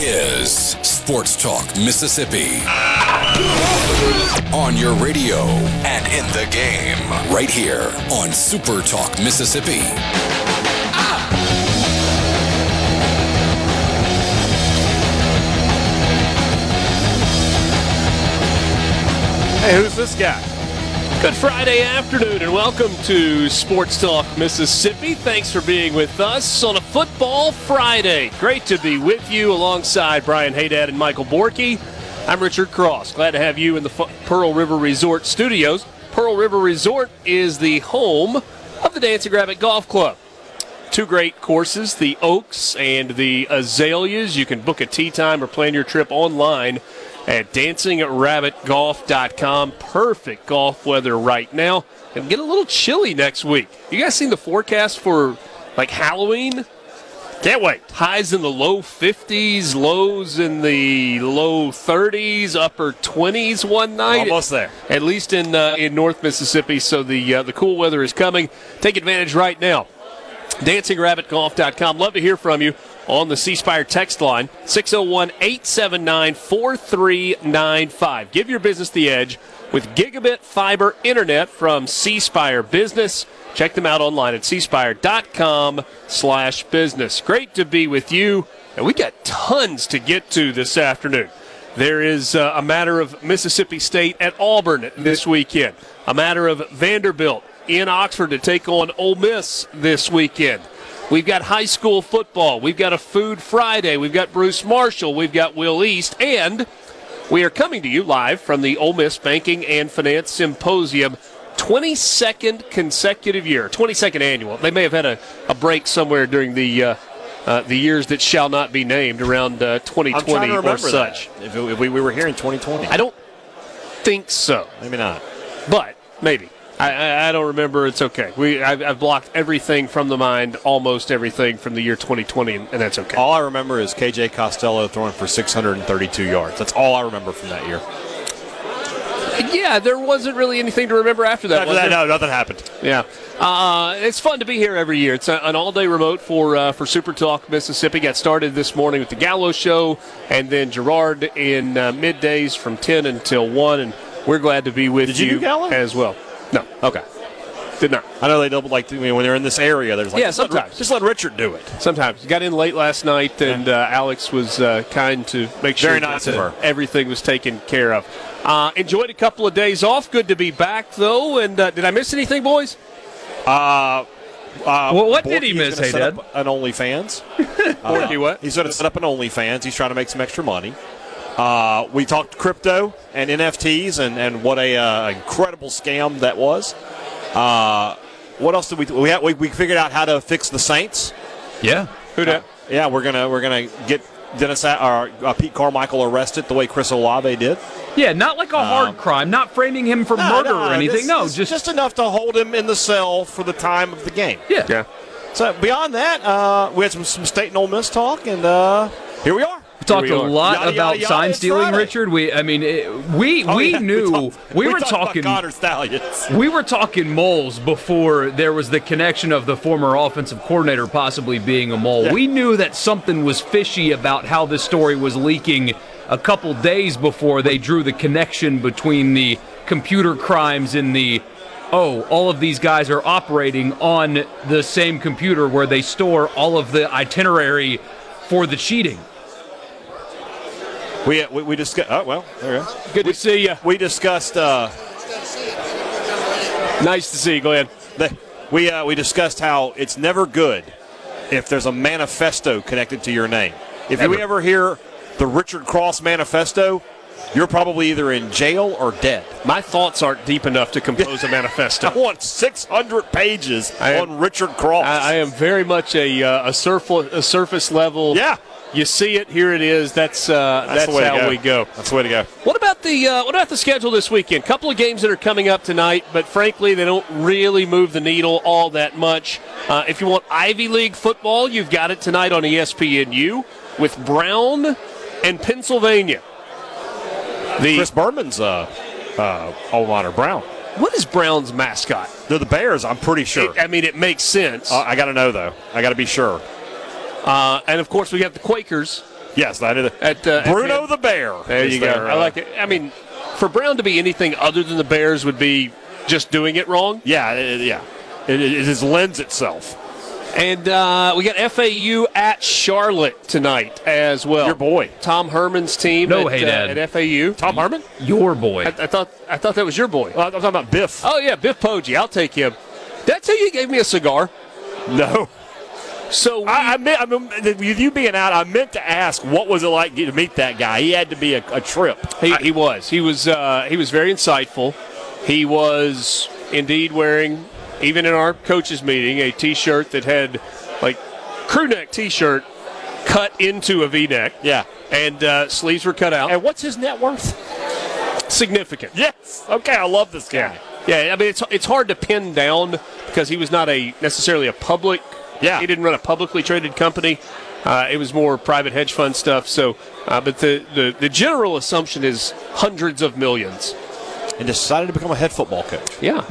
is Sports Talk Mississippi. On your radio and in the game, right here on Super Talk Mississippi. Hey, who's this guy? Good Friday afternoon and welcome to Sports Talk Mississippi. Thanks for being with us on a football Friday. Great to be with you alongside Brian Hadad and Michael Borky. I'm Richard Cross. Glad to have you in the Pearl River Resort studios. Pearl River Resort is the home of the Dancing Rabbit Golf Club. Two great courses, the Oaks and the Azaleas. You can book a tee time or plan your trip online at dancingrabbitgolf.com. Perfect golf weather right now. And get a little chilly next week. You guys seen the forecast for like Halloween? Can't wait. Highs in the low 50s, lows in the low 30s, upper 20s one night. Almost there. At least in uh, in North Mississippi. So the uh, the cool weather is coming. Take advantage right now. DancingRabbitGolf.com. Love to hear from you on the C Spire text line 601 879 4395. Give your business the edge with gigabit fiber internet from C Spire Business. Check them out online at cspire.com slash business. Great to be with you. And we got tons to get to this afternoon. There is uh, a matter of Mississippi State at Auburn this weekend, a matter of Vanderbilt in Oxford to take on Ole Miss this weekend. We've got high school football. We've got a Food Friday. We've got Bruce Marshall. We've got Will East. And we are coming to you live from the Ole Miss Banking and Finance Symposium. 22nd consecutive year, 22nd annual. They may have had a, a break somewhere during the uh, uh, the years that shall not be named around uh, 2020 or such. If, it, if we, we were here in 2020, I don't think so, maybe not. but maybe. I, I, I don't remember. It's okay. We I've, I've blocked everything from the mind, almost everything from the year 2020, and, and that's okay. All I remember is KJ Costello throwing for 632 yards. That's all I remember from that year. Yeah, there wasn't really anything to remember after that. After that, no, nothing happened. Yeah, uh, it's fun to be here every year. It's a, an all-day remote for uh, for Super Talk Mississippi. Got started this morning with the Gallo Show, and then Gerard in uh, middays from ten until one. And we're glad to be with Did you do Gallo? as well. No, Okay. did not. I know they double like I mean, when they're in this area. There's like Yeah, sometimes. just let Richard do it. Sometimes got in late last night, and uh, Alex was uh, kind to make sure Very that, nice of uh, her. everything was taken care of. Uh, enjoyed a couple of days off. Good to be back, though. And uh, did I miss anything, boys? Uh, uh, Well, what did he miss, gonna hey, Dad? An OnlyFans. Borky, what? He's going to set up an OnlyFans. He's trying to make some extra money. Uh, we talked crypto and NFTs and, and what a uh, incredible scam that was. Uh, what else did we we, had, we we figured out how to fix the Saints. Yeah. Who dat? Yeah, we're gonna we're gonna get Dennis or uh, Pete Carmichael arrested the way Chris Olave did. Yeah, not like a hard crime, not framing him for murder or anything. this- no, this- just, just enough to hold him in the cell for the time of the game. yeah. Yeah. So beyond that, uh, we had some, some state and Ole Miss talk, and uh, here we are. We talked a lot Yada, about yada, yada, sign it's stealing, Friday. Richard. We, I mean, it, we Oh, we yeah, knew talked- we, were talking. about Stalions. We were talking moles before there was the connection of the former offensive coordinator possibly being a mole. Yeah. We knew that something was fishy about how this story was leaking a couple days before they drew the connection between the computer crimes and the oh, all of these guys are operating on the same computer where they store all of the itinerary for the cheating. We we, we discussed. Oh well, there you go. Good to see you. We discussed. Uh, Nice to see you. Ahead. the, we uh, we discussed how it's never good if there's a manifesto connected to your name. If you ever hear the Richard Cross Manifesto, you're probably either in jail or dead. My thoughts aren't deep enough to compose a manifesto. I want 600 pages am- on Richard Cross. I, I am very much a uh, a, surf, a surface level. Yeah. You see it, here it is. That's uh, that's, the way how go. we go. That's the way to go. What about the uh, what about the schedule this weekend? couple of games that are coming up tonight, but frankly, they don't really move the needle all that much. Uh, if you want Ivy League football, you've got it tonight on ESPNU with Brown and Pennsylvania. The Chris Berman's uh, uh, alma mater, Brown. what is Brown's mascot? They're the Bears, I'm pretty sure. I mean, it makes sense. Uh, I got to know, though. I got to be sure. Uh, and of course, we got the Quakers Yes, I did. at uh, at Bruno the- the Bear. There is you go. their, I uh, like it. I mean, for Brown to be anything other than the Bears would be just doing it wrong. Yeah, it, yeah. It, it, it just lends itself. And uh, we got FAU at Charlotte tonight as well. Your boy. Tom Herman's team. No, at, hey, uh, Dad. at FAU. Tom Herman. Your boy. I, I thought I thought that was your boy. Well, I'm talking about Biff. Oh yeah, Biff Poggi. I'll take him. That's I tell you gave me a cigar? No. So we- I, I meant, I mean, with you being out, I meant to ask what was it like to meet that guy. He had to be a, a trip. He, he was. He was. Uh, he was very insightful. He was indeed wearing, even in our coaches meeting, a T-shirt that had like crew neck T-shirt cut into a V-neck, Yeah. and uh, sleeves were cut out. And what's his net worth? Significant. Yes. Okay, I love this guy. Yeah, I mean it's it's hard to pin down because he was not a necessarily a public. Yeah. he didn't run a publicly traded company. Uh, it was more private hedge fund stuff. So, uh, but the, the the general assumption is hundreds of millions. And decided to become a head football coach. Yeah,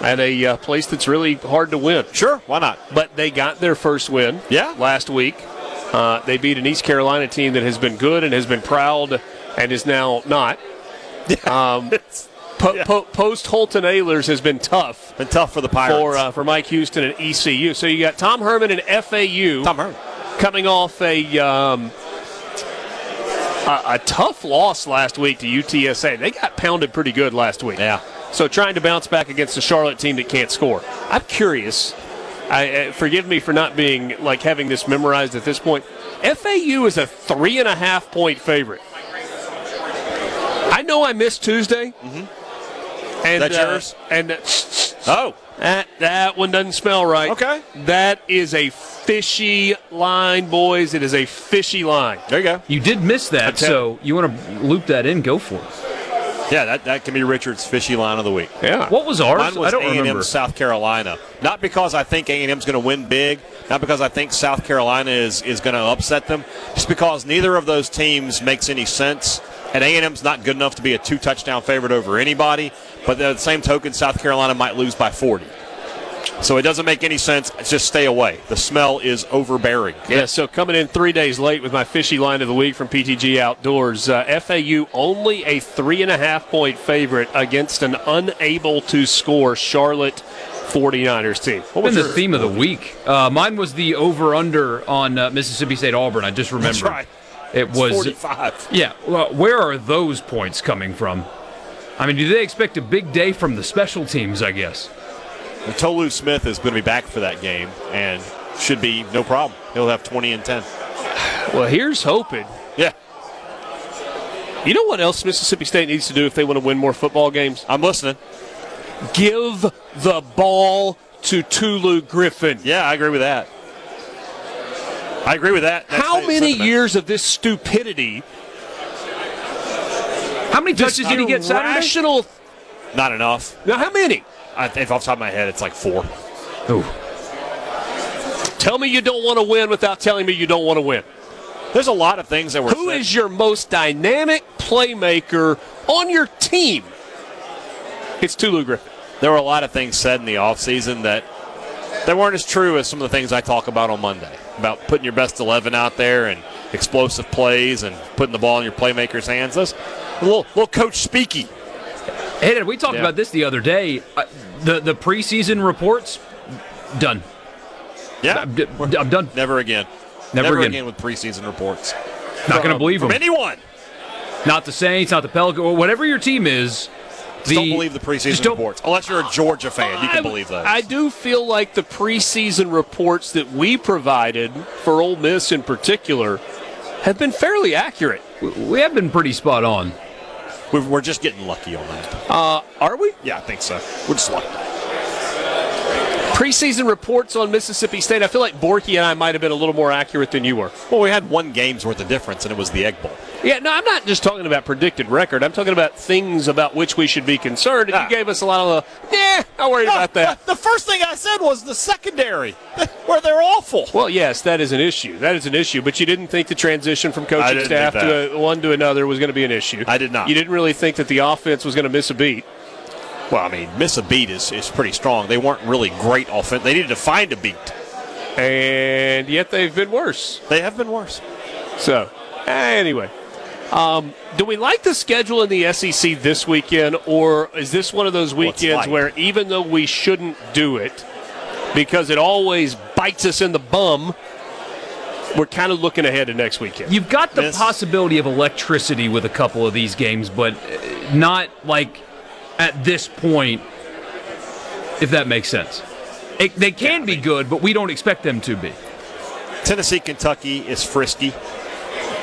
at a uh, place that's really hard to win. Sure, why not? But they got their first win. Yeah. last week. Uh, they beat an East Carolina team that has been good and has been proud and is now not. Um, po- Yeah. po- Post Holton Ahlers has been tough Been tough for the Pirates. for uh, for Mike Houston and ECU. So you got Tom Herman and FAU Tom Herman. coming off a, um, a a tough loss last week to UTSA. They got pounded pretty good last week. Yeah. So trying to bounce back against a Charlotte team that can't score. I'm curious. I, uh, forgive me for not being like having this memorized at this point. FAU is a three and a half point favorite. I know I missed Tuesday. Mm-hmm. And That uh, yours? and uh, Oh, that that one doesn't smell right. Okay. That is a fishy line, boys. It is a fishy line. there you go. You did miss that, tell- so you want to loop that in? Go for it. Yeah, that, that can be Richard's fishy line of the week. Yeah. What was ours? Mine was I don't A&M remember. South Carolina. Not because I think A&M's going to win big, not because I think South Carolina is, is going to upset them, just because neither of those teams makes any sense. And A&M's not good enough to be a two touchdown favorite over anybody, but at the same token, South Carolina might lose by 40. So it doesn't make any sense. Just stay away. The smell is overbearing. Yeah, so coming in three days late with my fishy line of the week from PTG Outdoors. Uh, FAU only a three and a half point favorite against an unable to score Charlotte 49ers team. What been was the your- theme of the week. Uh, mine was the over under on uh, Mississippi State Auburn. I just remember. That's right. It It's was 45. Yeah. Well, where are those points coming from? I mean, do they expect a big day from the special teams? I guess. And Tolu Smith is going to be back for that game and should be no problem. He'll have 20 and 10. Well, here's hoping. Yeah, You know what else Mississippi State needs to do if they want to win more football games? I'm listening. Give the ball to Tulu Griffin. Yeah, I agree with that. I agree with that. That's How many years of this stupidity? How many touches did he get Saturday? Rational. Not enough. Now, how many? I think off the top of my head, it's like four. Ooh. Tell me you don't want to win without telling me you don't want to win. There's a lot of things that were. Who said. is your most dynamic playmaker on your team? It's Tulu Griffin. There were a lot of things said in the offseason that that weren't as true as some of the things I talk about on Monday about putting your best 11 out there and explosive plays and putting the ball in your playmakers' hands. That's a little, little coach speaky. Hey, we talked Yeah. about this the other day. Uh, the the preseason reports done. Yeah, I'm, d- I'm done. never again. Never Never again. again with preseason reports Not going to believe from them. anyone. not the Saints, not the Pelicans, or whatever your team is. Just don't believe the preseason reports. Unless you're a Georgia fan, you can I- believe those. I do feel like the preseason reports that we provided for Ole Miss in particular have been fairly accurate. We have been pretty spot on. We're, we're just getting lucky on that. Uh, are we? Yeah, I think so. We're just lucky. Preseason reports on Mississippi State. I feel like Borky and I might have been a little more accurate than you were. Well, we had one game's worth of difference, and it was the Egg Bowl. Yeah, no, I'm not just talking about predicted record. I'm talking about things about which we should be concerned. And Ah. you gave us a lot of the, yeah, not worried ah, about that. The first thing I said was the secondary, where they're awful. Well, yes, that is an issue. That is an issue. But you didn't think the transition from I coaching staff to a, uh, one to another was going to be an issue. I did not. You didn't really think that the offense was going to miss a beat. Well, I mean, miss a beat is, is pretty strong. They weren't really great offense. They needed to find a beat. And yet they've been worse. They have been worse. So, anyway. Um, do we like the schedule in the SEC this weekend, or is this one of those weekends like? where even though we shouldn't do it because it always bites us in the bum, we're kind of looking ahead to next weekend? You've got the Miss- possibility of electricity with a couple of these games, but uh, not like at this point, if that makes sense. It, they can be good, but we don't expect them to be. Tennessee, Kentucky is frisky.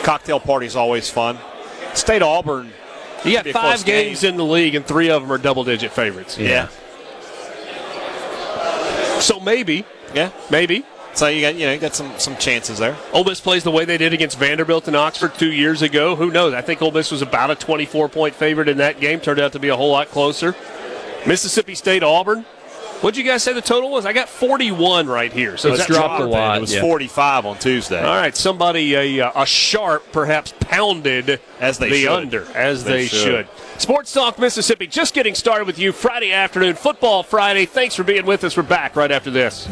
Cocktail party's always fun. State Auburn. You got five close game. games in the league, and three of them are double-digit favorites. Yeah. So maybe, Yeah. maybe So you got you know you got some some chances there. Ole Miss plays the way they did against Vanderbilt and Oxford two years ago. Who knows? I think Ole Miss was about a 24 point favorite in that game. Turned out to be a whole lot closer. Mississippi State, Auburn. What'd you guys say the total was? I got 41 right here. So It's is dropped a lot. It was yeah. 45 on Tuesday. All right, somebody a, uh, a sharp perhaps pounded As they the should. under as they, They should. should. Sports Talk Mississippi just getting started with you Friday afternoon, Football Friday. Thanks for being with us. We're back right after this.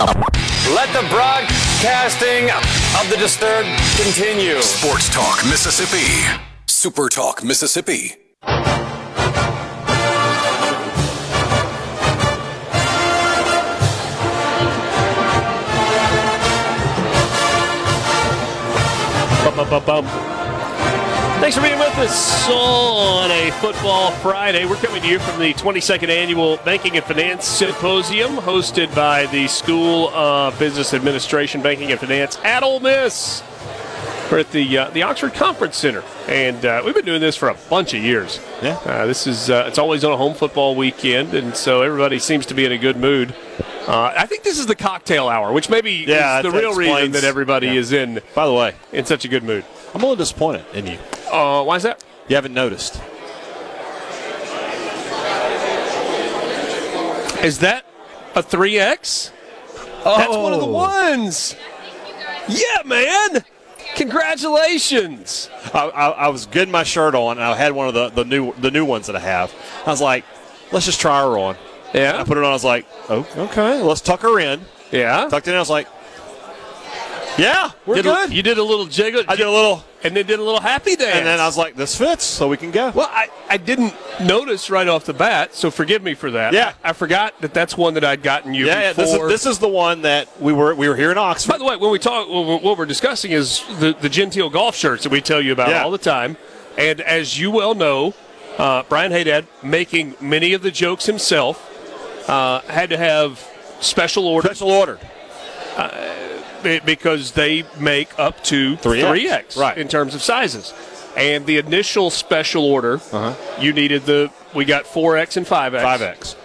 Let the broadcasting of the disturbed continue. Sports Talk Mississippi. Super Talk Mississippi. Thanks for being with us on a Football Friday. We're coming to you from the 22nd Annual Banking and Finance Symposium hosted by the School of Business Administration, Banking and Finance at Ole Miss. We're at the uh, the Oxford Conference Center, and uh, we've been doing this for a bunch of years. Yeah. uh, this is uh, it's always on a home football weekend, and so everybody seems to be in a good mood. Uh, I think this is the cocktail hour, which maybe Yeah, is the real reason that everybody yeah. is in By the way, in such a good mood. I'm a little disappointed in you. Uh, why is that? You haven't noticed. Is that a 3X? That's one of the ones. Yeah, man. Congratulations. I, I, I was getting my shirt on, and I had one of the, the new the new ones that I have. I was like, let's just try her on. I put it on. I was like, oh, okay, let's tuck her in. Yeah. Tucked it in. I was like, yeah, we're Did good. A, you did a little jiggle. I did a little, and then did a little happy dance. and then I was like, this fits, so we can go. well, I, I didn't notice right off the bat, so forgive me for that. Yeah. I, I forgot that that's one that I'd gotten you yeah, yeah, this is this is the one that we were we were here in Oxford. By the way, when we talk, what we're discussing is the, the Gentile golf shirts that we tell you about Yeah. all the time. And as you well know, uh, Brian Hadad, making many of the jokes himself, uh, had to have special order. Special order. be- because they make up to 3X. 3X, Right. in terms of sizes. And the initial special order, you needed the, we got 4X and 5X. Five X.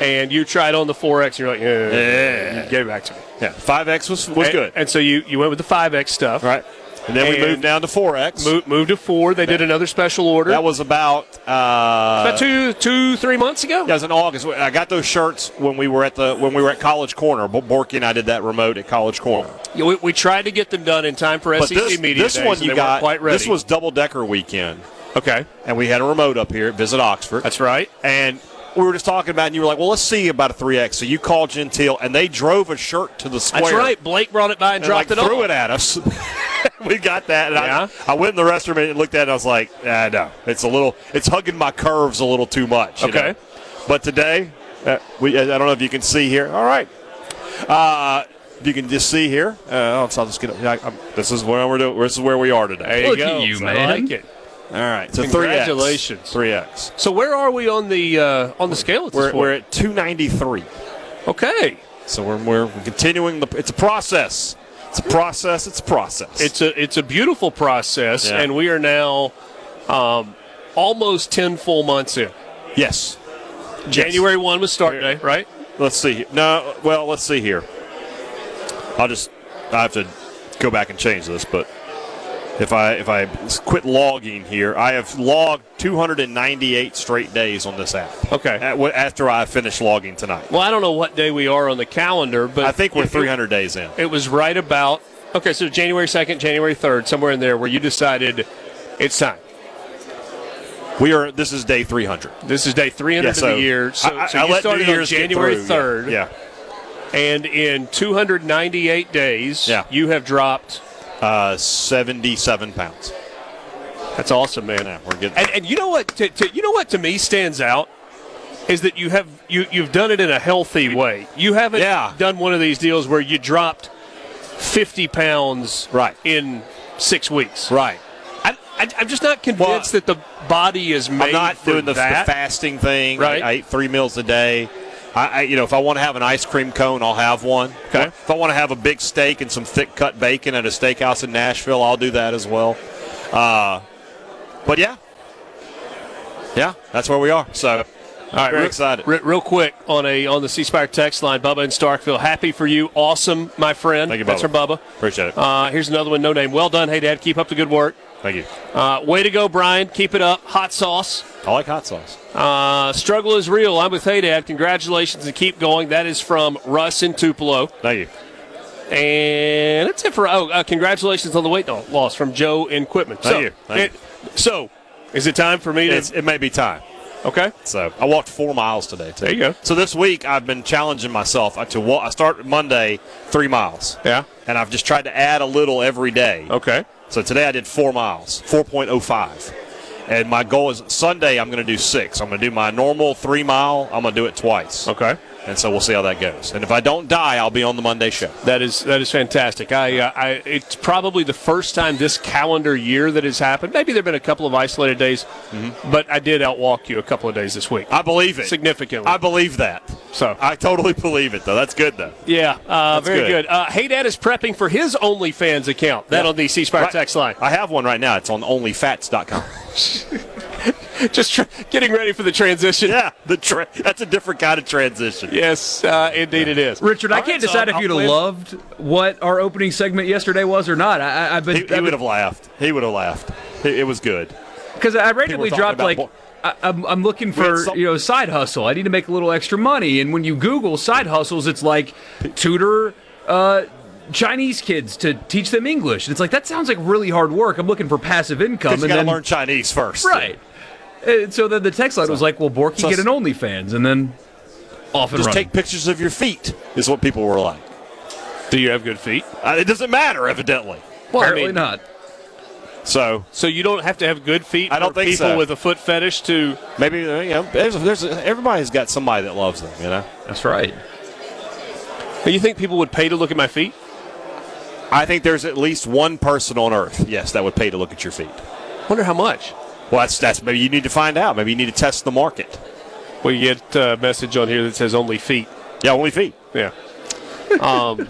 And you tried on the 4X, and you're like, yeah, Yeah. you gave it back to me. Yeah, five X was was And- good. And so you, you went with the 5X stuff. right. And then we moved down to four X. Moved, moved to four. They did another special order. That was about uh, about two, two, three months ago. Yeah, it was in August. I got those shirts when we were at the when we were at College Corner. Bo- Borky and I did that remote at College Corner. Yeah, we, we tried to get them done in time for But SEC this, media this days, one you got quite ready. this was double decker weekend, okay. and we had a remote up here at Visit Oxford. That's right. and we were just talking about, it, and you were like, "Well, let's see about a three X." So you called Gentile, and they drove a shirt to the square. That's right. Blake brought it by and, And dropped like, it threw off. it at us. we got that. And Yeah. I, I went in the restroom and looked at it. and I was like, ah, no, it's a little, it's hugging my curves a little too much. you Okay. know? But today, uh, we, I don't know if you can see here. All right. Uh, you can just see here. Uh, so I'll just get. I, I'm, this is where we're doing. This is where we are today. There you Look go. at you, I man. like it. All right. So Congratulations. Three X. So where are we on the uh, on the scale at We're, we're at 293. okay. So we're, we're continuing the. It's a process. It's a process. It's a process. It's a it's a beautiful process, Yeah. and we are now um, almost ten full months in. yes. January one was start day, right? Let's see. here. No. Well, let's see here. I'll just. I have to go back and change this, but if I if I quit logging here, I have logged 298 straight days on this app. Okay. At- After I finish logging tonight, Well, I don't know what day we are on the calendar, but I think we're it- 300 days in. It was right about okay. So January second, January third, somewhere in there, where you decided it's time. We are. This is day 300. This is day three hundred Yeah, so of the year. So, I, so I you let started on January through. third, Yeah. and in two hundred ninety-eight days, Yeah. you have dropped. Uh, 77 pounds. That's awesome, man. Yeah, we're getting. And, and you know what? To, to, you know what to me stands out is that you have you you've done it in a healthy way. You haven't Yeah. done one of these deals where you dropped fifty pounds Right. in six weeks. right. I, I, I'm just not convinced that the body is made I'm not for doing the, the fasting thing. Right. I, I eat three meals a day. I, I, you know, if I want to have an ice cream cone, I'll have one. Okay. If I want to have a big steak and some thick cut bacon at a steakhouse in Nashville, I'll do that as well. Uh, but yeah, yeah, that's where we are. So, All right, very real, excited. re- real quick on a on the C Spire text line, Bubba in Starkville. Happy for you, awesome, my friend. Thank you, Bubba. That's from Bubba. Appreciate it. Uh, here's another one, no name. Well done, hey Dad. Keep up the good work. Thank you. Uh, way to go, Brian. Keep it up. Hot sauce. I like hot sauce. Uh, struggle is real. I'm with Hey Dad. Congratulations and keep going. That is from Russ in Tupelo. Thank you. And that's it for oh, uh, congratulations on the weight loss from Joe in Quitman. Thank so, you. Thank it- so, is it time for me to? It's, it may be time. okay. So I walked four miles today. Too. There you go. So this week I've been challenging myself to walk. I start Monday three miles. Yeah. And I've just tried to add a little every day. Okay. So today I did four miles, 4.05. And my goal is Sunday I'm going to do six. I'm going to do my normal three mile. I'm going to do it twice. Okay. And so we'll see how that goes. And if I don't die, I'll be on the Monday show. That is that is fantastic. I, uh, I it's probably the first time this calendar year that has happened. Maybe there've been a couple of isolated days, but I did outwalk you a couple of days this week. I believe it. Significantly. I believe that. So I totally believe it, though. That's good, though. yeah, uh, very good. good. Uh, hey, Dad is prepping for his OnlyFans account. That Yeah. on the C Spire Right. text line. I have one right now. It's on onlyfats.com. Just tr- getting ready for the transition. yeah, the tra- that's a different kind of transition. Yes, uh, indeed it is. Richard, I can't right, decide I'll- if you'd have loved what our opening segment yesterday was or not. I, I, I've been He, he would have laughed. He would have laughed. It, it was good. because I randomly dropped like bo- I, I'm, I'm looking for some- you know side hustle. I need to make a little extra money, and when you Google side hustles, it's like tutor. Uh, Chinese kids to teach them English. And it's like that sounds like really hard work. I'm looking for passive income, Because you and got to then learn Chinese first. right. And so then the text line was like, "Well, Borky, so- get an OnlyFans," and then off and Just running. take pictures of your feet, is what people were like. Do you have good feet? Uh, it doesn't matter, evidently. Well, I Apparently mean, not. So So you don't have to have good feet. I don't for think people so. with a foot fetish to. maybe, uh, you know, there's, there's everybody's got somebody that loves them, you know? That's right. Do you think people would pay to look at my feet? I think there's at least one person on earth, yes, that would pay to look at your feet. Wonder how much. Well, that's, that's maybe you need to find out. Maybe you need to test the market. We get a message on here that says only feet. Yeah, only feet. Yeah. Um,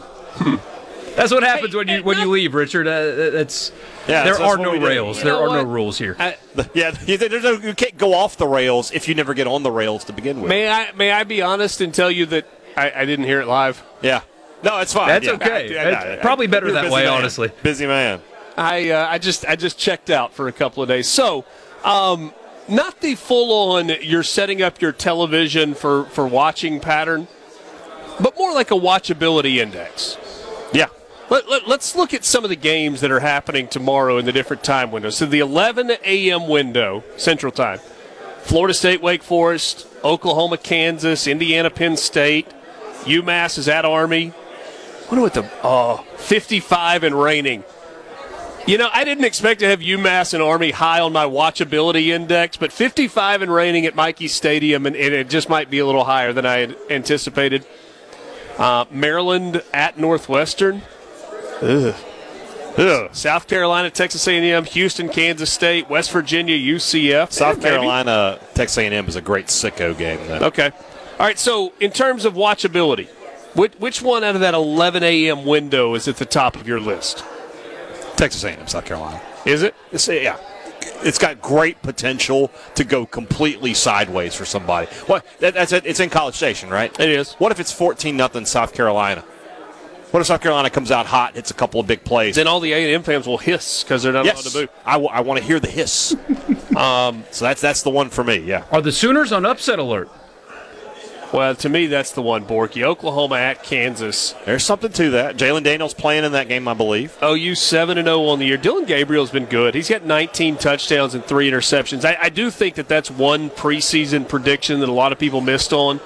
That's what happens when you hey, when you leave, Richard. Uh, that's Yeah, there that's- are that's no rails. There know are no rules here. I, Yeah, you, there's no, you can't go off the rails if you never get on the rails to begin with. may I may I be honest and tell you that I, I didn't hear it live. Yeah. No, it's fine. That's Yeah. okay. I- I- It's probably better that way, man. honestly. Busy man. I uh, I just I just checked out for a couple of days. So, um, not the full on you're setting up your television for for watching pattern, but more like a watchability index. Yeah. Let, let, us look at some of the games that are happening tomorrow in the different time windows. So the 11 a.m. window, Central Time, Florida State, Wake Forest, Oklahoma, Kansas, Indiana, Penn State, UMass is at Army. What what the oh, 55 and raining. You know, I didn't expect to have UMass and Army high on my watchability index, but 55 and raining at Michie Stadium, and, and it just might be a little higher than I had anticipated. Uh, Maryland at Northwestern. Ugh. Ugh. South Carolina, Texas A&M, Houston, Kansas State, West Virginia, UCF, South Yeah. Carolina, Texas A&M is a great sicko game. Then. Okay. All right. So, in terms of watchability, which, which one out of that 11 a.m. window is at the top of your list? Texas A&M, South Carolina. Is it? It's, yeah, it's got great potential to go completely sideways for somebody. What? That, that's it. It's in College Station, right? It is. What if it's fourteen nothing South Carolina? What if South Carolina comes out hot, hits a couple of big plays? Then all the A&M fans will hiss because they're not allowed to boo. I, w- I want to hear the hiss. um, so that's that's the one for me. Yeah. Are the Sooners on upset alert? Well, to me, that's the one, Borky. Oklahoma at Kansas. There's something to that. Jalon Daniels playing in that game, I believe. OU 7 and 0 on the year. Dillon Gabriel's been good. He's got 19 touchdowns and three interceptions. I, I do think that that's one preseason prediction that a lot of people missed on.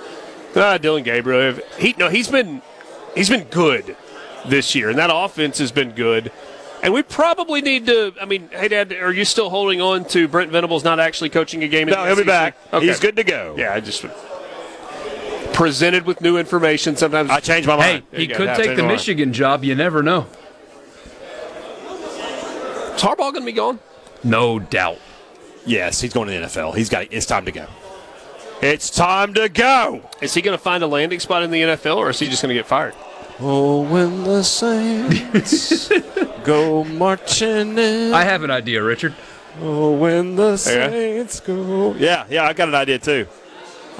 Ah, Dillon Gabriel, he no, he's been he's been good this year, and that offense has been good. And we probably need to. I mean, hey, Dad, are you still holding on to Brent Venables not actually coaching a game? No, he'll be back. Okay. He's good to go. Yeah, I just presented with new information. Sometimes I change my Hey, mind. There he could Now, take the my mind. Michigan job. You never know. Is Harbaugh going to be gone? No doubt. Yes, he's going to the NFL. He's got. It's time to go. It's time to go. Is he going to find a landing spot in the NFL, or is he just going to get fired? Oh, when the Saints go marching in. I have an idea, Richard. Oh, when the Yeah. Saints go. Yeah, yeah, I got an idea too.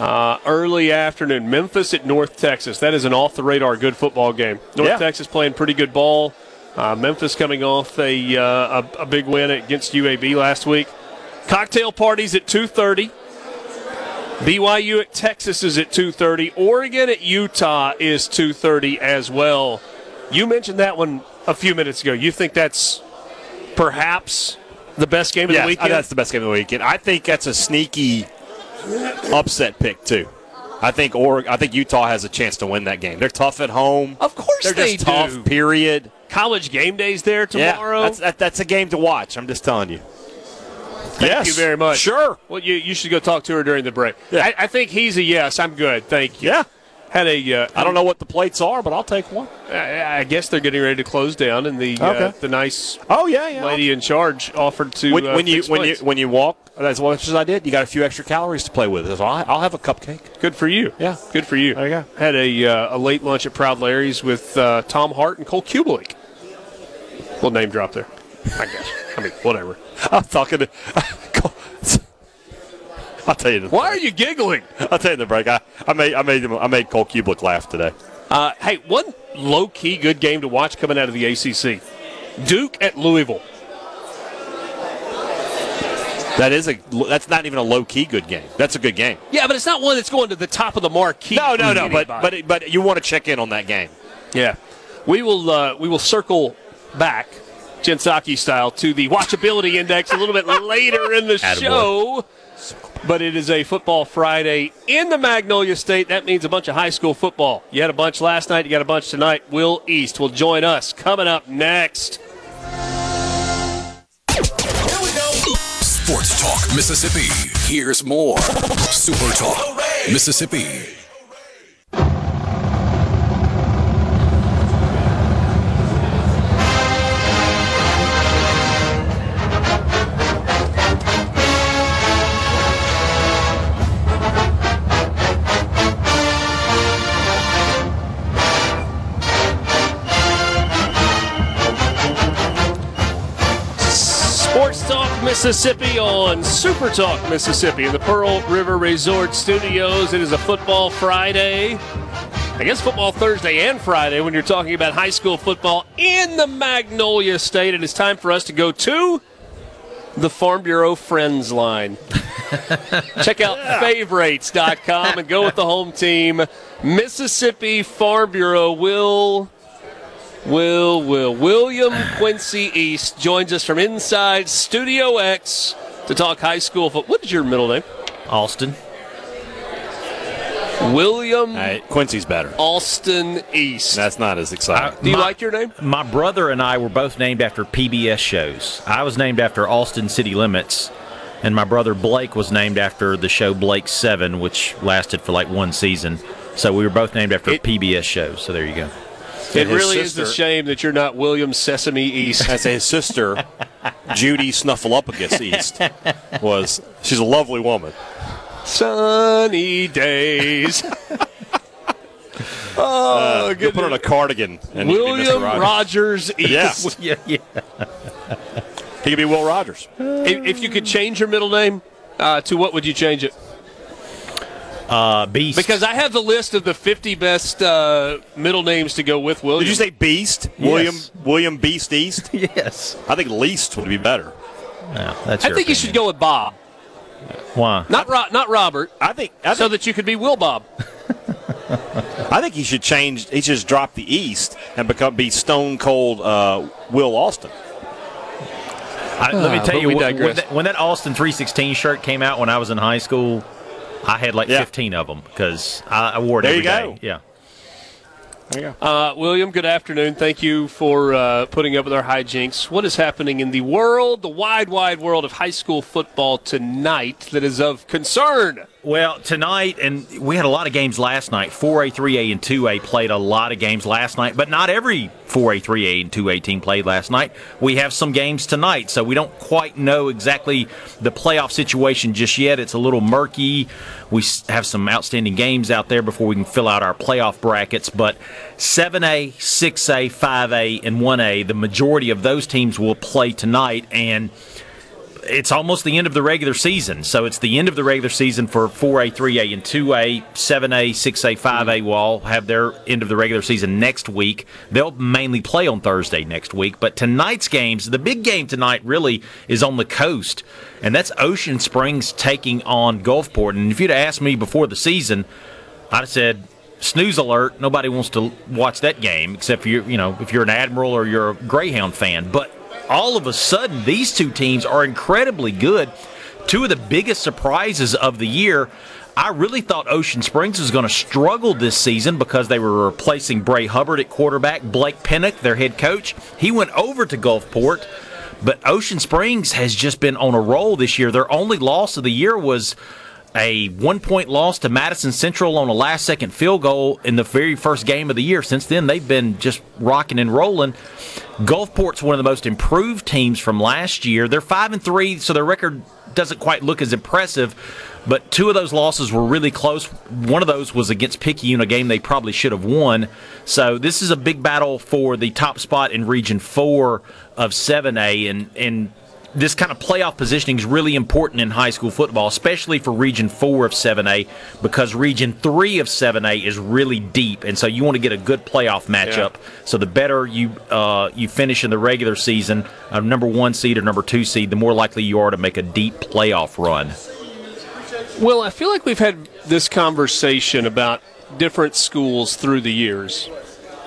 Uh, early afternoon, Memphis at North Texas. That is an off the radar good football game. North Yeah. Texas playing pretty good ball. Uh, Memphis coming off a, uh, a a big win against UAB last week. Cocktail parties at two thirty. BYU at Texas is at two thirty. Oregon at Utah is two thirty as well. You mentioned that one a few minutes ago. You think that's perhaps the best game of Yeah, the weekend? Yeah, that's the best game of the weekend. I think that's a sneaky upset pick too. I think or I think Utah has a chance to win that game. They're tough at home. Of course They're they just tough. Period. College game days there tomorrow. Yeah, that's that, that's a game to watch. I'm just telling you. Thank yes, you very much. Sure. Well, you, you should go talk to her during the break. Yeah. I, I think he's a yes. I'm good. Thank you. Yeah. Had a. Uh, I don't know what the plates are, but I'll take one. I, I guess they're getting ready to close down, and the uh, the nice Oh yeah, yeah. lady in charge offered to when, uh, when you when you when you walk as much as I did, you got a few extra calories to play with. So I'll, I'll have a cupcake. Good for you. Yeah. Good for you. There you go. Had a uh, a late lunch at Proud Larry's with uh, Tom Hart and Cole Cubelic. Little name drop there. I guess. I mean, whatever. I'm talking to. I'll tell you. Why are you giggling? I'll tell you the break. I, I made I made him I made Cole Cubelic laugh today. Uh, hey, one low key good game to watch coming out of the ACC. Duke at Louisville. That is a that's not even a low key good game. That's a good game. Yeah, but it's not one that's going to the top of the marquee. No, no, no. But but but you want to check in on that game. yeah, we will uh, we will circle back, Jen Psaki style, to the watchability index a little bit later in the show. But it is a football Friday in the Magnolia State. That means a bunch of high school football. You had a bunch last night. You got a bunch tonight. Will East will join us coming up next. Sports Talk Mississippi. Here's more. Super Talk Mississippi. Mississippi on Super Talk Mississippi in the Pearl River Resort Studios. It is a football Friday. I guess football Thursday and Friday when you're talking about high school football in the Magnolia State. It is time for us to go to the Farm Bureau Friends line. Check out favorites.com and go with the home team. Mississippi Farm Bureau will Will, will. William Quincy East joins us from inside Studio X to talk high school football. What is your middle name? Austin. William Hey, Quincy's better. Alston East. That's not as exciting. Uh, do you My- like your name? My brother and I were both named after PBS shows. I was named after Austin City Limits, and my brother Blake was named after the show Blake Seven, which lasted for like one season. So we were both named after It- PBS shows. So there you go. It really is a shame that you're not William Sesame East. As his sister, Judy Snuffleupagus East, was she's a lovely woman. Sunny days. oh, You good. put on a cardigan and he could be William. Rogers. Rogers East. Yes, Yeah, yeah. he could be Will Rogers. If, if you could change your middle name uh, to what would you change it? Uh, Beast. Because I have the list of the 50 best uh, middle names to go with William. Did you say Beast? Yes. William William Beast East? yes. I think Least would be better. No, that's I your think you should go with Bob, Why? not Ro- not Robert, I think I so that you could be Will Bob. I think he should change. He should just drop the East and become be Stone Cold uh, Will Austin. I, let me Ah, tell but you, we when, digress. when that, when that Austin 316 shirt came out when I was in high school, I had like Yeah. 15 of them because I, I wore it There every you day. go. Yeah. There you go. Uh, William, good afternoon. Thank you for uh, putting up with our hijinks. What is happening in the world, the wide, wide world of high school football tonight that is of concern? Well, tonight, and we had a lot of games last night. 4A, 3A, and 2A played a lot of games last night, but not every 4A, 3A, and 2A team played last night. We have some games tonight, so we don't quite know exactly the playoff situation just yet. It's a little murky. We have some outstanding games out there before we can fill out our playoff brackets, but 7A, 6A, 5A, and 1A, the majority of those teams will play tonight, and it's almost the end of the regular season. So it's the end of the regular season for 4A, 3A, and 2A. 7A, 6A, 5A will all have their end of the regular season next week. They'll mainly play on Thursday next week. But tonight's games, the big game tonight really is on the coast, and that's Ocean Springs taking on Gulfport. And if you'd asked me before the season, I'd have said, snooze alert. Nobody wants to watch that game except for you, you know, if you're an Admiral or you're a Greyhound fan. But all of a sudden, these two teams are incredibly good. Two of the biggest surprises of the year. I really thought Ocean Springs was going to struggle this season because they were replacing Bray Hubbard at quarterback. Blake Pinnock, their head coach, he went over to Gulfport. But Ocean Springs has just been on a roll this year. Their only loss of the year was a one point loss to Madison Central on a last second field goal in the very first game of the year. Since then, they've been just rocking and rolling. Gulfport's one of the most improved teams from last year. They're 5 and 3, so their record doesn't quite look as impressive. But two of those losses were really close. One of those was against Picayune, a game they probably should have won. So this is a big battle for the top spot in Region 4 of 7A. And, and this kind of playoff positioning is really important in high school football, especially for Region 4 of 7A, because Region 3 of 7A is really deep, and so you want to get a good playoff matchup. So the better you uh, you finish in the regular season, uh, number one seed or number two seed, the more likely you are to make a deep playoff run. Well, I feel like we've had this conversation about different schools through the years.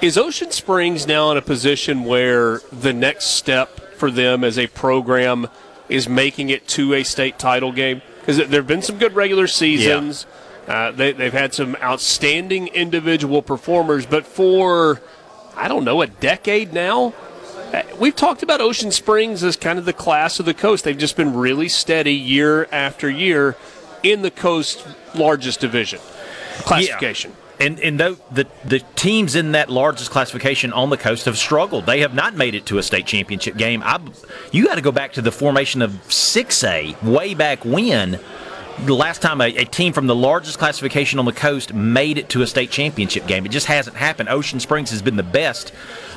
Is Ocean Springs now in a position where the next step for them as a program is making it to a state title game? Because there have been some good regular seasons. Uh, they, they've had some outstanding individual performers, but for, I don't know, a decade now, uh, We've talked about Ocean Springs as kind of the class of the coast. They've just been really steady year after year in the coast's largest division classification. And and the, the the teams in that largest classification on the coast have struggled. They have not made it to a state championship game. I, you got to go back to the formation of 6A way back when. The last time a, a team from the largest classification on the coast made it to a state championship game, it just hasn't happened. Ocean Springs has been the best.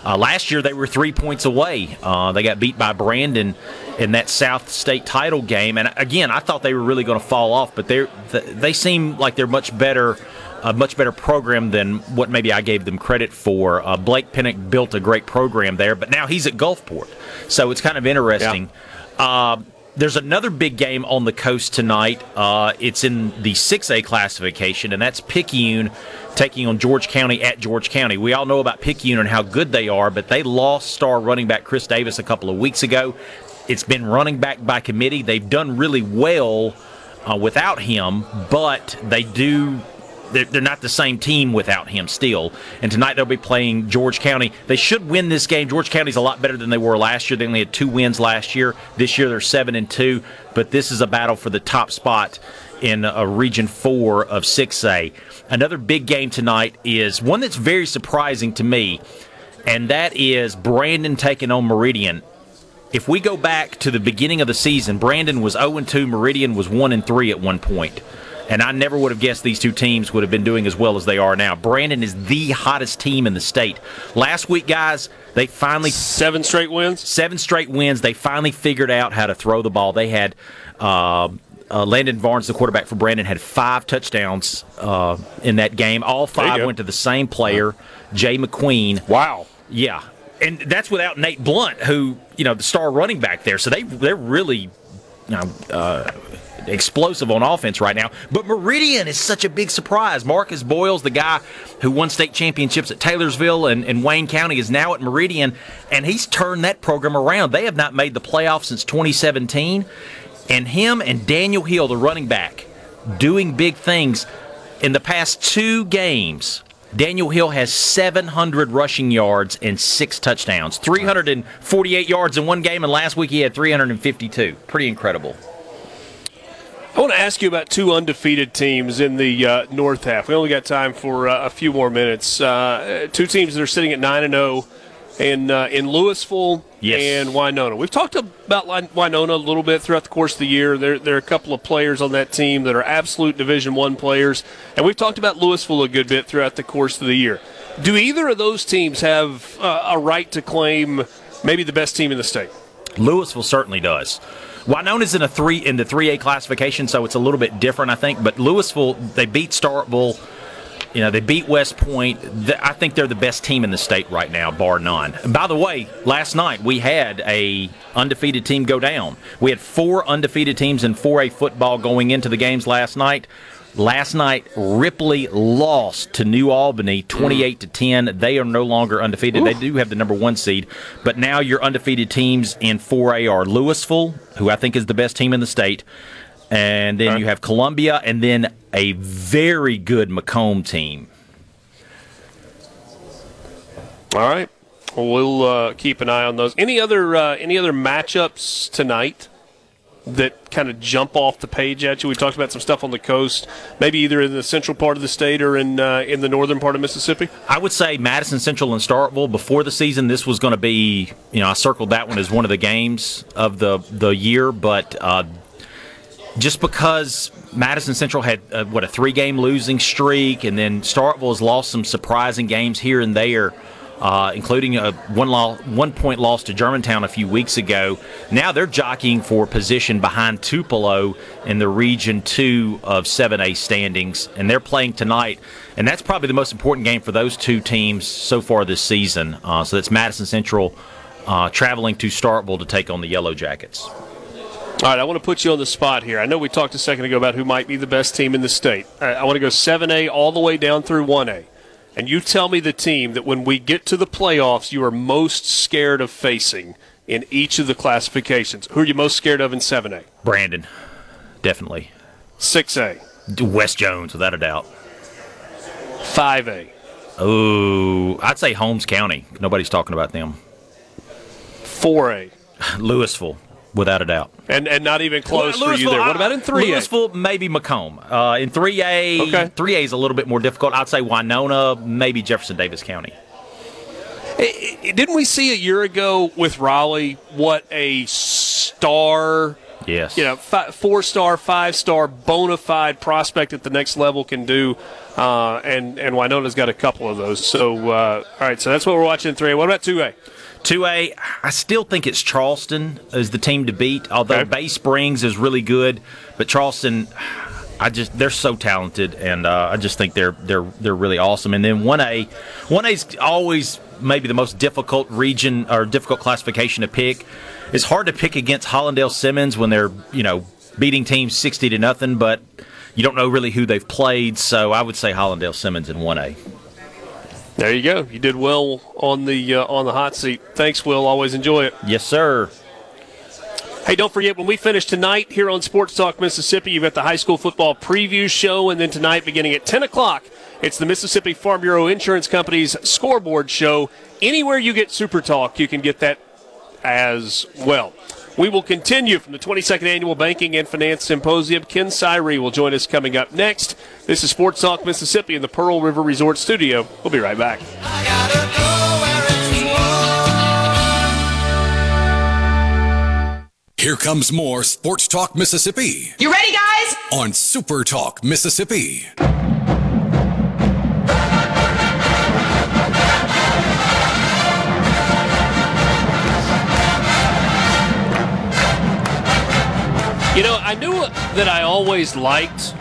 Uh, last year they were three points away. Uh, they got beat by Brandon in that South State title game, and again, I thought they were really going to fall off, but they they seem like they're much better a much better program than what maybe I gave them credit for. Uh, Blake Pinnock built a great program there, but now he's at Gulfport, so it's kind of interesting. Uh, there's another big game on the coast tonight. Uh, it's in the 6A classification, and that's Picayune taking on George County at George County. We all know about Picayune and how good they are, but they lost star running back Chris Davis a couple of weeks ago. It's been running back by committee. They've done really well uh, without him, but they do they're, they're not the same team without him still. And tonight they'll be playing George County. They should win this game. George County's a lot better than they were last year. They only had two wins last year. This year they're seven and two. But this is a battle for the top spot in a Region Four of 6A. Another big game tonight is one that's very surprising to me, and that is Brandon taking on Meridian if we go back to the beginning of the season, Brandon was 0 2, Meridian was 1 3 at one point. And I never would have guessed these two teams would have been doing as well as they are now. Brandon is the hottest team in the state. Last week, guys, they finally seven straight wins. Seven straight wins. They finally figured out how to throw the ball. They had uh, uh, Landon Barnes, the quarterback for Brandon, had five touchdowns uh, in that game. All five went to the same player, Jay McQueen. Wow. Yeah, and that's without Nate Blunt, who you know the star running back there. So they they're really you know. Uh, explosive on offense right now. But Meridian is such a big surprise. Marcus Boyles, the guy who won state championships at Taylorsville and, and, Wayne County, is now at Meridian, and he's turned that program around. They have not made the playoffs since 2017. And him and Daniel Hill, the running back, doing big things in the past two games. Daniel Hill has 700 rushing yards and six touchdowns, 348 yards in one game, and last week he had 352. Pretty incredible. I want to ask you about two undefeated teams in the uh, North half. We only got time for uh, a few more minutes. Uh, two teams that are sitting at nine and zero oh in uh, in Louisville yes. and Winona. We've talked about Winona a little bit throughout the course of the year. There, there are a couple of players on that team that are absolute Division One players, and we've talked about Louisville a good bit throughout the course of the year. Do either of those teams have uh, a right to claim maybe the best team in the state? Louisville certainly does. Winona's in a three in the three A classification, so it's a little bit different, I think. But Louisville, they beat Starkville you know, they beat West Point. I think they're the best team in the state right now, bar none. By the way, last night we had a undefeated team go down. We had four undefeated teams in 4A football going into the games last night. Last night, Ripley lost to New Albany 28 to 10. They are no longer undefeated. They do have the number one seed, but now your undefeated teams in 4A are Louisville, who I think is the best team in the state, and then you have Columbia, and then a very good McComb team. All right, we'll uh, keep an eye on those. Any other uh, any other matchups tonight that kind of jump off the page at you? We talked about some stuff on the coast, maybe either in the central part of the state or in uh, in the northern part of Mississippi. I would say Madison Central and Starkville. Before the season, this was going to be you know I circled that one as one of the games of the the year, but uh, just because Madison Central had uh, what a three-game losing streak, and then Starkville has lost some surprising games here and there, uh, including a one law, one point loss to Germantown a few weeks ago. Now they're jockeying for position behind Tupelo in the Region Two of 7A standings, and they're playing tonight. And that's probably the most important game for those two teams so far this season. Uh, so that's Madison Central uh, traveling to Starkville to take on the Yellow Jackets. All right, I want to put you on the spot here. I know we talked a second ago about who might be the best team in the state. I want to go 7A all the way down through 1A. And you tell me the team that when we get to the playoffs, you are most scared of facing in each of the classifications. Who are you most scared of in 7A? Brandon, definitely. 6A? West Jones, without a doubt. 5A? Oh, I'd say Holmes County. Nobody's talking about them. 4A? Louisville without a doubt. And and not even close well, for you there. What about in three? Louisville, maybe McComb. Uh, in three A, three A is a little bit more difficult. I'd say Winona, maybe Jefferson Davis County. Didn't we see a year ago with Raleigh what a star? Yes. You know, five, four star, five star, bona fide prospect at the next level can do. Uh, and and Winona's got a couple of those. So uh, all right, so that's what we're watching in three. What about two A? 2A, I still think it's Charleston as the team to beat. Although okay. Bay Springs is really good, but Charleston, I just they're so talented, and uh, I just think they're they're they're really awesome. And then 1A, 1A is always maybe the most difficult region or difficult classification to pick. It's hard to pick against Hollandale Simmons when they're you know beating teams 60 to nothing, but you don't know really who they've played. So I would say Hollandale Simmons in 1A. There you go. You did well on the uh, on the hot seat. Thanks, Will. Always enjoy it. Yes, sir. Hey, don't forget when we finish tonight here on Sports Talk Mississippi, you've got the high school football preview show, and then tonight, beginning at 10 o'clock, it's the Mississippi Farm Bureau Insurance Company's scoreboard show. Anywhere you get Super Talk, you can get that as well. We will continue from the 22nd Annual Banking and Finance Symposium. Ken Cyree will join us coming up next. This is Sports Talk Mississippi in the Pearl River Resort Studio. We'll be right back. Here comes more Sports Talk Mississippi You ready, guys? on Super Talk Mississippi. I knew that I always liked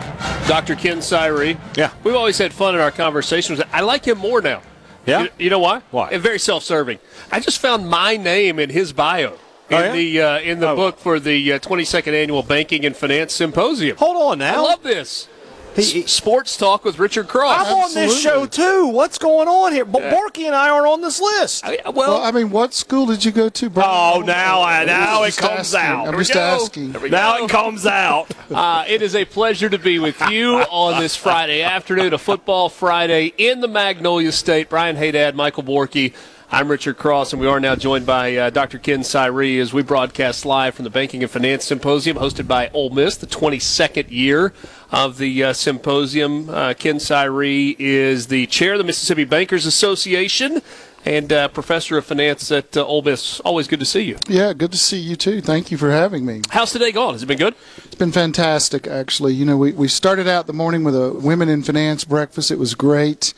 Dr. Ken Cyree. Yeah. We've always had fun in our conversations. I like him more now. Yeah? You, you know why? Why? And very self-serving. I just found my name in his bio. In Oh, yeah? the uh, in the Oh. book for the uh, 22nd annual Banking and Finance Symposium. Hold on now, I love this. He- S- Sports talk with Richard Cross. I'm on this show too. What's going on here? But Borky and I are on this list. I- well, Well, I mean, what school did you go to, Brian? Oh, now I now it comes asking. out. I'm Here we just asking. Now it comes out. Uh, it is a pleasure to be with you on this Friday afternoon, a football Friday in the Magnolia State. Brian Hadad, Michael Borky. I'm Richard Cross, and we are now joined by uh, Dr. Ken Cyree as we broadcast live from the Banking and Finance Symposium hosted by Ole Miss, the 22nd year of the uh, symposium. Uh, Ken Cyree is the chair of the Mississippi Bankers Association and uh, professor of finance at uh, Ole Miss. Always good to see you. Yeah, good to see you too. Thank you for having me. How's today gone? Has it been good? It's been fantastic, actually. You know, we, we started out the morning with a women in finance breakfast. It was great.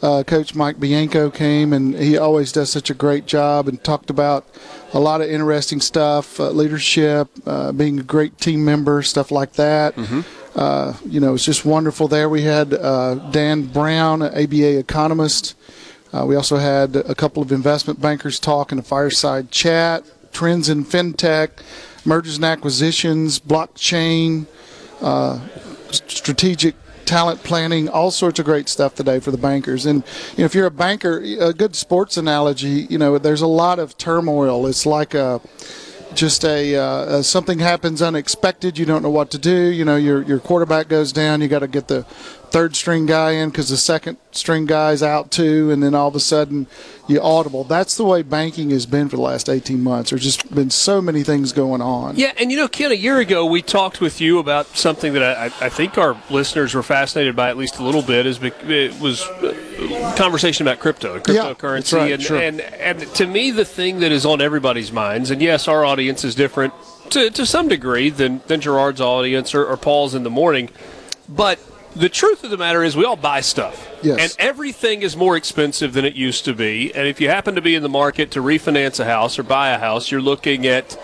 Uh, Coach Mike Bianco came, and he always does such a great job and talked about a lot of interesting stuff, uh, leadership, uh, being a great team member, stuff like that. Uh, you know, it's just wonderful there. We had uh, Dan Brown, an ABA economist. Uh, we also had a couple of investment bankers talk in a fireside chat, trends in fintech, mergers and acquisitions, blockchain, uh, strategic talent planning, all sorts of great stuff today for the bankers. And you know, if you're a banker, a good sports analogy, you know, there's a lot of turmoil. It's like a just a uh, something happens unexpected. You don't know what to do. You know, your your quarterback goes down. You got to get the third string guy in because the second string guy's out too, and then all of a sudden you audible. That's the way banking has been for the last 18 months. There's just been so many things going on. Yeah, and you know, Ken, a year ago we talked with you about something that I, I think our listeners were fascinated by at least a little bit. Is it was uh, conversation about crypto, Yeah, cryptocurrency, that's right, and, sure. and and to me, the thing that is on everybody's minds, and yes, our audience is different to, to some degree than than Gerard's audience or, or Paul's in the morning, but the truth of the matter is we all buy stuff. Yes. And everything is more expensive than it used to be. And if you happen to be in the market to refinance a house or buy a house, you're looking at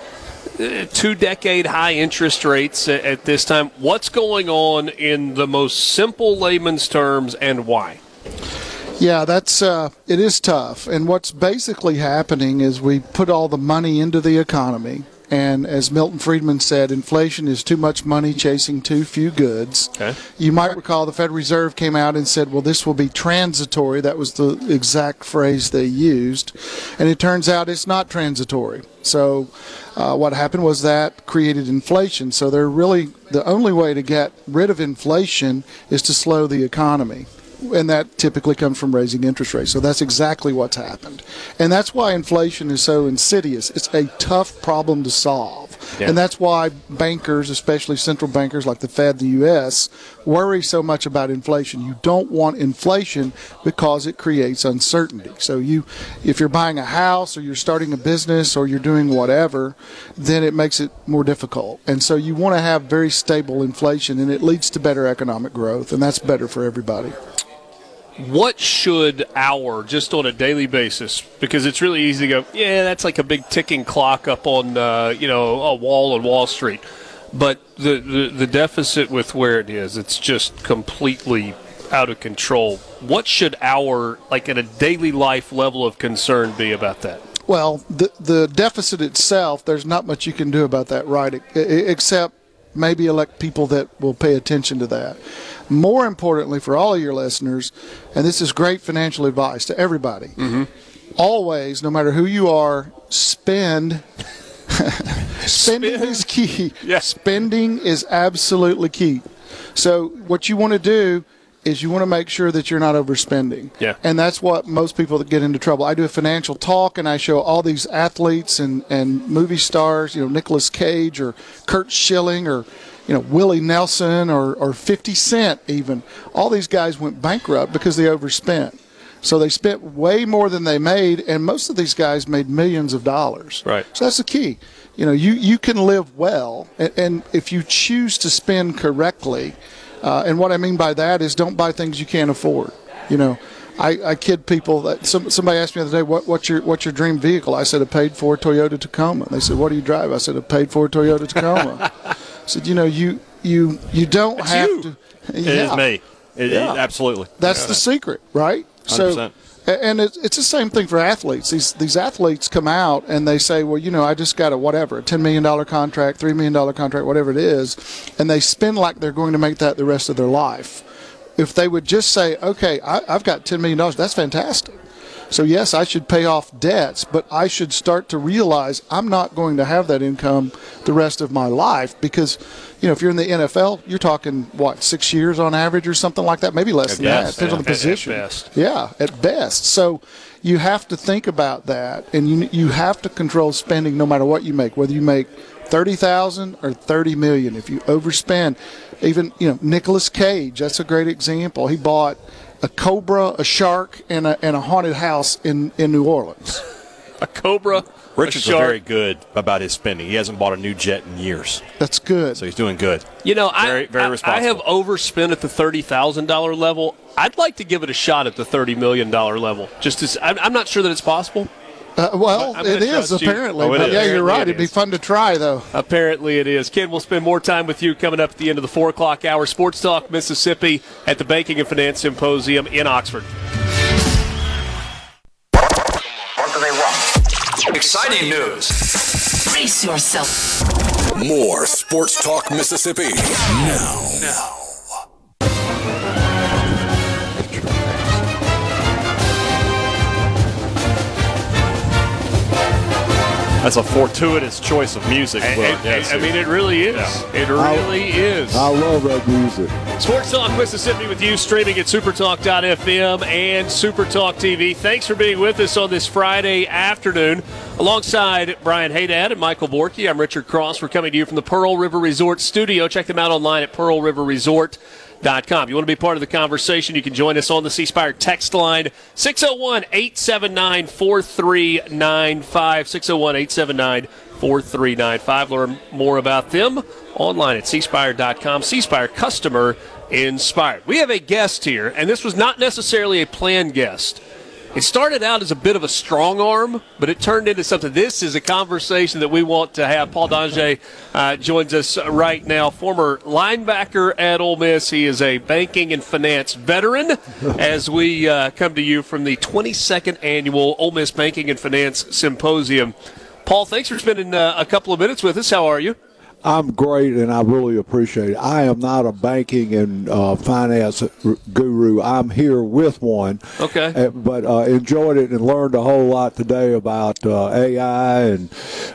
uh, two decade high interest rates at, at this time. What's going on in the most simple layman's terms and why? Yeah, that's uh, it is tough. And what's basically happening is we put all the money into the economy, and as Milton Friedman said, inflation is too much money chasing too few goods. Okay. You might recall the Federal Reserve came out and said, "Well, this will be transitory." That was the exact phrase they used, and it turns out it's not transitory. So, uh, what happened was that created inflation. So, they're really the only way to get rid of inflation is to slow the economy and that typically comes from raising interest rates. So that's exactly what's happened. And that's why inflation is so insidious. It's a tough problem to solve. Yeah. And that's why bankers, especially central bankers like the Fed, the US, worry so much about inflation. You don't want inflation because it creates uncertainty. So you if you're buying a house or you're starting a business or you're doing whatever, then it makes it more difficult. And so you want to have very stable inflation and it leads to better economic growth and that's better for everybody. What should our, just on a daily basis, because it's really easy to go, yeah, that's like a big ticking clock up on, uh, you know, a wall on Wall Street. But the, the, the deficit with where it is, it's just completely out of control. What should our, like at a daily life level of concern be about that? Well, the the deficit itself, there's not much you can do about that, right? Except maybe elect people that will pay attention to that. More importantly, for all of your listeners, and this is great financial advice to everybody. Mm-hmm. Always, no matter who you are, spend Spending Spend. is key. Yeah. Spending is absolutely key. So what you want to do is you want to make sure that you're not overspending. Yeah. And that's what most people that get into trouble. I do a financial talk and I show all these athletes and, and movie stars, you know, Nicolas Cage or Curt Schilling or you know, Willie Nelson or, or 50 Cent even. All these guys went bankrupt because they overspent. So they spent way more than they made, and most of these guys made millions of dollars. Right. So that's the key. You know, you, you can live well, and, and if you choose to spend correctly, uh, and what I mean by that is don't buy things you can't afford. You know, I, I kid people that some, somebody asked me the other day, what, what's your what's your dream vehicle? I said a paid for Toyota Tacoma. They said, what do you drive? I said a paid for Toyota Tacoma. Said, you know, you you you don't It's have you. to. It is me. It- it- Yeah. absolutely. That's the secret, right? 100%. So, and it's, it's the same thing for athletes. These these athletes come out and they say, well, you know, I just got a whatever, a ten million dollar contract, three million dollar contract, whatever it is, and they spend like they're going to make that the rest of their life. If they would just say, okay, I, I've got ten million dollars, that's fantastic. So yes, I should pay off debts, but I should start to realize I'm not going to have that income the rest of my life because, you know, if you're in the NFL, you're talking what six years on average or something like that, maybe less At than that. best, Depends on the At- at best. Yeah, at best. So you have to think about that, and you you have to control spending no matter what you make, whether you make thirty thousand or thirty million. If you overspend, even you know Nicolas Cage, that's a great example. He bought a cobra, a shark, and a and a haunted house in in New Orleans. A cobra. Richard's a shark. very good about his spending. He hasn't bought a new jet in years, That's good. so he's doing good. You know, I, Very- very I, I have overspent at the thirty thousand dollar level. I'd like to give it a shot at the thirty million dollar level. Just as I'm, I'm not sure that it's possible. Uh, well, it is you. apparently. Oh, it but is. yeah, you're Apparently right. it It'd be fun to try though. Apparently it is. Ken, we'll spend more time with you coming up at the end of the four o'clock hour. Sports Talk Mississippi at the Banking and Finance Symposium in Oxford. Exciting news. Brace yourself. More Sports Talk Mississippi. Now. Now. That's a fortuitous choice of music. And- but, and- yes, I mean, it really is. It really is. I love that music. Sports Talk Mississippi with you, streaming at supertalk.fm and Supertalk TV. Thanks for being with us on this Friday afternoon. Alongside Brian Hadad and Michael Borky, I'm Richard Cross. We're coming to you from the Pearl River Resort studio. Check them out online at You want to be part of the conversation, you can join us on the C Spire text line 601 879 4395. 601 879 4395. Learn more about them online at cspire.com. Cspire customer inspired. We have a guest here, and this was not necessarily a planned guest. It started out as a bit of a strong arm, but it turned into something. This is a conversation that we want to have. Paul Dongieux uh, joins us right now, former linebacker at Ole Miss. He is a banking and finance veteran as we uh, come to you from the 22nd annual Ole Miss Banking and Finance Symposium. Paul, thanks for spending uh, a couple of minutes with us. How are you? I'm great, and I really appreciate it. I am not a banking and uh, finance guru. I'm here with one. Okay. Uh, but uh, enjoyed it and learned a whole lot today about uh, AI and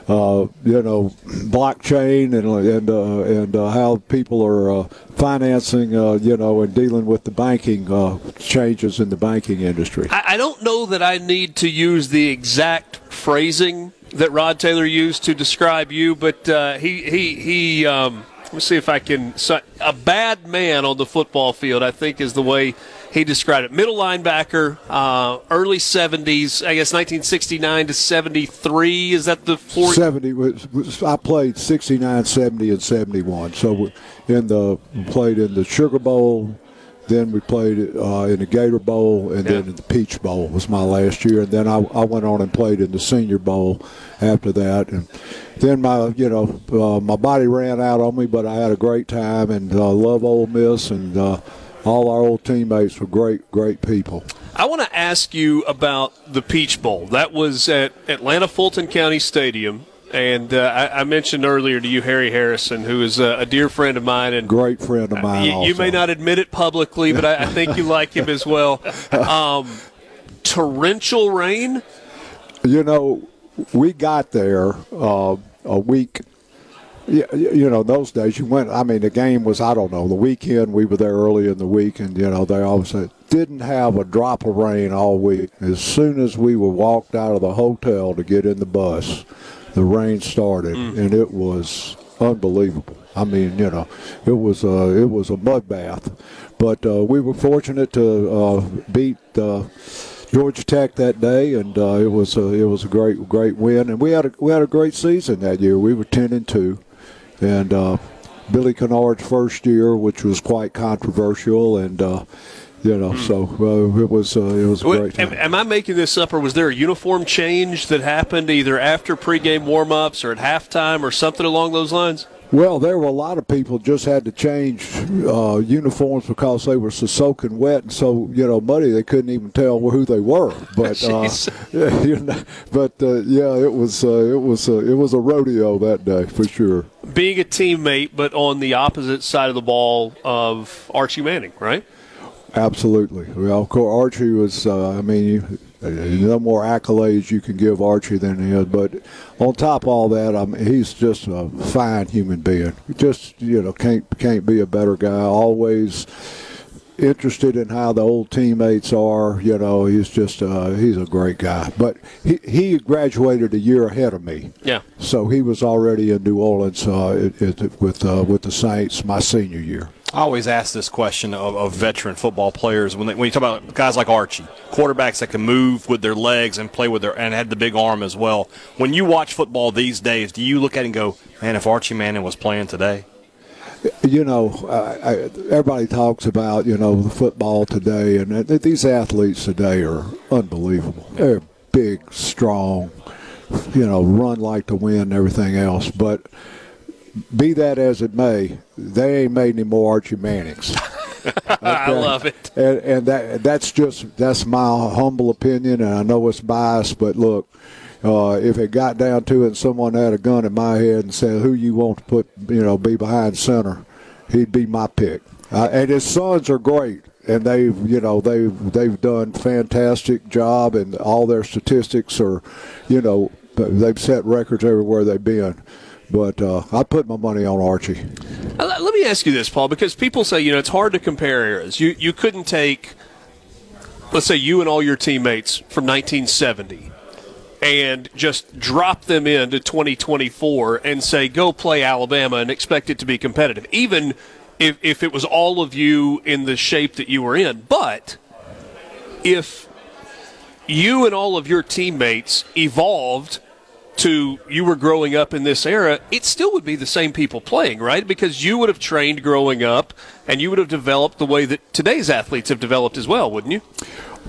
uh, you know blockchain and and uh, and uh, how people are uh, financing uh, you know and dealing with the banking uh, changes in the banking industry. I, I don't know that I need to use the exact phrasing that Rod Taylor used to describe you, but uh, he he he. Um, let me see if I can. A bad man on the football field, I think, is the way he described it. Middle linebacker, uh, early '70s, I guess 1969 to '73. Is that the four? 70 was, was I played 69, 70, and 71. So in the played in the Sugar Bowl, then we played uh, in the Gator Bowl, and then in the Peach Bowl was my last year. And then I, I went on and played in the Senior Bowl after that. And then my you know uh, my body ran out on me, but I had a great time and uh, love Ole Miss and. Uh, all our old teammates were great, great people. I want to ask you about the Peach Bowl. That was at Atlanta Fulton County Stadium. And uh, I, I mentioned earlier to you Harry Harrison, who is a, a dear friend of mine, and Great friend of mine. you, you may not admit it publicly, but I, I think you like him as well. Um, torrential rain. You know, we got there uh, a week Yeah, you know, those days you went. I mean, the game was I don't know. The weekend we were there early in the week, and you know they always said didn't have a drop of rain all week. As soon as we were walked out of the hotel to get in the bus, the rain started, and it was unbelievable. I mean, you know, it was a it was a mud bath, but uh, we were fortunate to uh, beat. Uh, Georgia Tech that day, and uh, it was a, it was a great great win, and we had a, we had a great season that year. We were ten and two, and uh, Billy Kinard's first year, which was quite controversial, and uh, you know, so uh, it was uh, it was a great am, am I making this up, or was there a uniform change that happened either after pregame warm-ups or at halftime or something along those lines? Well, there were a lot of people just had to change uh, uniforms because they were so soaking wet and so you know muddy they couldn't even tell who they were. But uh, Jeez. you know, but uh, yeah, it was uh, it was uh, it was a rodeo that day for sure. Being a teammate, but on the opposite side of the ball of Archie Manning, right? Absolutely. Well, Archie was. Uh, I mean, you, no more accolades you can give Archie than he is. But on top of all that, I mean, he's just a fine human being. Just you know, can't can't be a better guy. Always interested in how the old teammates are. You know, he's just uh, he's a great guy. But he he graduated a year ahead of me. Yeah. So he was already in New Orleans uh, it, it, with uh, with the Saints my senior year. I always ask this question of, of veteran football players when, they, when you talk about guys like Archie, quarterbacks that can move with their legs and play with their and had the big arm as well. When you watch football these days, do you look at it and go, "Man, if Archie Manning was playing today"? You know, I, I, everybody talks about you know the football today, and th- these athletes today are unbelievable. They're big, strong, you know, run like the wind, and everything else. But be that as it may, they ain't made any more Archie Mannings. I love it. and, and that that's just that's my humble opinion, and I know it's biased, but look. Uh, if it got down to it, and someone had a gun in my head and said, "Who you want to put, you know, be behind center," he'd be my pick. Uh, and his sons are great, and they've, you know, they've they've done fantastic job, and all their statistics are, you know, they've set records everywhere they've been. But uh, I put my money on Archie. Uh, Let let me ask you this, Paul, because people say you know it's hard to compare eras. You you couldn't take, let's say, you and all your teammates from 1970, and just drop them into 2024 and say go play Alabama and expect it to be competitive, even if if it was all of you in the shape that you were in. But if you and all of your teammates evolved to you were growing up in this era, it still would be the same people playing, right? Because you would have trained growing up and you would have developed the way that today's athletes have developed as well, wouldn't you?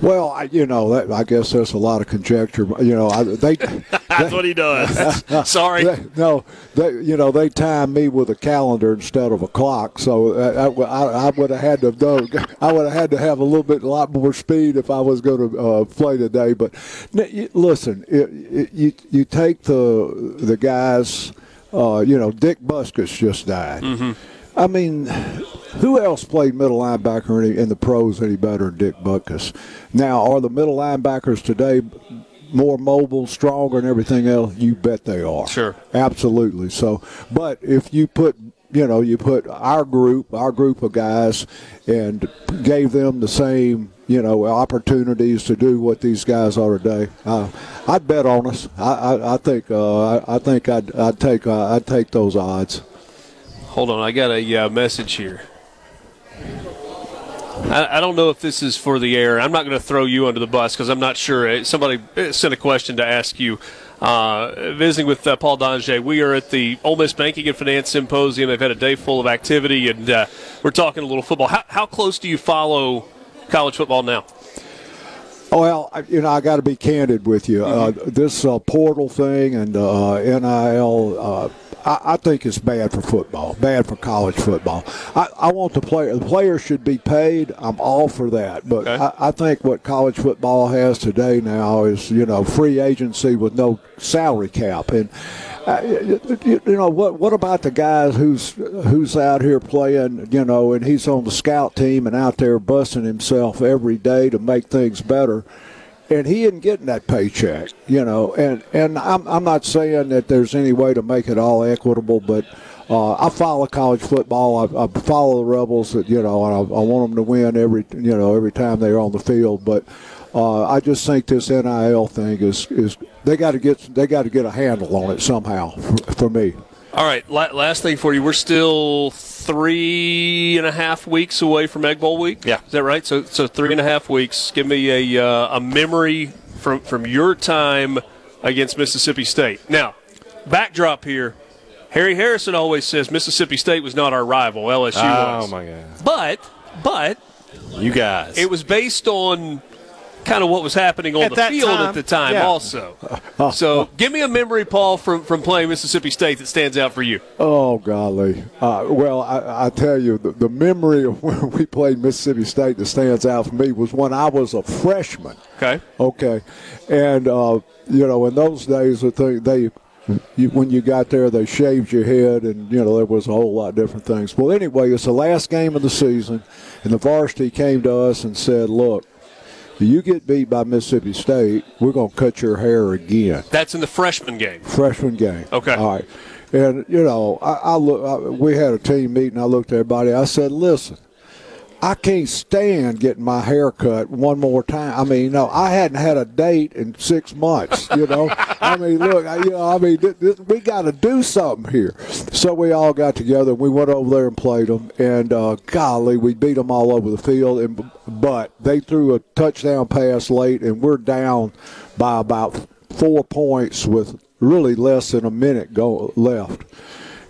Well, I, you know, that, I guess there's a lot of conjecture. You know, I, they. That's what he does. Sorry. They, no, they, you know, they timed me with a calendar instead of a clock, so I, I, I would have had to have done, I would have had to have a little bit, a lot more speed if I was going to uh, play today. But listen, it, it, you you take the the guys, uh, you know, Dick Butkus just died. I mean, who else played middle linebacker any, in the pros any better than Dick Butkus? Now, are the middle linebackers today more mobile, stronger, and everything else? You bet they are. Sure. Absolutely. So, but if you put you know, you put our group, our group of guys, and gave them the same, you know, opportunities to do what these guys are today. Uh, I'd bet on us. I, I, I think, uh, I, I think I'd, I'd take, uh, I'd take those odds. Hold on, I got a uh, message here. I, don't know if this is for the air. I'm not going to throw you under the bus because I'm not sure. Uh, Somebody uh, sent a question to ask you. Uh, visiting with uh, Paul Dongieux, we are at the Ole Miss Banking and Finance Symposium. They've had a day full of activity, and uh, we're talking a little football. How, how close do you follow college football now? Well, you know, I got to be candid with you. Uh, this uh, portal thing and uh, NIL, I, I think it's bad for football, bad for college football. I, I want the player. The players should be paid. I'm all for that. But Okay. I, I think what college football has today now is you know free agency with no salary cap and. Uh, you, you know what? What about the guys who's who's out here playing? You know, and he's on the scout team and out there busting himself every day to make things better and he isn't getting that paycheck, you know. And and I'm I'm not saying that there's any way to make it all equitable, but. Uh, I follow college football. I, I follow the Rebels, that you know, and I, I want them to win every, you know, every time they're on the field. But uh, I just think this NIL thing is is they got to get they got to get a handle on it somehow for, for me. All right, last thing for you. We're still three and a half weeks away from Egg Bowl week. Yeah. is that right? So, so three and a half weeks. Give me a uh, a memory from from your time against Mississippi State. Now, backdrop here. Harry Harrison always says Mississippi State was not our rival. LSU Oh was. Oh my God, But but you guys! it was based on kind of what was happening on At the field time, at the time, yeah. also. so, give me a memory, Paul, from from playing Mississippi State that stands out for you. Oh golly! Uh, well, I, I tell you, the, the memory of when we played Mississippi State that stands out for me was when I was a freshman. Okay. Okay, and uh, you know, in those days, I think they. You, when you got there, they shaved your head, and you know there was a whole lot of different things. Well, anyway, it's the last game of the season, and the varsity came to us and said, "Look, if you get beat by Mississippi State, we're going to cut your hair again." That's in the freshman game. freshman game. Okay. All right. And you know, I, I look. I, we had a team meeting. I looked at everybody. I said, "Listen, I can't stand getting my hair cut one more time. I mean, you know, I hadn't had a date in six months. You know, I mean, look, I, you know, I mean, th- th- we got to do something here. So we all got together. We went over there and played them, and uh, golly, we beat them all over the field. And but they threw a touchdown pass late, and we're down by about four points with really less than a minute go left.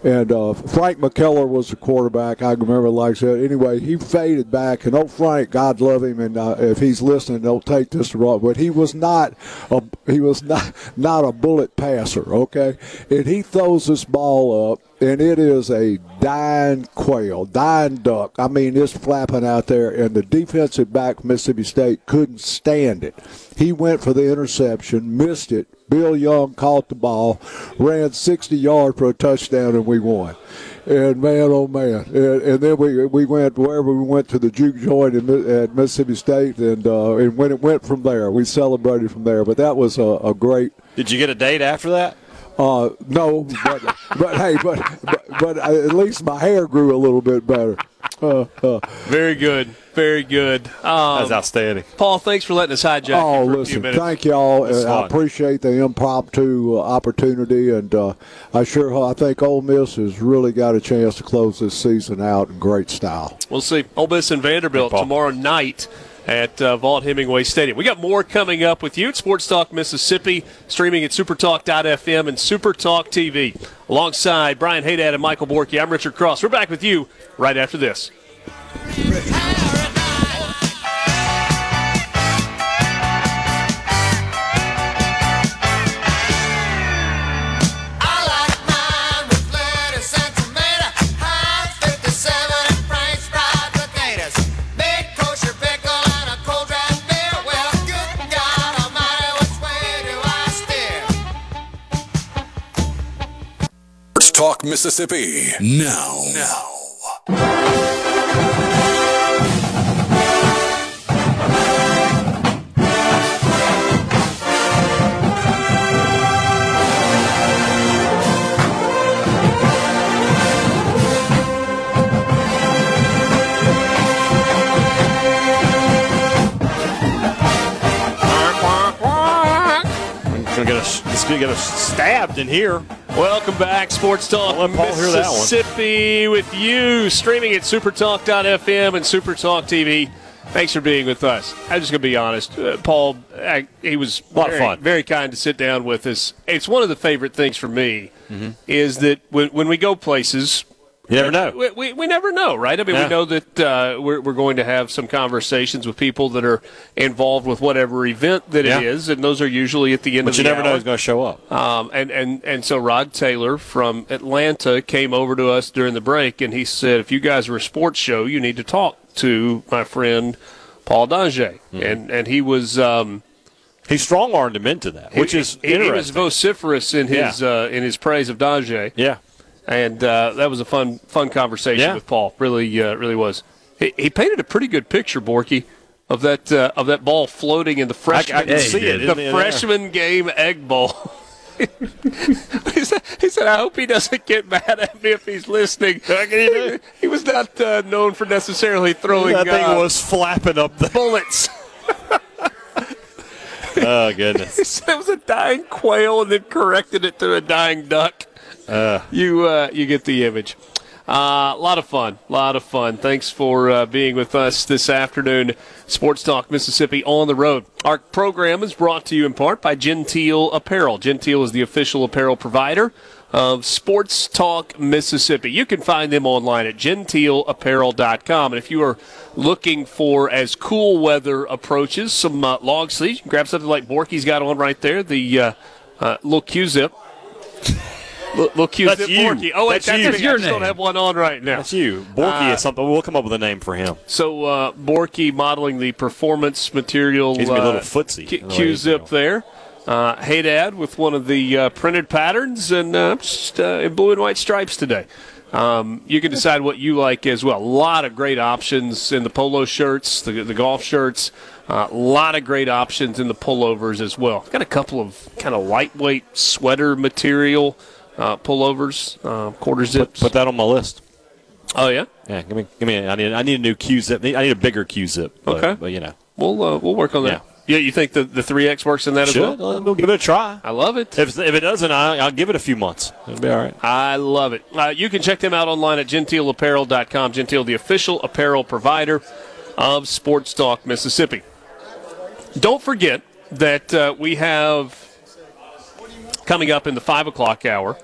And uh, Frank McKellar was the quarterback. I remember, like I said. Anyway, he faded back, and old Frank, God love him, and uh, if he's listening, don't take this wrong, but he was not a he was not not a bullet passer. Okay, and he throws this ball up, and it is a dying quail, dying duck. I mean, it's flapping out there, and the defensive back Mississippi State couldn't stand it. He went for the interception, missed it. Bill Young caught the ball, ran 60 yards for a touchdown, and we won. And man, oh man! And, and then we we went wherever we went to the juke joint in, at Mississippi State, and uh, and when it went from there, we celebrated from there. But that was a, a great Did you get a date after that? Uh, no, but, but hey, but but, but at least my hair grew a little bit better. Uh, uh, Very good. Very good. Um, That's outstanding. Paul, thanks for letting us hijack oh, you for a few listen, minutes. thank y'all. Uh, I appreciate the impromptu uh, opportunity, and uh, I sure I think Ole Miss has really got a chance to close this season out in great style. We'll see. Ole Miss and Vanderbilt Hey, tomorrow night at uh, Vaught Hemingway Stadium. We got more coming up with you at Sports Talk Mississippi, streaming at supertalk.fm and Supertalk TV. Alongside Brian Hadad and Michael Borky, I'm Richard Cross. We're back with you right after this. Mississippi. Now. Now. Us. It's gonna get us stabbed in here. Welcome back, Sports Talk I'll let Paul hear that one. Mississippi with you, streaming at supertalk.fm and Supertalk TV. Thanks for being with us. I'm just going to be honest. Uh, Paul, I, he was A lot of very, fun. very kind to sit down with us. It's one of the favorite things for me is that when, when we go places, You never know. we, we, we never know, right? I mean, Yeah. we know that uh, we're, we're going to have some conversations with people that are involved with whatever event that Yeah. it is, and those are usually at the end But of the But you never know who's going to show up. Um, and, and, and so Rod Taylor from Atlanta came over to us during the break, and he said, if you guys are a sports show, you need to talk to my friend Paul Danger. Mm-hmm. And, and he was um, He strong armed him into that, which he, is he, he was vociferous in his uh, in his praise of Danger. yeah. And uh, that was a fun fun conversation Yeah. with Paul. Really, uh, really was. He, he painted a pretty good picture, Borky, of that uh, of that ball floating in the freshman. I can see it, The isn't it, there? freshman game egg bowl. he, said, he said, "I hope he doesn't get mad at me if he's listening." What can you do? He was not uh, known for necessarily throwing That thing uh, was flapping up the. bullets. Oh goodness. He said it was a dying quail, and then corrected it to a dying duck. you uh, you get the image. A lot of fun, a lot of fun. Thanks for uh, being with us this afternoon. Sports Talk Mississippi on the road. Our program is brought to you in part by Genteel Apparel. Genteel is the official apparel provider of Sports Talk Mississippi. You can find them online at genteelapparel.com. And if you are looking for as cool weather approaches, some uh, long sleeves, you can grab something like Borky's got on right there, the uh, uh, little Q-zip. Little, little That's you. Borky. Oh, wait, That's that's, you. me. I your just don't have one on right now. That's you. Borky Uh, is something. We'll come up with a name for him. So uh, Borky modeling the performance material. He's gonna a uh, little footsie. Q- in the way he's Q-zip there. Uh, hey Dad with one of the uh, printed patterns and uh, just uh, in blue and white stripes today. Um, you can decide what you like as well. A lot of great options in the polo shirts, the, the golf shirts. A lot of great options in the pullovers as well. Got a couple of kind of lightweight sweater material uh, pullovers, uh, quarter zips. Put that on my list. oh yeah, Yeah, give me, give me. I need, I need a new Q zip. I need a bigger Q zip. But, Okay. but you know, we'll uh, we'll work on that. Yeah, you think the the three X works in that as should well? we'll give it a try. I love it. If, if it doesn't, I, I'll give it a few months. It'll be all right. I love it. Uh, you can check them out online at genteelapparel.com. Genteel, the official apparel provider of Sports Talk Mississippi. Don't forget that uh, we have coming up in the 5 o'clock hour.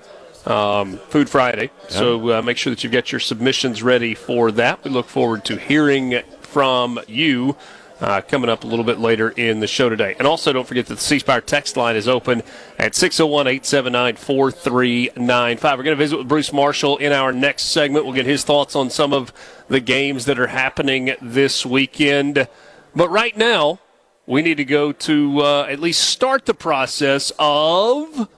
Um, Food Friday. So uh, make sure that you get your submissions ready for that. We look forward to hearing from you uh, coming up a little bit later in the show today. And also, don't forget that the C Spire text line is open at 601 879 4395. We're going to visit with Bruce Marshall in our next segment. We'll get his thoughts on some of the games that are happening this weekend. But right now, we need to go to uh, at least start the process of.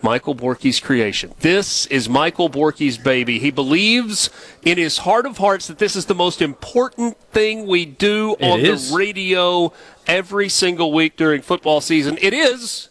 Michael Borky's creation. This is Michael Borky's baby. He believes in his heart of hearts that this is the most important thing we do It on is. the radio every single week during football season. It is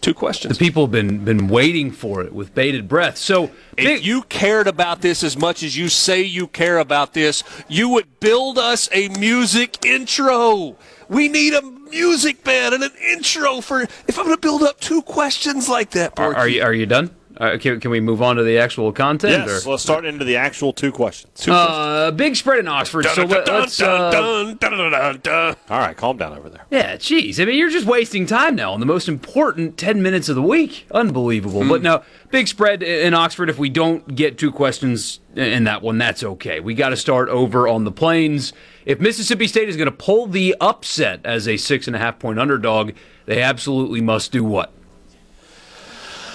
two questions. The people have been been waiting for it with bated breath. So If you cared about this as much as you say you care about this, you would build us a music intro. We need a music bed and an intro for. If I'm going to build up two questions like that, are, are you are you done? Uh, can, can we move on to the actual content? Yes. or? Let's start into the actual two questions. Uh, big spread in Oxford. So let, us uh, All right, calm down over there. Yeah, geez. I mean, you're just wasting time now on the most important 10 minutes of the week. Unbelievable. But no, big spread in Oxford. If we don't get two questions in that one, that's okay. We got to start over on the plains. If Mississippi State is going to pull the upset as a six and a half point underdog, they absolutely must do what?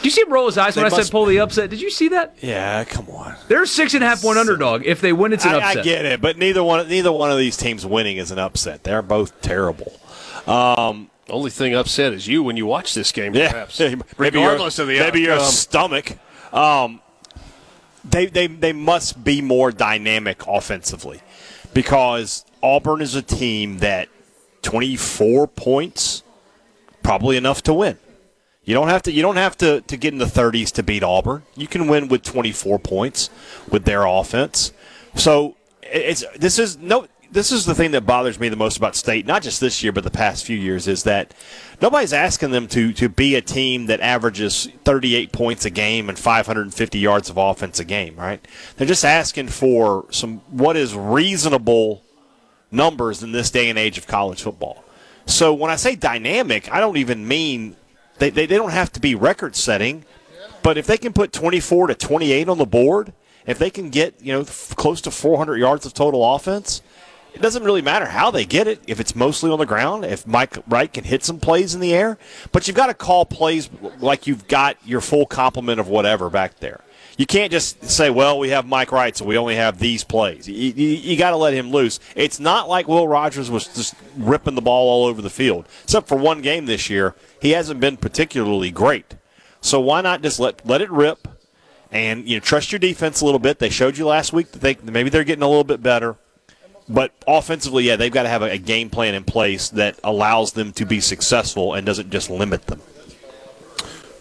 Do you see him roll his eyes when They I said pull the upset? Did you see that? Yeah, come on. They're a six and a half point underdog. If they win, it's an I, upset. I get it, but neither one neither one of these teams winning is an upset. They're both terrible. Um, Only thing upset is you when you watch this game, yeah, perhaps. maybe Regardless your, of the maybe your stomach. Um, they they they must be more dynamic offensively because Auburn is a team that twenty four points probably enough to win. You don't have to. You don't have to, to get in the 30s to beat Auburn. You can win with 24 points with their offense. So it's this is no. This is the thing that bothers me the most about State, not just this year, but the past few years, is that nobody's asking them to to be a team that averages 38 points a game and 550 yards of offense a game. Right? They're just asking for some what is reasonable numbers in this day and age of college football. So when I say dynamic, I don't even mean they, they, they don't have to be record setting, but if they can put 24 to 28 on the board, if they can get you know f- close to 400 yards of total offense, it doesn't really matter how they get it. If it's mostly on the ground, if Mike Wright can hit some plays in the air, but you've got to call plays like you've got your full complement of whatever back there. You can't just say, "Well, we have Mike Wright, so we only have these plays." You, you, you got to let him loose. It's not like Will Rogers was just ripping the ball all over the field, except for one game this year. He hasn't been particularly great. So why not just let let it rip, and you know trust your defense a little bit. They showed you last week that they maybe they're getting a little bit better. But offensively, yeah, they've got to have a, a game plan in place that allows them to be successful and doesn't just limit them.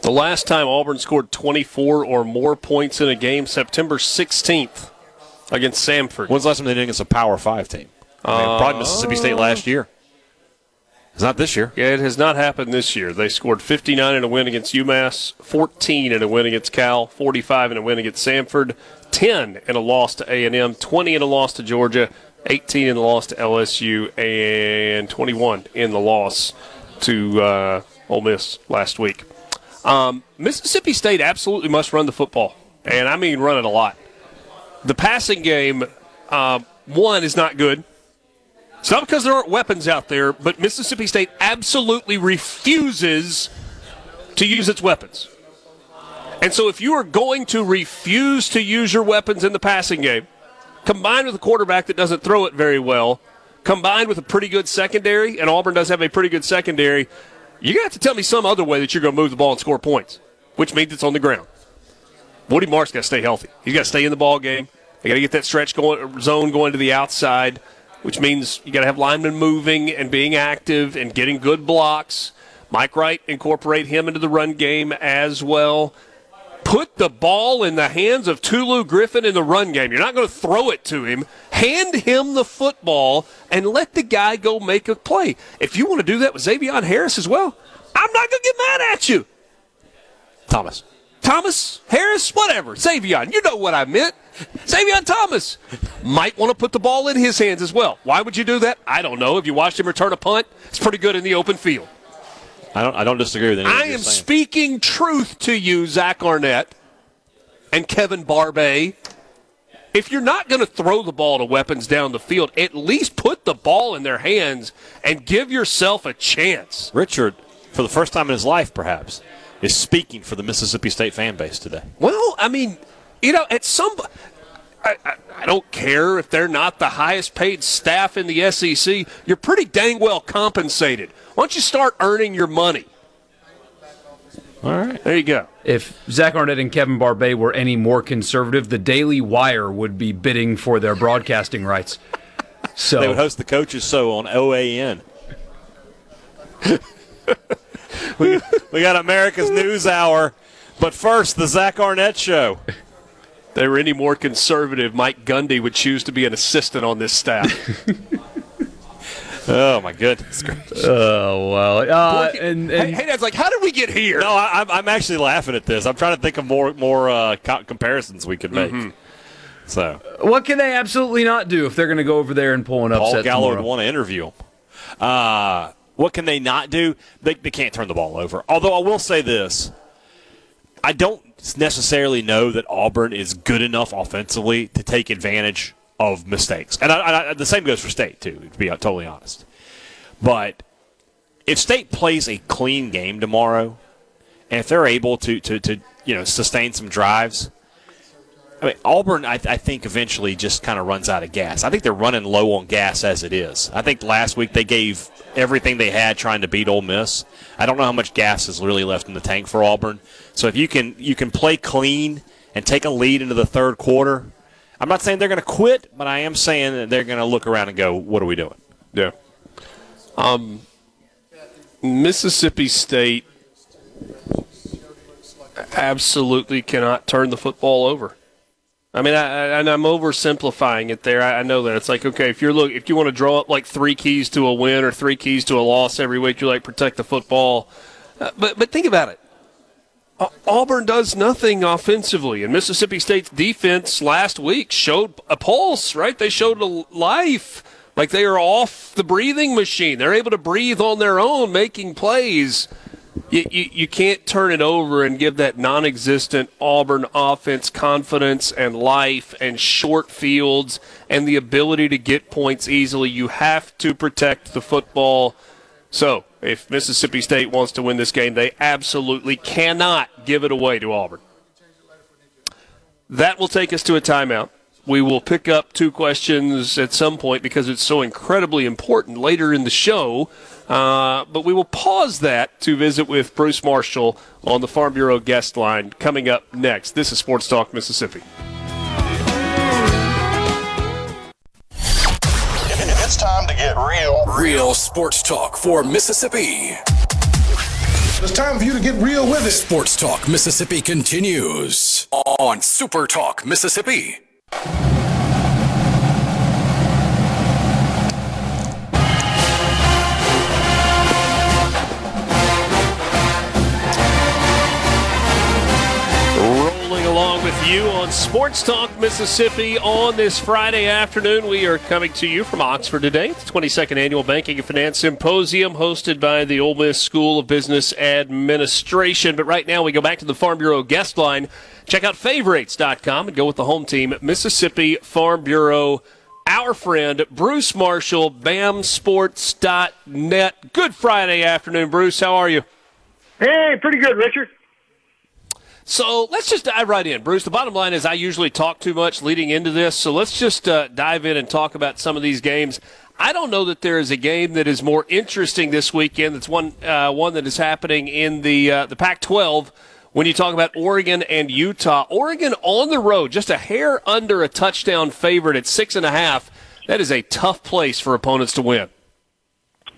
The last time Auburn scored 24 or more points in a game, September 16th against Samford. When's the last time they did against a Power Five team? I mean, probably Mississippi State uh, last year. It's not this year. Yeah, it has not happened this year. They scored 59 in a win against UMass, 14 in a win against Cal, 45 in a win against Samford, 10 in a loss to A&M, 20 in a loss to Georgia, 18 in the loss to LSU, and 21 in the loss to uh, Ole Miss last week. Um, Mississippi State absolutely must run the football, and I mean run it a lot. The passing game, uh, one, is not good. It's not because there aren't weapons out there, but Mississippi State absolutely refuses to use its weapons. And so if you are going to refuse to use your weapons in the passing game, combined with a quarterback that doesn't throw it very well, combined with a pretty good secondary, and Auburn does have a pretty good secondary, you're going to have to tell me some other way that you're going to move the ball and score points, which means it's on the ground. Woody Marks got to stay healthy. He's got to stay in the ball game. They got to get that stretch going, zone going to the outside, which means you got to have linemen moving and being active and getting good blocks. Mike Wright incorporate him into the run game as well. Put the ball in the hands of Tulu Griffin in the run game. You're not going to throw it to him. Hand him the football and let the guy go make a play. If you want to do that with Xavier Harris as well, I'm not going to get mad at you. Thomas. Thomas, Harris, whatever. Zavion, you know what I meant. Zavion Thomas might want to put the ball in his hands as well. Why would you do that? I don't know. If you watched him return a punt, it's pretty good in the open field. I don't. I don't disagree with anything. I am saying. speaking truth to you, Zach Arnett and Kevin Barbay. If you're not going to throw the ball to weapons down the field, at least put the ball in their hands and give yourself a chance. Richard, for the first time in his life, perhaps, is speaking for the Mississippi State fan base today. Well, I mean, you know, at some. I, I, I don't care if they're not the highest paid staff in the SEC. You're pretty dang well compensated. Why don't you start earning your money? All right. There you go. If Zach Arnett and Kevin Barbay were any more conservative, the Daily Wire would be bidding for their broadcasting rights. So They would host the coaches so on OAN. we, we got America's News Hour, but first the Zach Arnett Show. If they were any more conservative, Mike Gundy would choose to be an assistant on this staff. Oh my goodness! Oh well, uh, and, hey, and hey, Dad's like, how did we get here? No, I, I'm, I'm actually laughing at this. I'm trying to think of more more uh, co- comparisons we could make. Mm-hmm. So what can they absolutely not do if they're going to go over there and pull an Paul upset Gallo would tomorrow? want to interview him. Uh, what can they not do? They, they can't turn the ball over. Although I will say this, I don't necessarily know that Auburn is good enough offensively to take advantage of mistakes. And I, I, the same goes for State, too, to be totally honest. But if State plays a clean game tomorrow, and if they're able to, to, to you know, sustain some drives, I mean, Auburn, I, I think, eventually just kind of runs out of gas. I think they're running low on gas as it is. I think last week they gave everything they had trying to beat Ole Miss. I don't know how much gas is really left in the tank for Auburn. So if you can you can play clean and take a lead into the third quarter, I'm not saying they're going to quit, but I am saying that they're going to look around and go, "What are we doing?" Yeah. Um, Mississippi State absolutely cannot turn the football over. I mean, I, and I'm oversimplifying it there. I, I know that it's like okay, if you're look, if you want to draw up like three keys to a win or three keys to a loss every week, you're like protect the football. Uh, but but think about it. Auburn does nothing offensively, and Mississippi State's defense last week showed a pulse. Right, they showed a life. Like they are off the breathing machine. They're able to breathe on their own, making plays. You, you, you can't turn it over and give that non existent Auburn offense confidence and life and short fields and the ability to get points easily. You have to protect the football. So, if Mississippi State wants to win this game, they absolutely cannot give it away to Auburn. That will take us to a timeout. We will pick up two questions at some point because it's so incredibly important later in the show. Uh, but we will pause that to visit with Bruce Marshall on the Farm Bureau guest line coming up next. This is Sports Talk Mississippi. It's time to get real. Real sports talk for Mississippi. It's time for you to get real with it. Sports Talk Mississippi continues on Super Talk Mississippi. You on Sports Talk Mississippi on this Friday afternoon. We are coming to you from Oxford today. The 22nd Annual Banking and Finance Symposium hosted by the Ole Miss School of Business Administration. But right now we go back to the Farm Bureau guest line. Check out favorites.com and go with the home team, Mississippi Farm Bureau. Our friend Bruce Marshall, BAMSports.net. Good Friday afternoon, Bruce. How are you? Hey, pretty good, Richard. So let's just dive right in, Bruce. The bottom line is I usually talk too much leading into this, so let's just uh, dive in and talk about some of these games. I don't know that there is a game that is more interesting this weekend. That's one uh, one that is happening in the uh, the Pac-12. When you talk about Oregon and Utah, Oregon on the road, just a hair under a touchdown favorite at six and a half. That is a tough place for opponents to win.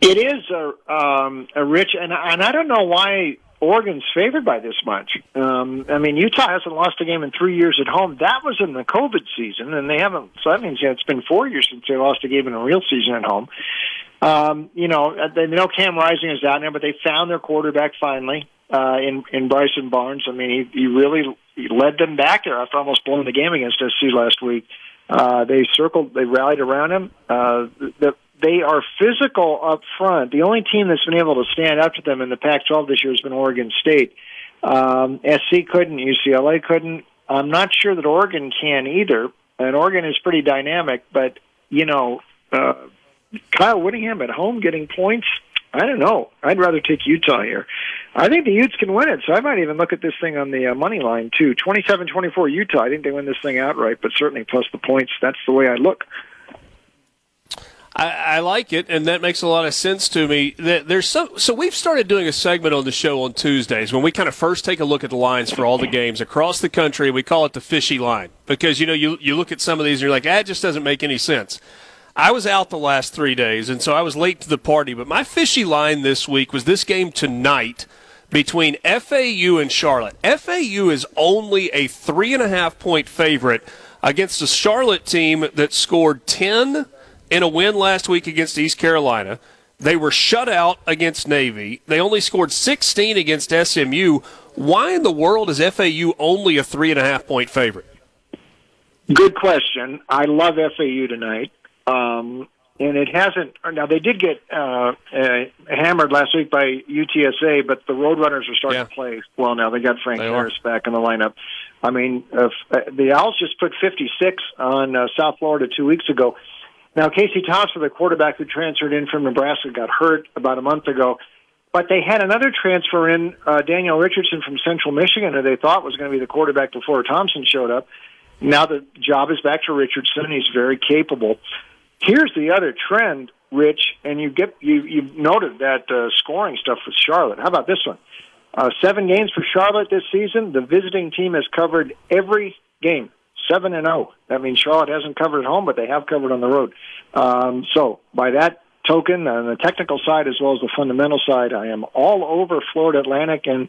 It is a, um, a rich, and, and I don't know why Oregon's favored by this much. Um, I mean, Utah hasn't lost a game in three years at home. That was in the COVID season, and they haven't. So that means yeah, it's been four years since they lost a game in a real season at home. Um, you know, they know Cam Rising is out there, but they found their quarterback finally uh, in in Bryson Barnes. I mean, he, he really he led them back there after almost blowing the game against SC last week. Uh, they circled, they rallied around him. Uh, the, they are physical up front. The only team that's been able to stand up to them in the Pac-12 this year has been Oregon State. Um, SC couldn't, UCLA couldn't. I'm not sure that Oregon can either. And Oregon is pretty dynamic, but you know, uh, Kyle Whittingham at home getting points. I don't know. I'd rather take Utah here. I think the Utes can win it, so I might even look at this thing on the uh, money line too. Twenty-seven, twenty-four Utah. I think they win this thing outright, but certainly plus the points. That's the way I look. I, I like it, and that makes a lot of sense to me. That there's so so we've started doing a segment on the show on Tuesdays when we kind of first take a look at the lines for all the games across the country. We call it the fishy line because you know you you look at some of these and you're like, it just doesn't make any sense. I was out the last three days, and so I was late to the party. But my fishy line this week was this game tonight between FAU and Charlotte. FAU is only a three and a half point favorite against a Charlotte team that scored ten in a win last week against East Carolina. They were shut out against Navy. They only scored 16 against SMU. Why in the world is FAU only a three and a half point favorite? Good question. I love FAU tonight. Um, and it hasn't. Now they did get uh, uh, hammered last week by UTSA, but the Roadrunners are starting Yeah. to play well now. They got Frank They are. Harris back in the lineup. I mean, uh, the Owls just put 56 on uh, South Florida two weeks ago. Now Casey Thompson, the quarterback who transferred in from Nebraska, got hurt about a month ago. But they had another transfer in, uh, Daniel Richardson from Central Michigan, who they thought was going to be the quarterback before Thompson showed up. Now the job is back to Richardson. He's very capable. Here's the other trend, Rich, and you get you you noted that uh, scoring stuff with Charlotte. How about this one? Uh, seven games for Charlotte this season. The visiting team has covered every game, seven and zero. That means Charlotte hasn't covered at home, but they have covered on the road. Um, so by that token, on the technical side as well as the fundamental side, I am all over Florida Atlantic, and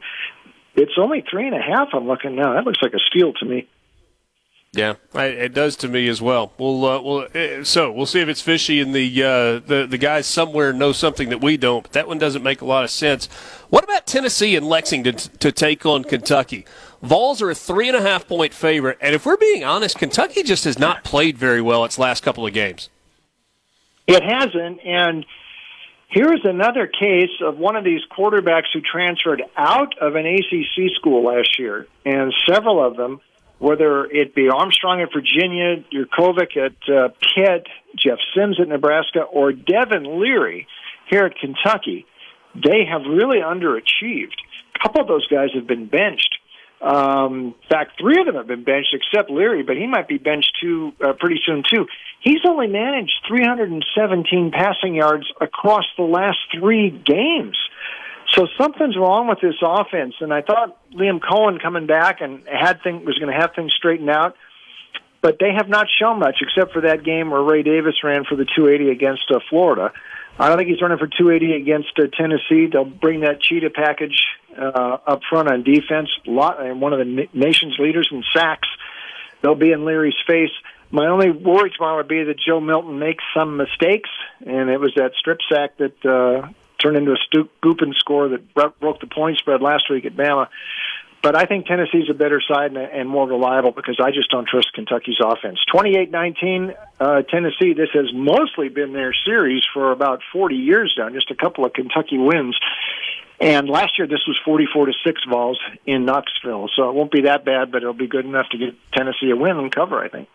it's only three and a half. I'm looking now. That looks like a steal to me. Yeah, I, it does to me as well. We'll, uh, we'll uh, so we'll see if it's fishy and the uh, the the guys somewhere know something that we don't. But that one doesn't make a lot of sense. What about Tennessee and Lexington t- to take on Kentucky? Vols are a three and a half point favorite, and if we're being honest, Kentucky just has not played very well its last couple of games. It hasn't, and here's another case of one of these quarterbacks who transferred out of an ACC school last year, and several of them, whether it be Armstrong at Virginia, Jurkovec at uh, Pitt, Jeff Sims at Nebraska, or Devin Leary here at Kentucky, they have really underachieved. A couple of those guys have been benched. Um, in fact, three of them have been benched except Leary, but he might be benched too uh, pretty soon too. He's only managed 317 passing yards across the last three games. So something's wrong with this offense, and I thought Liam Coen coming back and had thing was going to have things straightened out, but they have not shown much except for that game where Ray Davis ran for the 280 against uh, Florida. I don't think he's running for 280 against uh, Tennessee. They'll bring that cheetah package uh, up front on defense. Lot, and one of the na- nation's leaders in sacks. They'll be in Leary's face. My only worry tomorrow would be that Joe Milton makes some mistakes, and it was that strip sack that uh, turned into a scooping score that broke the point spread last week at Bama. But I think Tennessee's a better side and, and more reliable because I just don't trust Kentucky's offense. 28-19, uh, Tennessee. This has mostly been their series for about 40 years now. Just a couple of Kentucky wins. And last year, this was 44 to six balls in Knoxville, so it won't be that bad, but it'll be good enough to get Tennessee a win and cover. I think.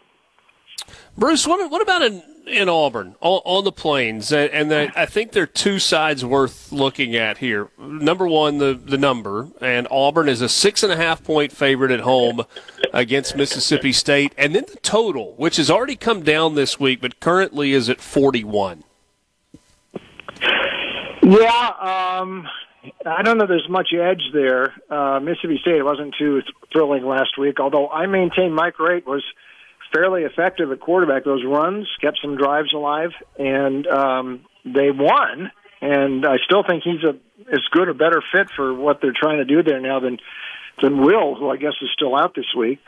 Bruce, what, what about in, in Auburn on, on the plains? And, and the, I think there are two sides worth looking at here. Number one, the, the number, and Auburn is a six and a half point favorite at home against Mississippi State, and then the total, which has already come down this week, but currently is at 41. Yeah, um, I don't know. There's much edge there. Uh, Mississippi State wasn't too thrilling last week, although I maintain Mike Wright was fairly effective at quarterback. Those runs kept some drives alive, and um, they won. And I still think he's a as good or better fit for what they're trying to do there now than than Will, who I guess is still out this week.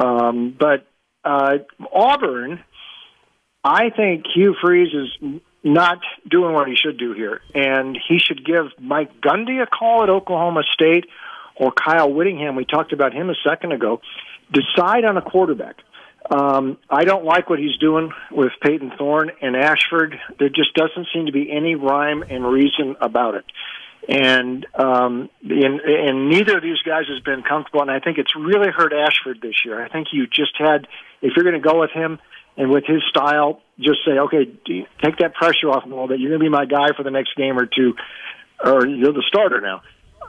Um, but uh, Auburn, I think Hugh Freeze is not doing what he should do here, and he should give Mike Gundy a call at Oklahoma State or Kyle Whittingham. We talked about him a second ago. Decide on a quarterback. Um, I don't like what he's doing with Payton Thorne and Ashford. There just doesn't seem to be any rhyme and reason about it. And um, and, and neither of these guys has been comfortable, and I think it's really hurt Ashford this year. I think you just had, if you're going to go with him and with his style, just say, okay, take that pressure off him a little bit. You're going to be my guy for the next game or two, or you're the starter now.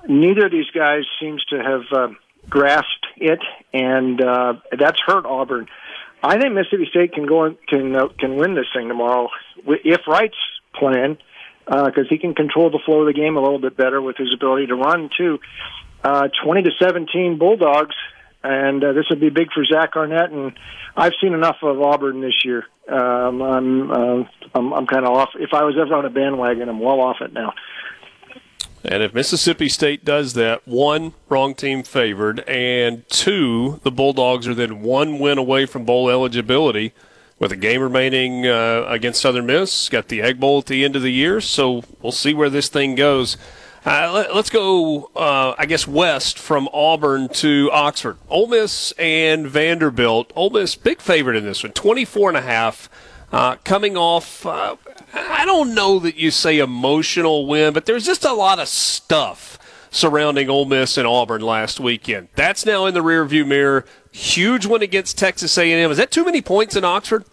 Neither of these guys seems to have uh, grasped it, and uh, that's hurt Auburn. I think Mississippi State can go and can uh, can win this thing tomorrow if Wright's playing because he can control the flow of the game a little bit better with his ability to run too. Uh, Twenty to seventeen Bulldogs, and uh, this would be big for Zach Arnett. And I've seen enough of Auburn this year. Um, I'm uh, I'm, I'm kind of off. If I was ever on a bandwagon, I'm well off it now. And if Mississippi State does that, one, wrong team favored, and two, the Bulldogs are then one win away from bowl eligibility with a game remaining uh, against Southern Miss. Got the Egg Bowl at the end of the year, so we'll see where this thing goes. Uh, let, us go, uh, I guess, west from Auburn to Oxford. Ole Miss and Vanderbilt. Ole Miss, big favorite in this one, 24 and a half. Uh, coming off, uh, I don't know that you say emotional win, but there's just a lot of stuff surrounding Ole Miss and Auburn last weekend. That's now in the rearview mirror. Huge win against Texas A&M. Is that too many points in Oxford?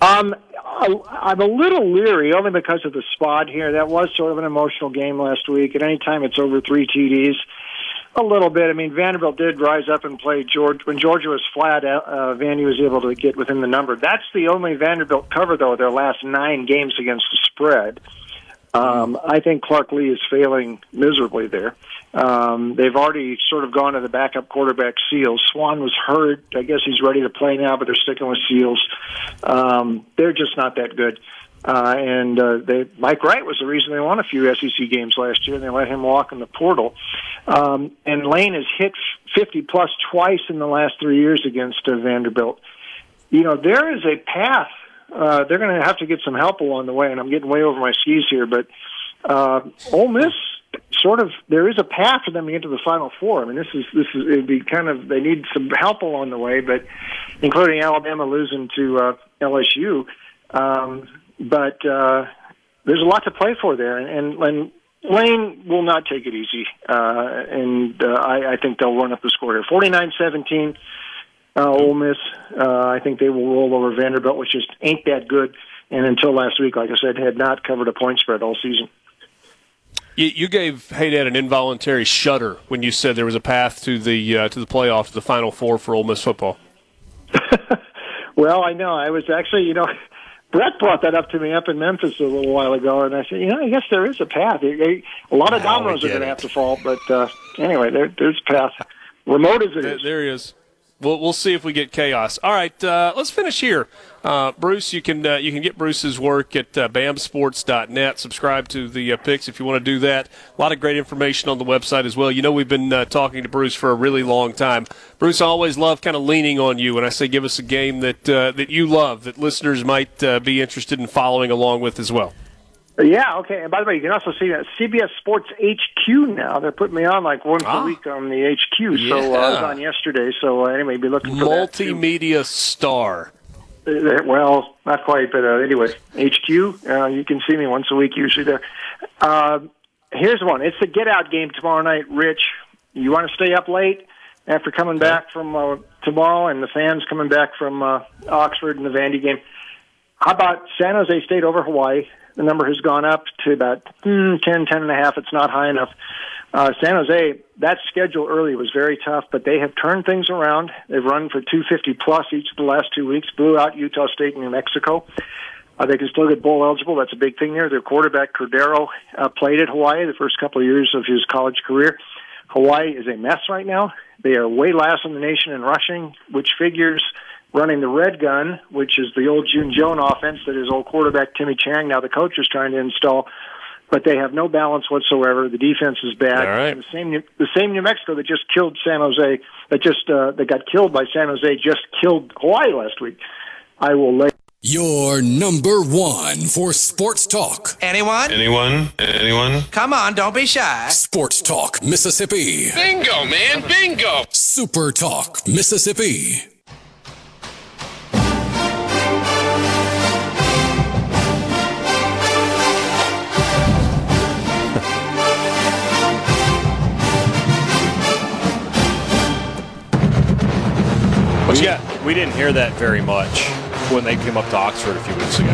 Um, I'm a little leery only because of the spot here. That was sort of an emotional game last week. At any time, it's over three TDs. A little bit. I mean, Vanderbilt did rise up and play George when Georgia was flat. Uh, uh, Vandy was able to get within the number. That's the only Vanderbilt cover though. Their last nine games against the spread. Um, I think Clark Lea is failing miserably there. Um, they've already sort of gone to the backup quarterback Seals. Swann was hurt. I guess he's ready to play now, but they're sticking with Seals. Um, they're just not that good. Uh, and uh, they, Mike Wright was the reason they won a few SEC games last year. and They let him walk in the portal. Um, and Lane has hit 50 plus twice in the last three years against uh, Vanderbilt. You know, there is a path. Uh, they're going to have to get some help along the way, and I'm getting way over my skis here. But uh, Ole Miss, sort of, there is a path for them to get to the Final Four. I mean, this is this is it'd be kind of they need some help along the way, but including Alabama losing to uh, LSU. Um, but uh, there's a lot to play for there, and, and and Lane will not take it easy, uh, and uh, I, I think they'll run up the score here. 49-17, uh, Ole Miss. Uh, I think they will roll over Vanderbilt, which just ain't that good. And until last week, like I said, had not covered a point spread all season. You, you gave Hadad an involuntary shudder when you said there was a path to the uh, to the playoff, to the Final Four for Ole Miss football. Well, I know. I was actually, you know, Brett brought that up to me up in Memphis a little while ago, and I said, you know, I guess there is a path. It- it- A lot of dominoes are going to have to fall, but uh, anyway, there, there's a path. Remote as it There, is. there he is. We'll, we'll see if we get chaos. All right, uh, let's finish here. Uh, Bruce, you can uh, you can get Bruce's work at uh, bamsports.net. Subscribe to the uh, picks if you want to do that. A lot of great information on the website as well. You know, we've been uh, talking to Bruce for a really long time. Bruce, I always love kind of leaning on you when I say give us a game that uh, that you love that listeners might be interested in following along with as well. Yeah, okay. And by the way, you can also see that CBS Sports HQ now. They're putting me on like once a week on the HQ. So uh, I was on yesterday. So uh, anyway, be looking for that. Multimedia star. Uh, well, not quite, but uh, anyway, HQ. Uh, you can see me once a week usually there. Uh, here's one. It's the get out game tomorrow night. Rich, you want to stay up late after coming back from uh, tomorrow, and the fans coming back from uh, Oxford and the Vandy game. How about San Jose State over Hawaii? The number has gone up to about mm, 10, 10 and a half. It's not high enough. Uh, San Jose, that schedule early was very tough, but they have turned things around. They've run for 250 plus each of the last two weeks, blew out Utah State and New Mexico. Uh, they can still get bowl eligible. That's a big thing there. Their quarterback, Cordeiro, uh, played at Hawaii the first couple of years of his college career. Hawaii is a mess right now. They are way last in the nation in rushing, which figures running the red gun, which is the old June Jones offense that his old quarterback Timmy Chang, now the coach, is trying to install. But they have no balance whatsoever. The defense is bad. All right. The same, New- the same New Mexico that just killed San Jose, that just uh, that got killed by San Jose, just killed Hawaii last week. I will lay. Your number one for sports talk. Anyone? Anyone? Anyone? Come on, don't be shy. Sports Talk, Mississippi. Bingo, man, bingo! Super Talk, Mississippi. Got? We didn't hear that very much when they came up to Oxford a few weeks ago.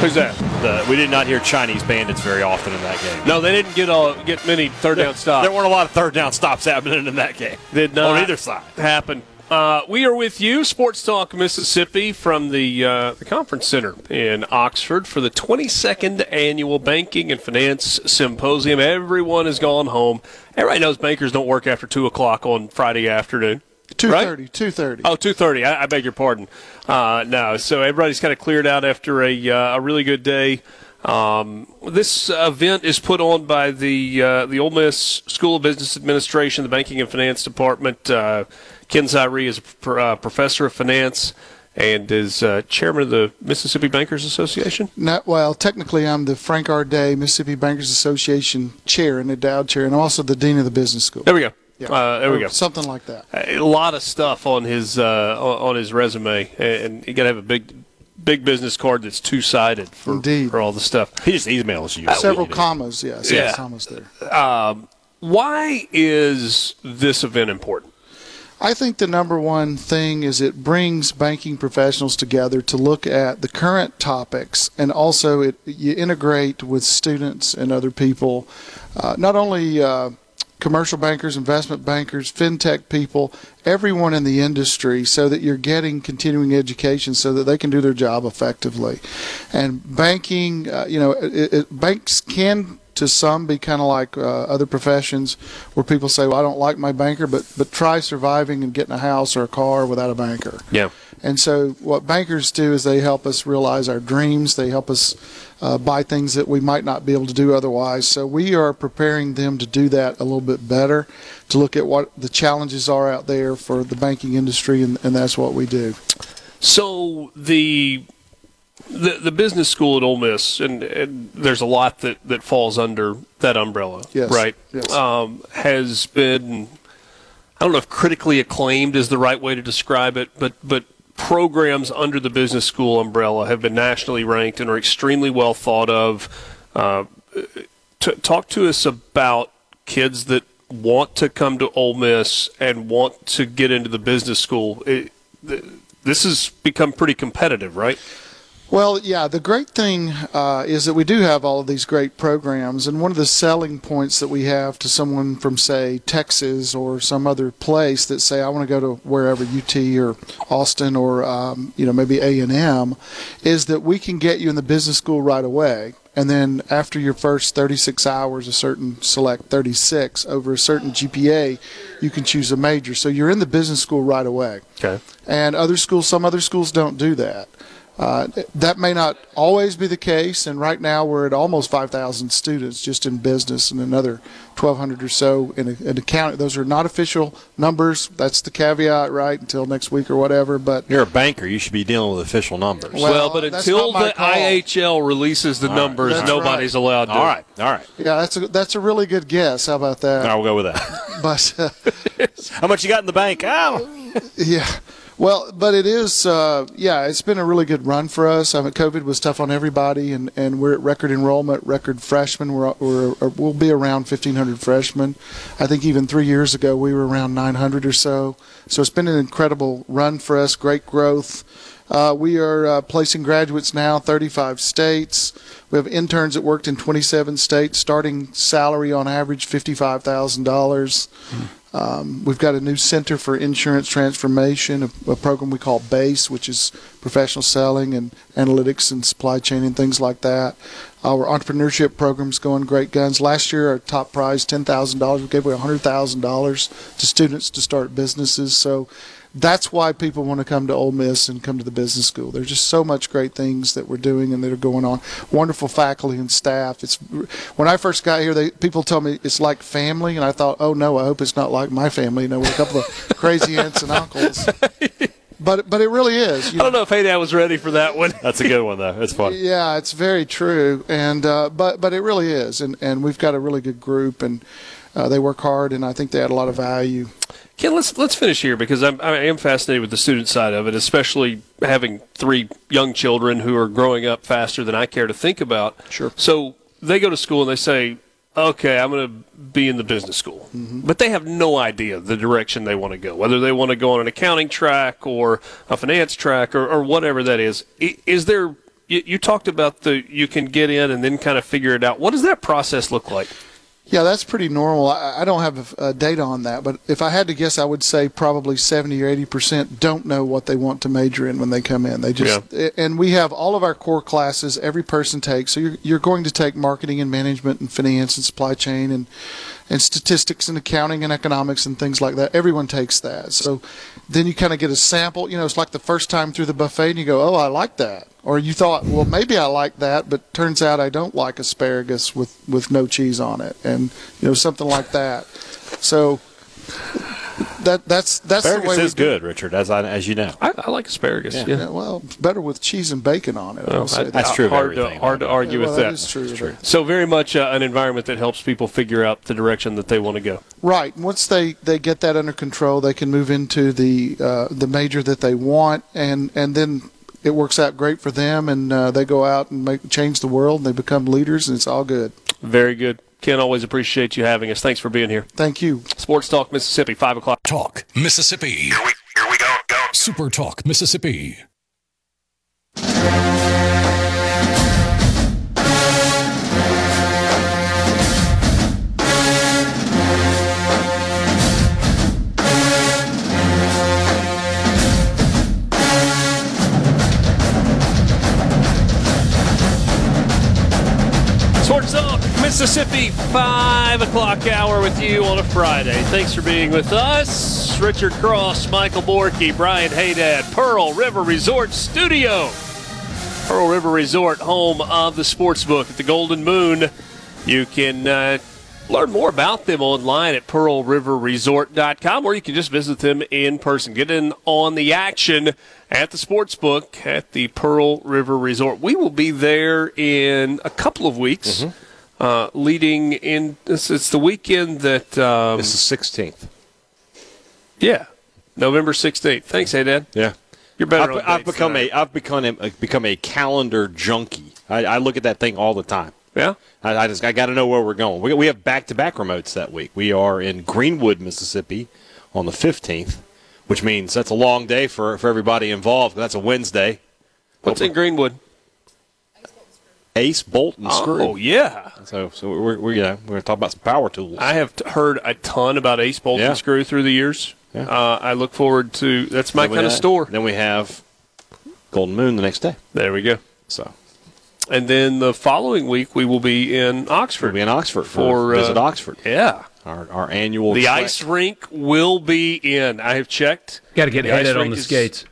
Who's that? The, we did not hear Chinese bandits very often in that game. No, they didn't get all, get many third down stops. There weren't a lot of third down stops happening in that game. Did not on either side. happen. Uh, we are with you, Sports Talk Mississippi, from the uh, the conference center in Oxford for the 22nd annual Banking and Finance Symposium. Everyone has gone home. Everybody knows bankers don't work after two o'clock on Friday afternoon. Two Right? Two thirty. Oh, 2.30. I, I beg your pardon. Uh, no, so everybody's kind of cleared out after a, uh, a really good day. Um, this event is put on by the uh, the Ole Miss School of Business Administration, the Banking and Finance Department. Uh, Ken Cyree is a pr- uh, professor of finance and is uh, chairman of the Mississippi Bankers Association. Not, well, technically, I'm the Frank R. Day Mississippi Bankers Association chair and endowed chair, and I'm also the dean of the business school. There we go. Yeah. Uh, there we go. Something like that. a lot of stuff on his uh, on his resume, and you got to have a big big business card that's two sided for Indeed. for all the stuff. He just emails you. Several commas, yeah, several Yeah. commas there. Um, why is this event important? I think the number one thing is it brings banking professionals together to look at the current topics, and also it you integrate with students and other people, uh, not only uh, commercial bankers, investment bankers, fintech people, everyone in the industry, so that you're getting continuing education, so that they can do their job effectively. And banking, uh, you know, it, it, banks can to some be kind of like uh, other professions where people say, well, I don't like my banker, but, but try surviving and getting a house or a car without a banker. Yeah. And so, what bankers do is they help us realize our dreams. They help us uh, buy things that we might not be able to do otherwise. So, we are preparing them to do that a little bit better, to look at what the challenges are out there for the banking industry, and, and that's what we do. So the the the business school at Ole Miss, and, and there's a lot that, that falls under that umbrella, Yes. right? Yes. Um, has been I don't know if critically acclaimed is the right way to describe it, but but programs under the business school umbrella have been nationally ranked and are extremely well thought of. Uh, t- talk to us about kids that want to come to Ole Miss and want to get into the business school. It, th- this has become pretty competitive, right? Well, yeah, the great thing uh, is that we do have all of these great programs, and one of the selling points that we have to someone from, say, Texas or some other place that say, "I want to go to wherever UT or Austin or um, you know maybe A and M," is that we can get you in the business school right away, and then after your first 36 hours, a certain select 36 over a certain GPA, you can choose a major. So you're in the business school right away. Okay. And other schools, some other schools don't do that. Uh, that may not always be the case, and right now we're at almost 5,000 students just in business, and another 1,200 or so in, in accounting. Those are not official numbers. That's the caveat, right? Until next week or whatever. But You're a banker. You should be dealing with official numbers. Well, Well, but until the call. IHL releases the All right. numbers, That's nobody's right. allowed to. All right. All right. yeah, that's a that's a really good guess. How about that? All right, we'll go with that. But uh, How much you got in the bank? Oh, Yeah. Well, but it is, uh, yeah, it's been a really good run for us. I mean, COVID was tough on everybody, and, and we're at record enrollment, record freshmen. We're, we're, we'll be around 1,500 freshmen. I think even three years ago, we were around 900 or so. So it's been an incredible run for us, great growth. Uh, we are uh, placing graduates now, 35 states. We have interns that worked in 27 states, starting salary on average $55,000. Um, we've got a new Center for Insurance Transformation, a, a program we call BASE, which is professional selling and analytics and supply chain and things like that. Our entrepreneurship program's going great guns. Last year, our top prize, $10,000. We gave away $100,000 to students to start businesses. So that's why people want to come to Ole Miss and come to the business school. There's just so much great things that we're doing and that are going on. Wonderful faculty and staff. It's when I first got here, they people told me it's like family, and I thought, oh no, I hope it's not like my family. You know, with a couple of crazy aunts and uncles. But but it really is. You I don't know if Hadad was ready for that one. that's a good one though. It's fun. yeah, it's very true, and uh, but but it really is, and and we've got a really good group, and uh, they work hard, and I think they add a lot of value. Ken, let's let's finish here because I'm I am fascinated with the student side of it, especially having three young children who are growing up faster than I care to think about. Sure. So they go to school and they say, "Okay, I'm going to be in the business school," mm-hmm. but they have no idea the direction they want to go, whether they want to go on an accounting track or a finance track or, or whatever that is. Is there? You, you talked about the you can get in and then kind of figure it out. What does that process look like? Yeah, that's pretty normal. I, I don't have uh, data on that, but if I had to guess, I would say probably 70 or 80 percent don't know what they want to major in when they come in. They just and we have all of our core classes every person takes. So you're you're going to take marketing and management and finance and supply chain and and statistics and accounting and economics and things like that. Everyone takes that. So then you kind of get a sample. You know, it's like the first time through the buffet and you go, "Oh, I like that." Or you thought, "Well, maybe I like that," but turns out I don't like asparagus with with no cheese on it and you know something like that. So that that's that's the Asparagus way is we it. good, Richard, as I, as you know. I, I like asparagus. Yeah. Yeah. Yeah, well, better with cheese and bacon on it. I Well, will say I- that. That's true of Hard to, everything. hard to argue Well, with that that. is true. So very much uh, an environment that helps people figure out the direction that they want to go. Right. Once they, they get that under control, they can move into the uh, the major that they want, and and then it works out great for them, and uh, they go out and make change the world, and they become leaders, and it's all good. Very good. Ken, always appreciate you having us. Thanks for being here. Thank you. Sports Talk Mississippi, 5 o'clock. Talk Mississippi. Here we, here we go. Go. Super Talk Mississippi. Mississippi, 5 o'clock hour with you on a Friday. Thanks for being with us. Richard Cross, Michael Borky, Brian Hadad, Pearl River Resort Studio. Pearl River Resort, home of the sports book at the Golden Moon. You can uh, learn more about them online at pearlriverresort.com or you can just visit them in person. Get in on the action at the sports book at the Pearl River Resort. We will be there in a couple of weeks. Uh, leading in, it's, it's the weekend that. Um, This is 16th. yeah, November 16th. Thanks, Hadad. Yeah. You're better I've, I've become a I've become a become a calendar junkie. I, I look at that thing all the time. Yeah. I, I just I got to know where we're going. We, we have back to back remotes that week. We are in Greenwood, Mississippi, on the fifteenth, which means that's a long day for for everybody involved. That's a Wednesday. What's in Greenwood? Ace, bolt, and screw. Oh yeah. So, so we're, we're you know we're gonna talk about some power tools. I have t- heard a ton about Ace Bolt Yeah. and Screw through the years. Uh, I look forward to. That's my Then we kind of have- store. Then we have Golden Moon the next day. There we go. So And then the following week we will be in Oxford. we'll be in Oxford for, For, uh, visit Oxford. Yeah. Our, our annual The trek. ice rink will be in. I have checked. Got to get The ice headed on rink the is- skates.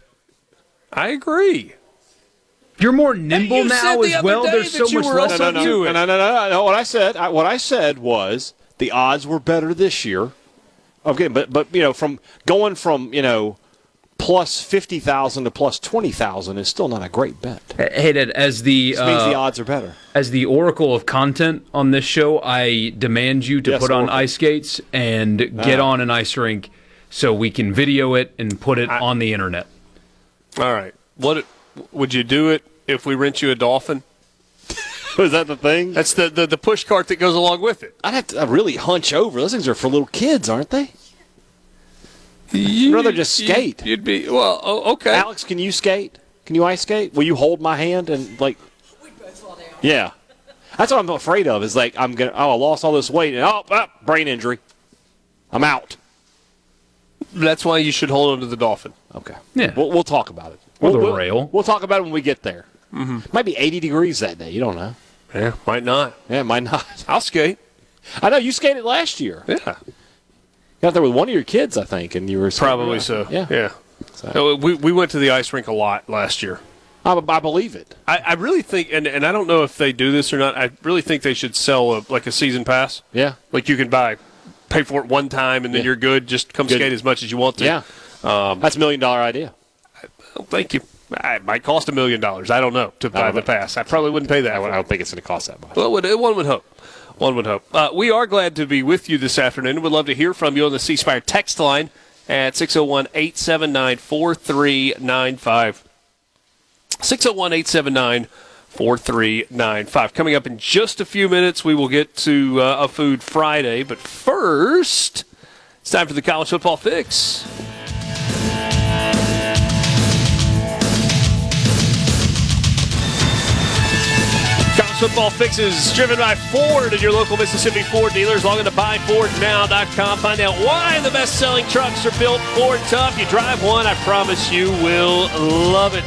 I agree. You're more nimble you now as other well. There's so much were less no, on no, you. no, do no, no, no, no, no. What I said, I, what I said was the odds were better this year. Okay, but but you know, from going from you know plus fifty thousand to plus twenty thousand is still not a great bet. Hadad, as the This means the uh, odds are better. as the oracle of content on this show, I demand you to Yes, put on Oracle. ice skates and get Ah. on an ice rink so we can video it and put it on the internet. All right. What would you do it if we rent you a dolphin? Is that the thing? That's the, the, the push cart that goes along with it. I'd have to uh, really hunch over. Those things are for little kids, aren't they? I'd rather just skate. You'd be well. Oh, okay. Alex, can you skate? Can you ice skate? Will you hold my hand and like? We'd both fall down. Yeah, that's what I'm afraid of. Is like I'm gonna. Oh, I lost all this weight and oh, ah, brain injury. I'm out. That's why you should hold on to the dolphin. Okay. Yeah. We'll, we'll talk about it. Or we'll, the we'll- rail. We'll talk about it when we get there. Mm-hmm. Might be 80 degrees that day. You don't know. Yeah, might not. Yeah, might not. I'll skate. I know you skated last year. Yeah, You out there with one of your kids, I think, and you were probably so. Yeah, yeah. So- So we we went to the ice rink a lot last year. I, I believe it. I, I really think, and, and I don't know if they do this or not. I really think they should sell a, like a season pass. Yeah. Like you can buy, pay for it one time, and then Yeah. you're good. Just come Good. skate as much as you want to. Yeah. Um, That's a million dollar idea. well, thank you. It might cost a million dollars. I don't know to buy the know. pass. I probably wouldn't pay that. I, for I don't think it's going to cost that much. Well, one would hope. One would hope. Uh, we are glad to be with you this afternoon. We'd love to hear from you on the C Spire text line at 601 879 4395. 601 879 4395. Coming up in just a few minutes, we will get to uh, a Food Friday. But first, it's time for the college football fix. College football fixes driven by Ford and your local Mississippi Ford dealers. Log on to buyfordnow.com. Find out why the best selling trucks are built Ford tough. You drive one, I promise you will love it.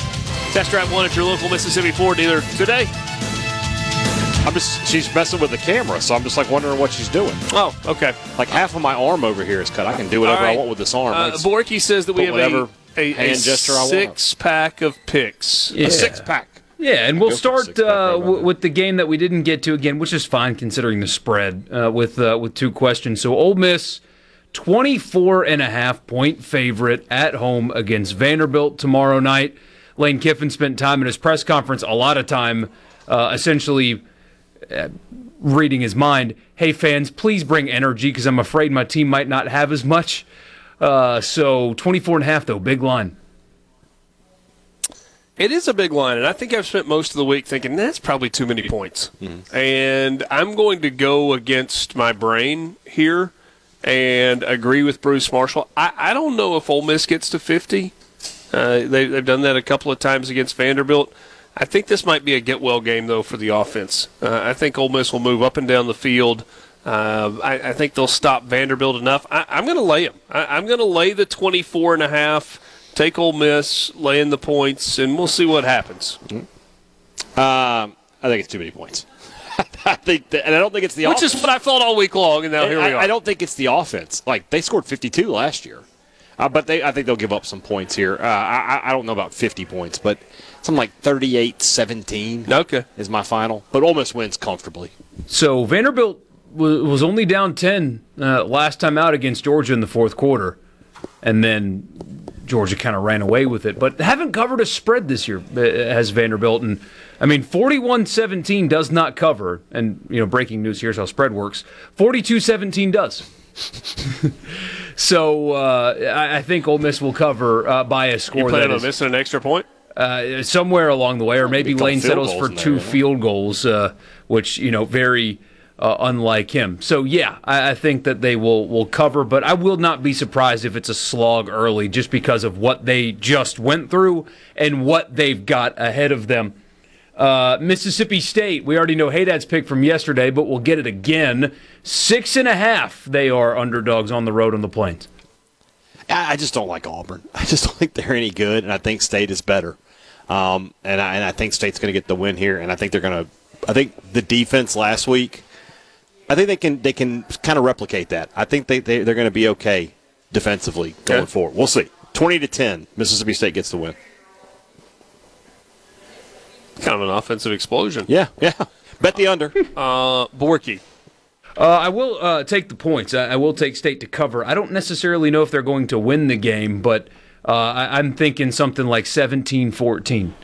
Test drive one at your local Mississippi Ford dealer today. I'm just she's messing with the camera, so I'm just like wondering what she's doing. Oh, okay. Like half of my arm over here is cut. I can do whatever All right. I want with this arm. Uh, Borky says that we have a, whatever a, a hand gesture I want. six pack of picks. Yeah. a six pack. Yeah, and we'll Go for a start uh, w- with the game that we didn't get to again, which is fine considering the spread. Uh, with uh, with two questions, so Ole Miss, 24 and a half point favorite at home against Vanderbilt tomorrow night. Lane Kiffin spent time in his press conference, a lot of time, uh, essentially uh, reading his mind. Hey fans, please bring energy because I'm afraid my team might not have as much. Uh, so 24 and a half though, big line. It is a big line, and I think I've spent most of the week thinking that's probably too many points. And I'm going to go against my brain here and agree with Bruce Marshall. I, I don't know if Ole Miss gets to 50. Uh, they, they've done that a couple of times against Vanderbilt. I think this might be a get well game, though, for the offense. Uh, I think Ole Miss will move up and down the field. Uh, I, I think they'll stop Vanderbilt enough. I, I'm going to lay them. I, I'm going to lay the 24 and a half. Take Ole Miss, lay in the points, and we'll see what happens. Um, I think it's too many points. I think, that, and I don't think it's the Which offense. is what I thought all week long, and now here we I, are. I don't think it's the offense. Like they scored 52 last year, uh, but they I think they'll give up some points here. Uh, I, I- I don't know about 50 points, but something like 38-17 Okay. is my final. But Ole Miss wins comfortably. So Vanderbilt was, was only down 10 uh, last time out against Georgia in the fourth quarter. And then Georgia kind of ran away with it. But haven't covered a spread this year, uh, has Vanderbilt. And I mean, 41 17 does not cover. And, you know, breaking news here's how spread works 42 17 does. so uh, I, I think Ole Miss will cover uh, by a score You plan on missing an extra point? uh, somewhere along the way, or maybe Lane settles for in there, two field goals, uh, which you know very uh, unlike him. So yeah, I, I think that they will will cover, but I will not be surprised if it's a slog early, just because of what they just went through and what they've got ahead of them. Uh, Mississippi State, we already know Hadad's pick from yesterday, but we'll get it again. Six and a half, they are underdogs on the road on the plains. I just don't like Auburn. I just don't think they're any good, and I think State is better. Um, and I and I think State's going to get the win here, and I think they're going to. I think the defense last week. I think they can they can kind of replicate that. I think they, they they're going to be okay defensively going forward. We'll see. Twenty to ten, Mississippi State gets the win. Kind of an offensive explosion. Yeah, yeah. Bet the under. Uh, Borky. Uh, I will uh, take the points. I, I will take State to cover. I don't necessarily know if they're going to win the game, but uh, I, I'm thinking something like 17 14.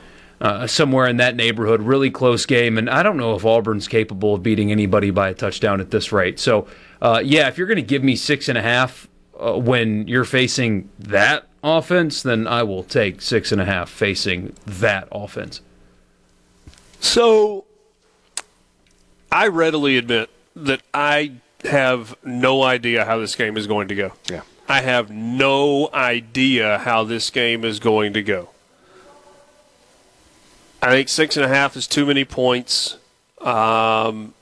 Uh, somewhere in that neighborhood, really close game, and I don't know if Auburn's capable of beating anybody by a touchdown at this rate. So, uh, yeah, if you're going to give me six and a half uh, when you're facing that offense, then I will take six and a half facing that offense. So, I readily admit that I have no idea how this game is going to go. Yeah. I have no idea how this game is going to go. I think six and a half is too many points. Um,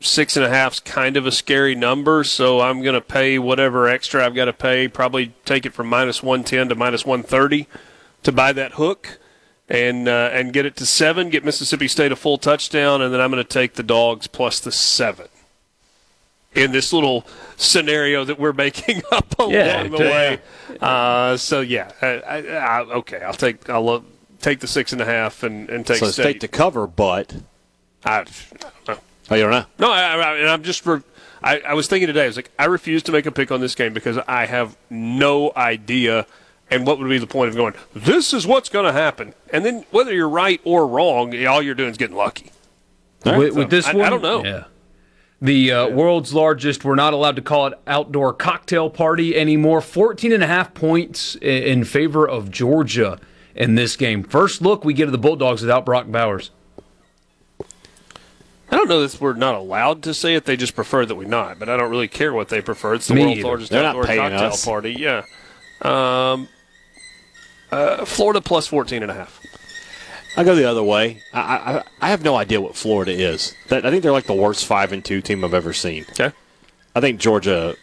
six and a half is kind of a scary number, so I'm going to pay whatever extra I've got to pay. Probably take it from minus 110 to minus 130 to buy that hook and uh, and get it to seven. Get Mississippi State a full touchdown, and then I'm going to take the dogs plus the seven in this little scenario that we're making up along Yeah, the yeah. way. Uh, so yeah, I, I, I, okay, I'll take I'll uh, take the six and a half and, and take so State. State to cover, but I, I don't know. oh, you don't know. No, I, I, and I'm just. Re- I, I was thinking today. I was like, I refuse to make a pick on this game because I have no idea. And what would be the point of going? This is what's going to happen, and then whether you're right or wrong, all you're doing is getting lucky. with, with this I- I don't know. Yeah. The uh, world's largest, we're not allowed to call it outdoor cocktail party anymore. 14 and a half points in favor of Georgia in this game. First look we get at the Bulldogs without Brock Bowers. I don't know if we're not allowed to say it. They just prefer that we not. But I don't really care what they prefer. It's the Me world's either. largest They're outdoor cocktail us. party. Yeah. Um, uh, Florida plus 14 and a half. I go the other way. I, I I have no idea what Florida is. That I think they're like the worst five and two team I've ever seen. Okay. I think Georgia.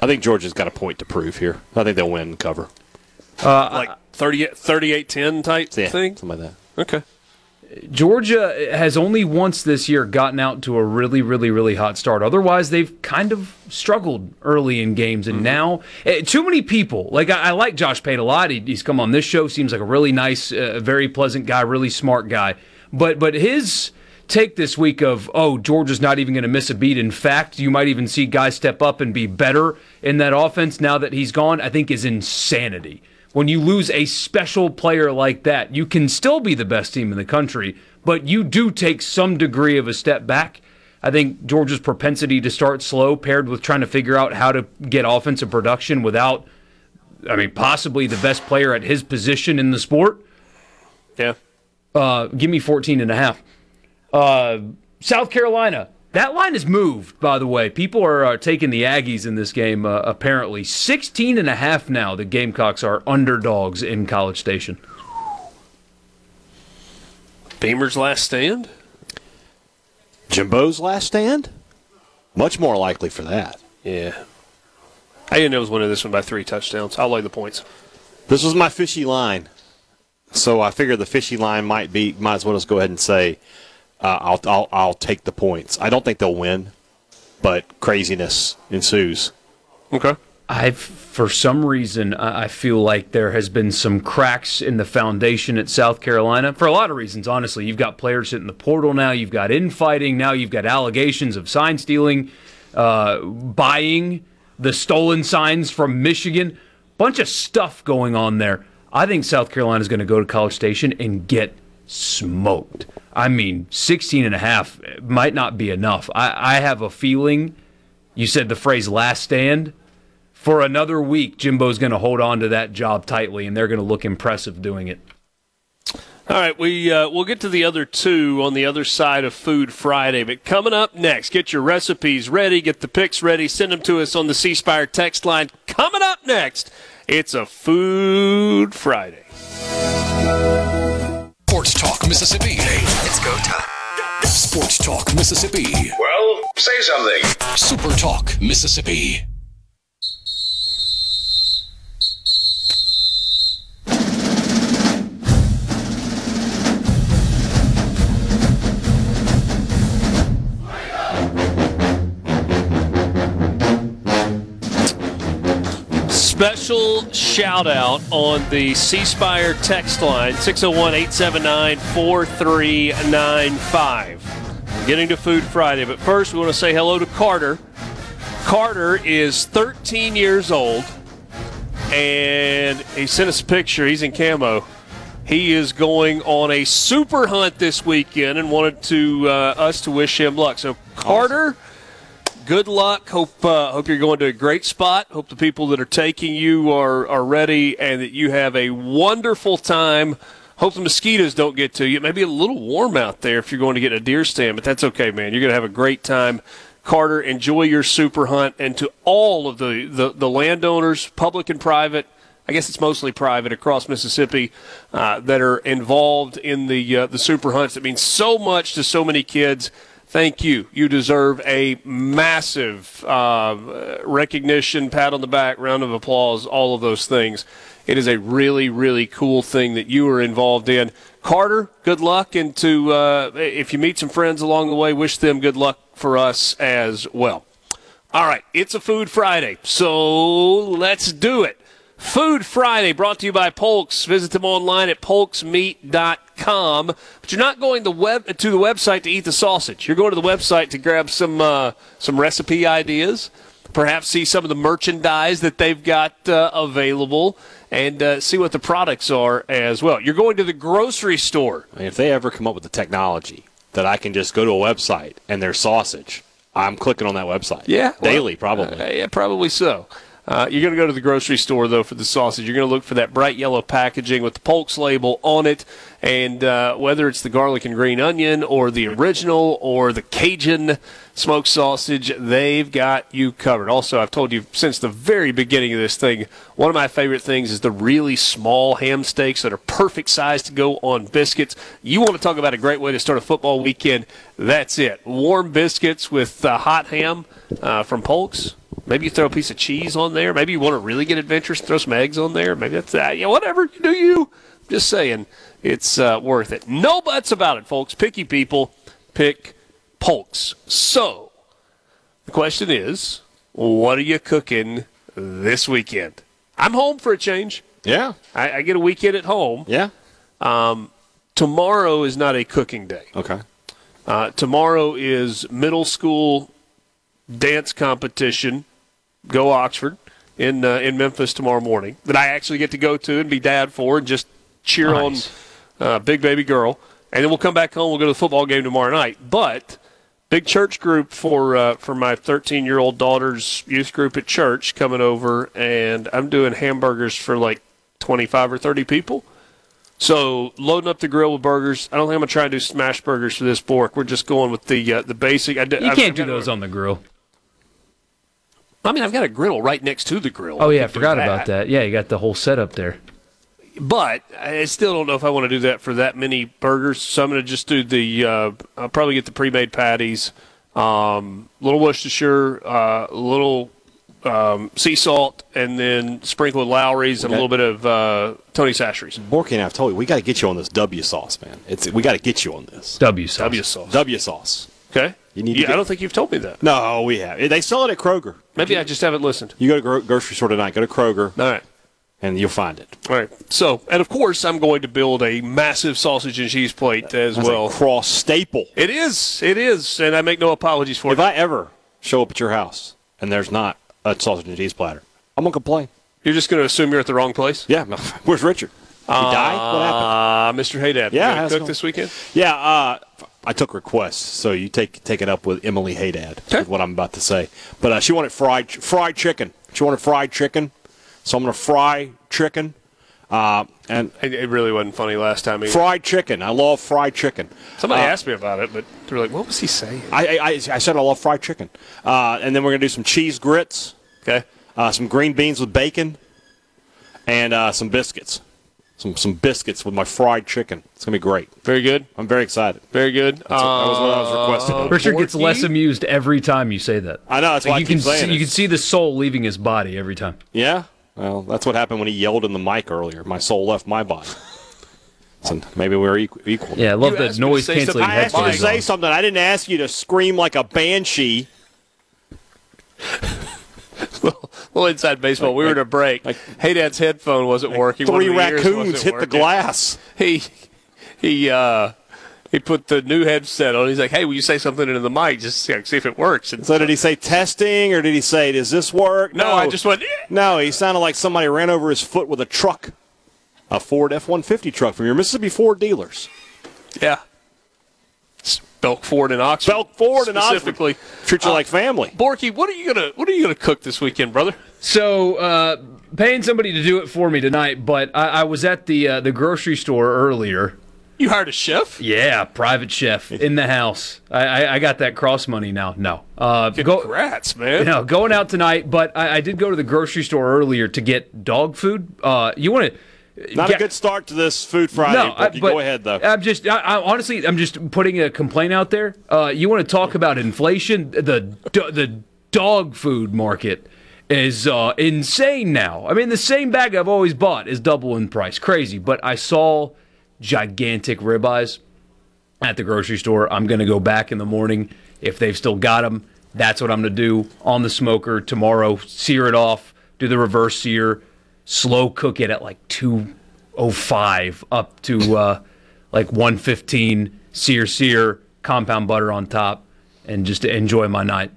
I think Georgia's got a point to prove here. I think they'll win and cover. like 38 38 10 type Yeah, thing? something like that. Okay. Georgia has only once this year gotten out to a really, really, really hot start. Otherwise, they've kind of struggled early in games. And now, eh, too many people. Like, I, I like Josh Pate a lot. He, he's come on this show, seems like a really nice, uh, very pleasant guy, really smart guy. But, but his take this week of, oh, Georgia's not even going to miss a beat. In fact, you might even see guys step up and be better in that offense now that he's gone, I think is insanity when you lose a special player like that, you can still be the best team in the country, but you do take some degree of a step back. I think Georgia's propensity to start slow, paired with trying to figure out how to get offensive production without, I mean, possibly the best player at his position in the sport. Yeah. Uh, give me 14 and a half. Uh, South Carolina. That line has moved, by the way. People are uh, taking the Aggies in this game, uh, apparently. 16 and a half now, the Gamecocks are underdogs in College Station. Beamer's last stand? Jimbo's last stand. Much more likely for that. Yeah. I didn't know it was winning this one by three touchdowns. I'll lay the points. This was my fishy line, so I figured the fishy line might be. Might as well just go ahead and say, uh, I'll, I'll I'll take the points. I don't think they'll win, but craziness ensues. Okay. I, for some reason, I I feel like there has been some cracks in the foundation at South Carolina for a lot of reasons. Honestly, you've got players hitting the portal now. You've got infighting now. You've got allegations of sign stealing, uh, buying the stolen signs from Michigan. Bunch of stuff going on there. I think South Carolina is going to go to College Station and get smoked. I mean, 16 and a half might not be enough. I, I have a feeling. You said the phrase "last stand." for another week, Jimbo's going to hold on to that job tightly, and they're going to look impressive doing it. All right, we uh, we'll get to the other two on the other side of Food Friday. But coming up next, get your recipes ready, get the picks ready, send them to us on the C Spire text line. Coming up next, it's a Food Friday. Sports Talk Mississippi. Let's go, Top. Sports Talk Mississippi. Well, say something. Super Talk Mississippi. Special shout out on the C Spire text line 601 879 4395. Getting to Food Friday, but first we want to say hello to Carter. Carter is 13 years old and he sent us a picture. He's in camo. He is going on a super hunt this weekend and wanted to uh, us to wish him luck. So, Carter, good luck. Hope uh, hope you're going to a great spot. Hope the people that are taking you are are ready and that you have a wonderful time. Hope the mosquitoes don't get to you. It may be a little warm out there if you're going to get a deer stand, but that's okay, man. You're going to have a great time. Carter, enjoy your super hunt, and to all of the, the, the landowners, public and private, I guess it's mostly private across Mississippi uh, that are involved in the uh, the super hunts. It means so much to so many kids. Thank you. You deserve a massive uh, recognition, pat on the back, round of applause, all of those things. It is a really, really cool thing that you are involved in. Carter, good luck, and to uh, if you meet some friends along the way, wish them good luck for us as well. All right, it's a Food Friday, so let's do it. Food Friday brought to you by Polks. Visit them online at polksmeat.com. But you're not going the web, to the website to eat the sausage. You're going to the website to grab some uh, some recipe ideas, perhaps see some of the merchandise that they've got uh, available, and uh, see what the products are as well. You're going to the grocery store. I mean, if they ever come up with the technology that I can just go to a website and there's sausage, I'm clicking on that website. Yeah, well, daily probably. Uh, yeah, probably so. Uh, you're going to go to the grocery store though for the sausage. You're going to look for that bright yellow packaging with the Polks label on it, and uh, whether it's the garlic and green onion or the original or the Cajun smoked sausage, they've got you covered. Also, I've told you since the very beginning of this thing, one of my favorite things is the really small ham steaks that are perfect size to go on biscuits. You want to talk about a great way to start a football weekend? That's it. Warm biscuits with uh, hot ham uh, from Polks. Maybe you throw a piece of cheese on there. Maybe you want to really get adventurous, throw some eggs on there. Maybe that's that. Yeah, whatever. You do you. Just saying, it's uh, worth it. No buts about it, folks. Picky people pick Polks. So, the question is, what are you cooking this weekend? I'm home for a change. Yeah. I, I get a weekend at home. Yeah. Um, tomorrow is not a cooking day. Okay. Uh, tomorrow is middle school dance competition. Go Oxford in uh, in Memphis tomorrow morning. That I actually get to go to and be dad for and just cheer Nice. on uh, big baby girl. And then we'll come back home. We'll go to the football game tomorrow night. But big church group for uh, for my 13 year old daughter's youth group at church coming over, and I'm doing hamburgers for like 25 or 30 people. So loading up the grill with burgers. I don't think I'm gonna try and do smash burgers for this pork. We're just going with the uh, the basic. I d- You can't I've do those on the grill. I mean, I've got a griddle right next to the grill. Oh yeah, I could do forgot about that. Yeah, you got the whole setup there. But I still don't know if I want to do that for that many burgers. So I'm going to just do the. Uh, I'll probably get the pre-made patties, um, little Worcestershire, a uh, little um, sea salt, and then sprinkle with Lawry's and a little bit of uh, Tony Chachere's. Borky and I've told you we got to get you on this W sauce, man. It's we got to get you on this W sauce. W sauce. W sauce. Okay. You need. Yeah, I don't think you've told me that. No, we have. They sell it at Kroger. Maybe I just haven't listened. You go to gro- grocery store tonight. Go to Kroger. All right. And you'll find it. All right. So, and of course, I'm going to build a massive sausage and cheese plate as That's well. cross staple. It is. It is, and I make no apologies for If it. If I ever show up at your house and there's not a sausage and cheese platter, I'm gonna complain. You're just going to assume you're at the wrong place. Yeah. Where's Richard? He died. What happened? Uh, Mr. Hadad. Yeah, you cook going? this weekend. Yeah, uh, I took requests, so you take take it up with Emily Hadad. With what I'm about to say, but uh, she wanted fried fried chicken. She wanted fried chicken, so I'm gonna fry chicken. Uh, and it, it really wasn't funny last time. Either. Fried chicken. I love fried chicken. Somebody Uh, asked me about it, but they were like, "What was he saying?" I, I, I said I love fried chicken. Uh, and then we're going to do some cheese grits. Okay. Uh, some green beans with bacon. And uh, some biscuits. Some some biscuits with my fried chicken. It's gonna be great. Very good. I'm very excited. Very good. That's what, that was what I was uh, requesting. Uh, Richard gets less amused every time you say that. I know, that's why I you keep can saying see, it. you can see the soul leaving his body every time. Yeah. Well, that's what happened when he yelled in the mic earlier. My soul left my body. So maybe we are equal. equal. Yeah, I love You the asked me to noise say canceling I asked you to say on. something. I didn't ask you to scream like a banshee. Well, inside baseball, we were in a break. like- Hadad's headphone wasn't working. Three of the ears raccoons hit the glass. He he uh, he put the new headset on. He's like, "Hey, will you say something into the mic just see if it works?" And So did he say testing or did he say does this work? no, I just went. "Eh." No, he sounded like somebody ran over his foot with a truck, a Ford F-150 truck from your Mississippi Ford dealers. Yeah. It's Belk Ford and Oxford. Belk Ford and Oxford. specifically. Treat you Uh, like family. Borky, what are you gonna what are you gonna cook this weekend, brother? So, uh, paying somebody to do it for me tonight, but I, I was at the uh, the grocery store earlier. You hired a chef? Yeah, private chef in the house. I, I, I got that cross money now. No, uh, go, Congrats, man. No, going out tonight, but I, I did go to the grocery store earlier to get dog food. Uh, you want to? Not a good start to this Food Friday. No, I- Go ahead though. I'm just, I, I, honestly, I'm just putting a complaint out there. Uh, you want to talk about inflation? The the dog food market is uh, insane now. I mean, the same bag I've always bought is double in price. Crazy, but I saw gigantic ribeyes at the grocery store. I'm going to go back in the morning if they've still got them. That's what I'm going to do on the smoker tomorrow. Sear it off, do the reverse sear, slow cook it at like 205 up to uh, like 115. Sear, sear, compound butter on top, and just to enjoy my night.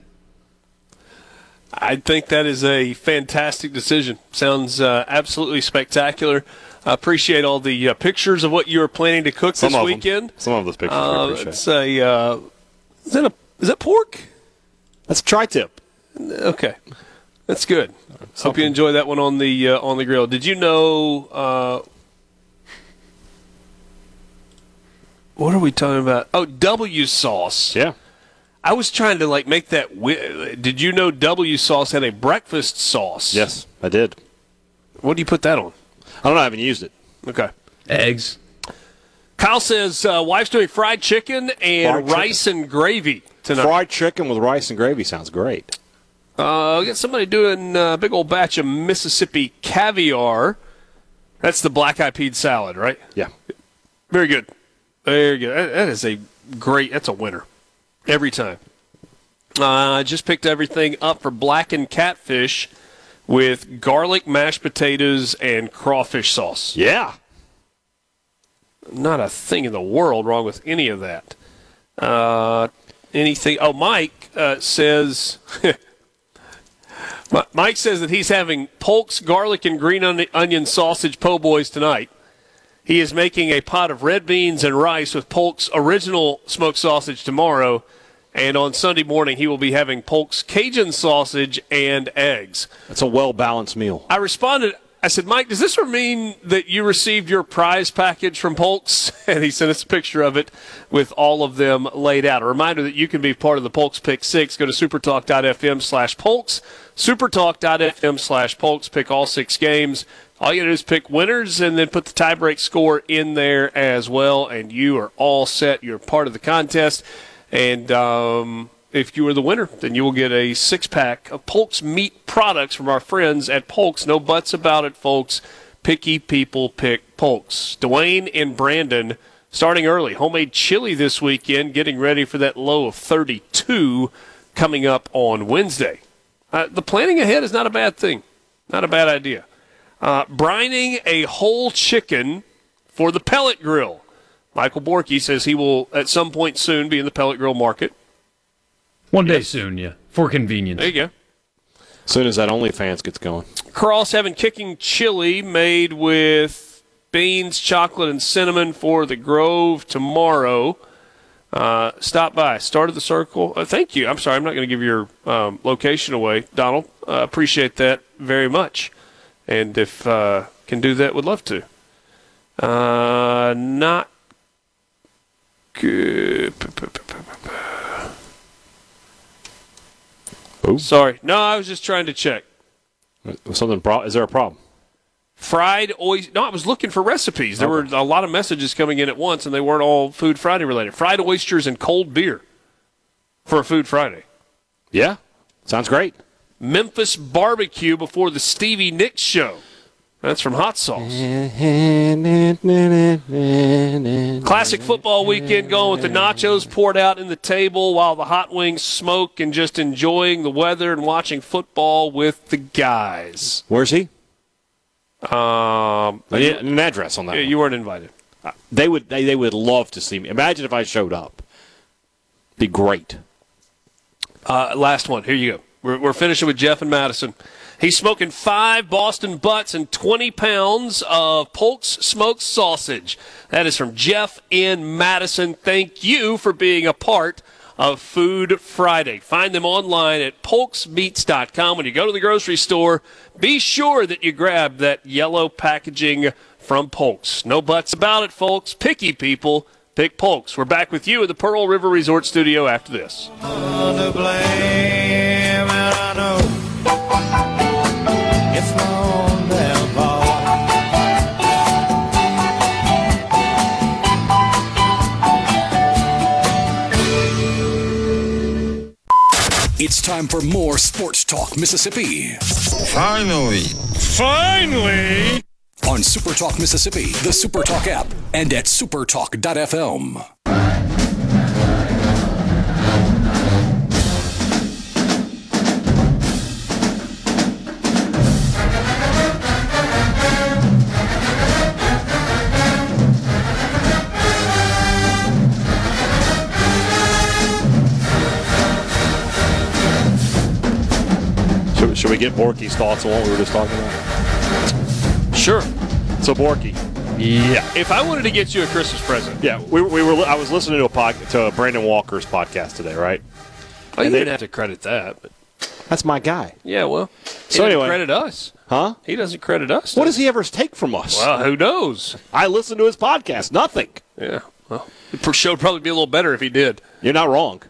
I think that is a fantastic decision. Sounds uh, absolutely spectacular. I appreciate all the uh, pictures of what you are planning to cook Some this of them. weekend. Some of those pictures I Uh, appreciate. it's a uh, is that a is that pork? That's a tri-tip. Okay, that's good. Hope you enjoy that one on the uh, on the grill. Did you know? Uh, what are we talking about? Oh, W sauce. Yeah. I was trying to like make that. Wi- Did you know W sauce had a breakfast sauce? Yes, I did. What do you put that on? I don't know. I haven't used it. Okay. Eggs. Kyle says uh, wife's doing fried chicken and Fried chicken. rice and gravy tonight. Fried chicken with rice and gravy sounds great. Uh, we got somebody doing a big old batch of Mississippi caviar. That's the black eyed peas salad, right? Yeah. Very good. Very good. That- that is a great. That's a winner every time. Uh, I just picked everything up for blackened catfish with garlic mashed potatoes and crawfish sauce. Yeah. Not a thing in the world wrong with any of that. Uh, anything? Oh, Mike uh, says. Mi- Mike says that he's having Polk's garlic and green onion sausage po' boys tonight. He is making a pot of red beans and rice with Polk's original smoked sausage tomorrow. And on Sunday morning, he will be having Polk's Cajun sausage and eggs. It's a well balanced meal. I responded. I said, Mike, does this mean that you received your prize package from Polks? And he sent us a picture of it with all of them laid out. A reminder that you can be part of the Polks Pick Six. Go to supertalk.fm slash Polks, supertalk.fm slash Polks. Pick all six games. All you got to do is pick winners and then put the tiebreak score in there as well. And you are all set. You're part of the contest. And um, if you are the winner, then you will get a six pack of Polk's meat products from our friends at Polk's. No buts about it, folks. Picky people pick Polk's. Dwayne and Brandon starting early. Homemade chili this weekend, getting ready for that low of 32 coming up on Wednesday. Uh, the planning ahead is not a bad thing, not a bad idea. Uh, brining a whole chicken for the pellet grill. Michael Borky says he will at some point soon be in the pellet grill market. One day soon, yeah, for convenience. There you go. As soon as that OnlyFans gets going. Cross having kicking chili made with beans, chocolate, and cinnamon for the Grove tomorrow. Uh, stop by. Start at the circle. Uh, thank you. I'm sorry, I'm not going to give your um, location away, Donald. Uh, appreciate that very much. And if uh, can do that, would love to. Uh, not good. Sorry. No, I was just trying to check. Something? Pro- is there a problem? Fried oyster. No, I was looking for recipes. There were a lot of messages coming in at once, and they weren't all Food Friday related. Fried oysters and cold beer for a Food Friday. Yeah, sounds great. Memphis barbecue before the Stevie Nicks show. That's from Hot Sauce. Classic football weekend going with the nachos poured out in the table while the hot wings smoke and just enjoying the weather and watching football with the guys. Where's he? Um, I need an address on that. yeah, one. you weren't invited. They would. They, they would love to see me. Imagine if I showed up. Be great. Uh, last one. Here you go. We're, we're finishing with Jeff and Madison. He's smoking five Boston butts and 20 pounds of Polk's smoked sausage. That is from Jeff in Madison. Thank you for being a part of Food Friday. Find them online at polksmeats.com. When you go to the grocery store, be sure that you grab that yellow packaging from Polk's. No buts about it, folks. Picky people pick Polk's. We're back with you at the Pearl River Resort Studio after this. It's time for more Sports Talk Mississippi. Finally, finally. On Super Talk Mississippi, the Super Talk app, and at supertalk.fm. get Borky's thoughts on what we were just talking about? Sure. So Borky. Yeah. If I wanted to get you a Christmas present, Yeah, we, we were. I was listening to a pod, to Brandon Walker's podcast today, right? oh, you they- didn't have to credit that. But That's my guy, yeah, well, he So anyway- credit us. huh? He doesn't credit us. What does he ever take from us? Well, who knows? I listened to his podcast. Nothing. Yeah. Well, the show would probably be a little better if he did. You're not wrong.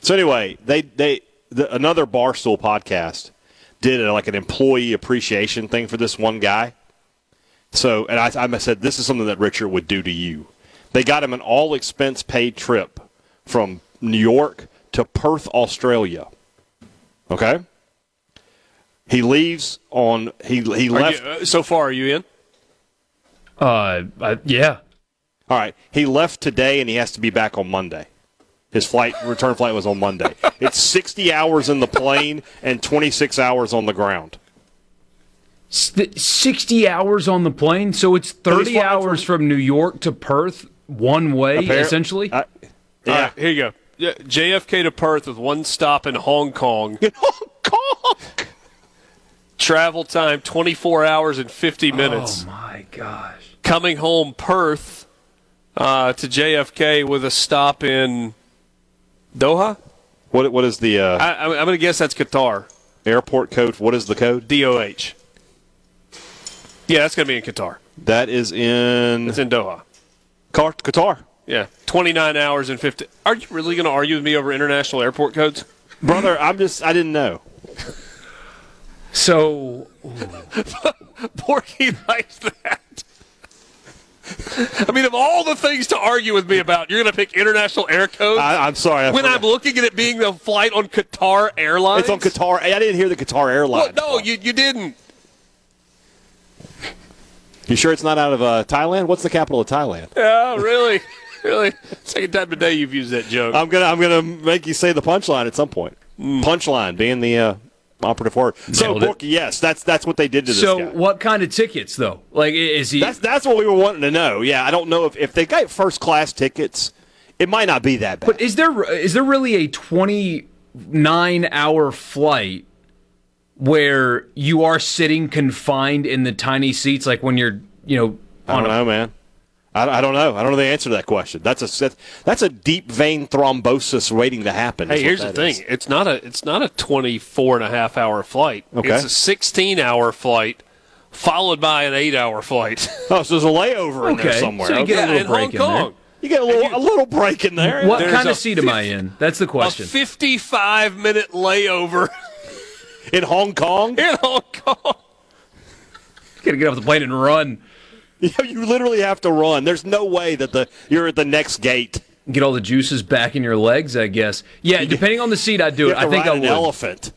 So anyway, they they the, another Barstool podcast did a, like an employee appreciation thing for this one guy. So and I, I said this is something that Richard would do to you. They got him an all expense paid trip from New York to Perth, Australia. Okay. He leaves on he he Are left. you- uh, so far, are you in? Uh, I, yeah. All right. He left today and he has to be back on Monday. His flight return flight was on Monday. It's 60 hours in the plane and 26 hours on the ground. 60 hours on the plane, so it's 30 flying hours from New York to Perth one way, Appar- essentially. I- yeah. All right, here you go. Yeah, JFK to Perth with one stop in Hong Kong. In Hong Kong. Travel time 24 hours and 50 minutes. oh my gosh. Coming home Perth uh, to JFK with a stop in Doha. What what is the uh, I, I'm, I'm going to guess that's Qatar. airport code? What is the code? DOH. Yeah, that's going to be in Qatar. That is in It's in Doha. Car- Qatar. Yeah, 29 hours and 50. Are you really going to argue with me over international airport codes? Brother, I'm just I didn't know. So, Borky likes that. I mean, of all the things to argue with me about, you're going to pick international air codes? I, I'm sorry. I when forgot. I'm looking at it being the flight on Qatar Airlines? it's on Qatar. I didn't hear the Qatar Well, Airlines. no, you, you didn't. You sure it's not out of uh, Thailand? What's the capital of Thailand? Yeah, really? really? Second time today you've used that joke. I'm gonna I'm gonna make you say the punchline at some point. Punchline being the uh, operative word. So, it. Yes, that's that's what they did to this so guy. what kind of tickets though? Like, is he? That's that's what we were wanting to know. Yeah, I don't know if if they got first class tickets, it might not be that bad. but is there is there really a 29 hour flight where you are sitting confined in the tiny seats, like when you're, you know, I don't a know, man. I, I don't know. I don't know the answer to that question. That's a that's, that's a deep vein thrombosis waiting to happen. Hey, here's the thing. is. It's not a it's not a 24 and a half hour flight. Okay. It's a 16 hour flight followed by an 8 hour flight. Oh, so there's a layover in there Okay, somewhere. so you get a little in break Hong in there. Kong. You get a little a little break in there. What There's kind of seat am I in? That's the question. A question. 55 minute layover in Hong Kong? in Hong Kong. Gotta get off the plane and run. You literally have to run. There's no way that the you're at the next gate. Get all the juices back in your legs, I guess. Yeah, depending on the seat, I'd do it. to I think I an elephant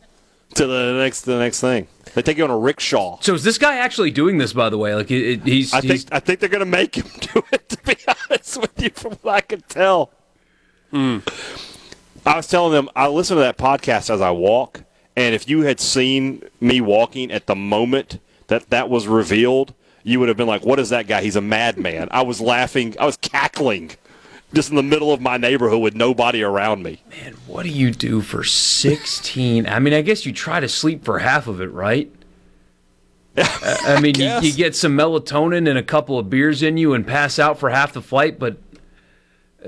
to the next the next thing. They take you on a rickshaw. So is this guy actually doing this? By the way, like it, it- he's, I he's think I think they're gonna make him do it. To be honest with you, from what I can tell. Hmm. I was telling them I listen to that podcast as I walk, and if you had seen me walking at the moment that that was revealed, you would have been like, "What is that guy? He's a madman." I was laughing. I was cackling, just in the middle of my neighborhood with nobody around me. Man, what do you do for 16? I mean, I guess you try to sleep for half of it, right? I I mean, you, you get some melatonin and a couple of beers in you and pass out for half the flight, but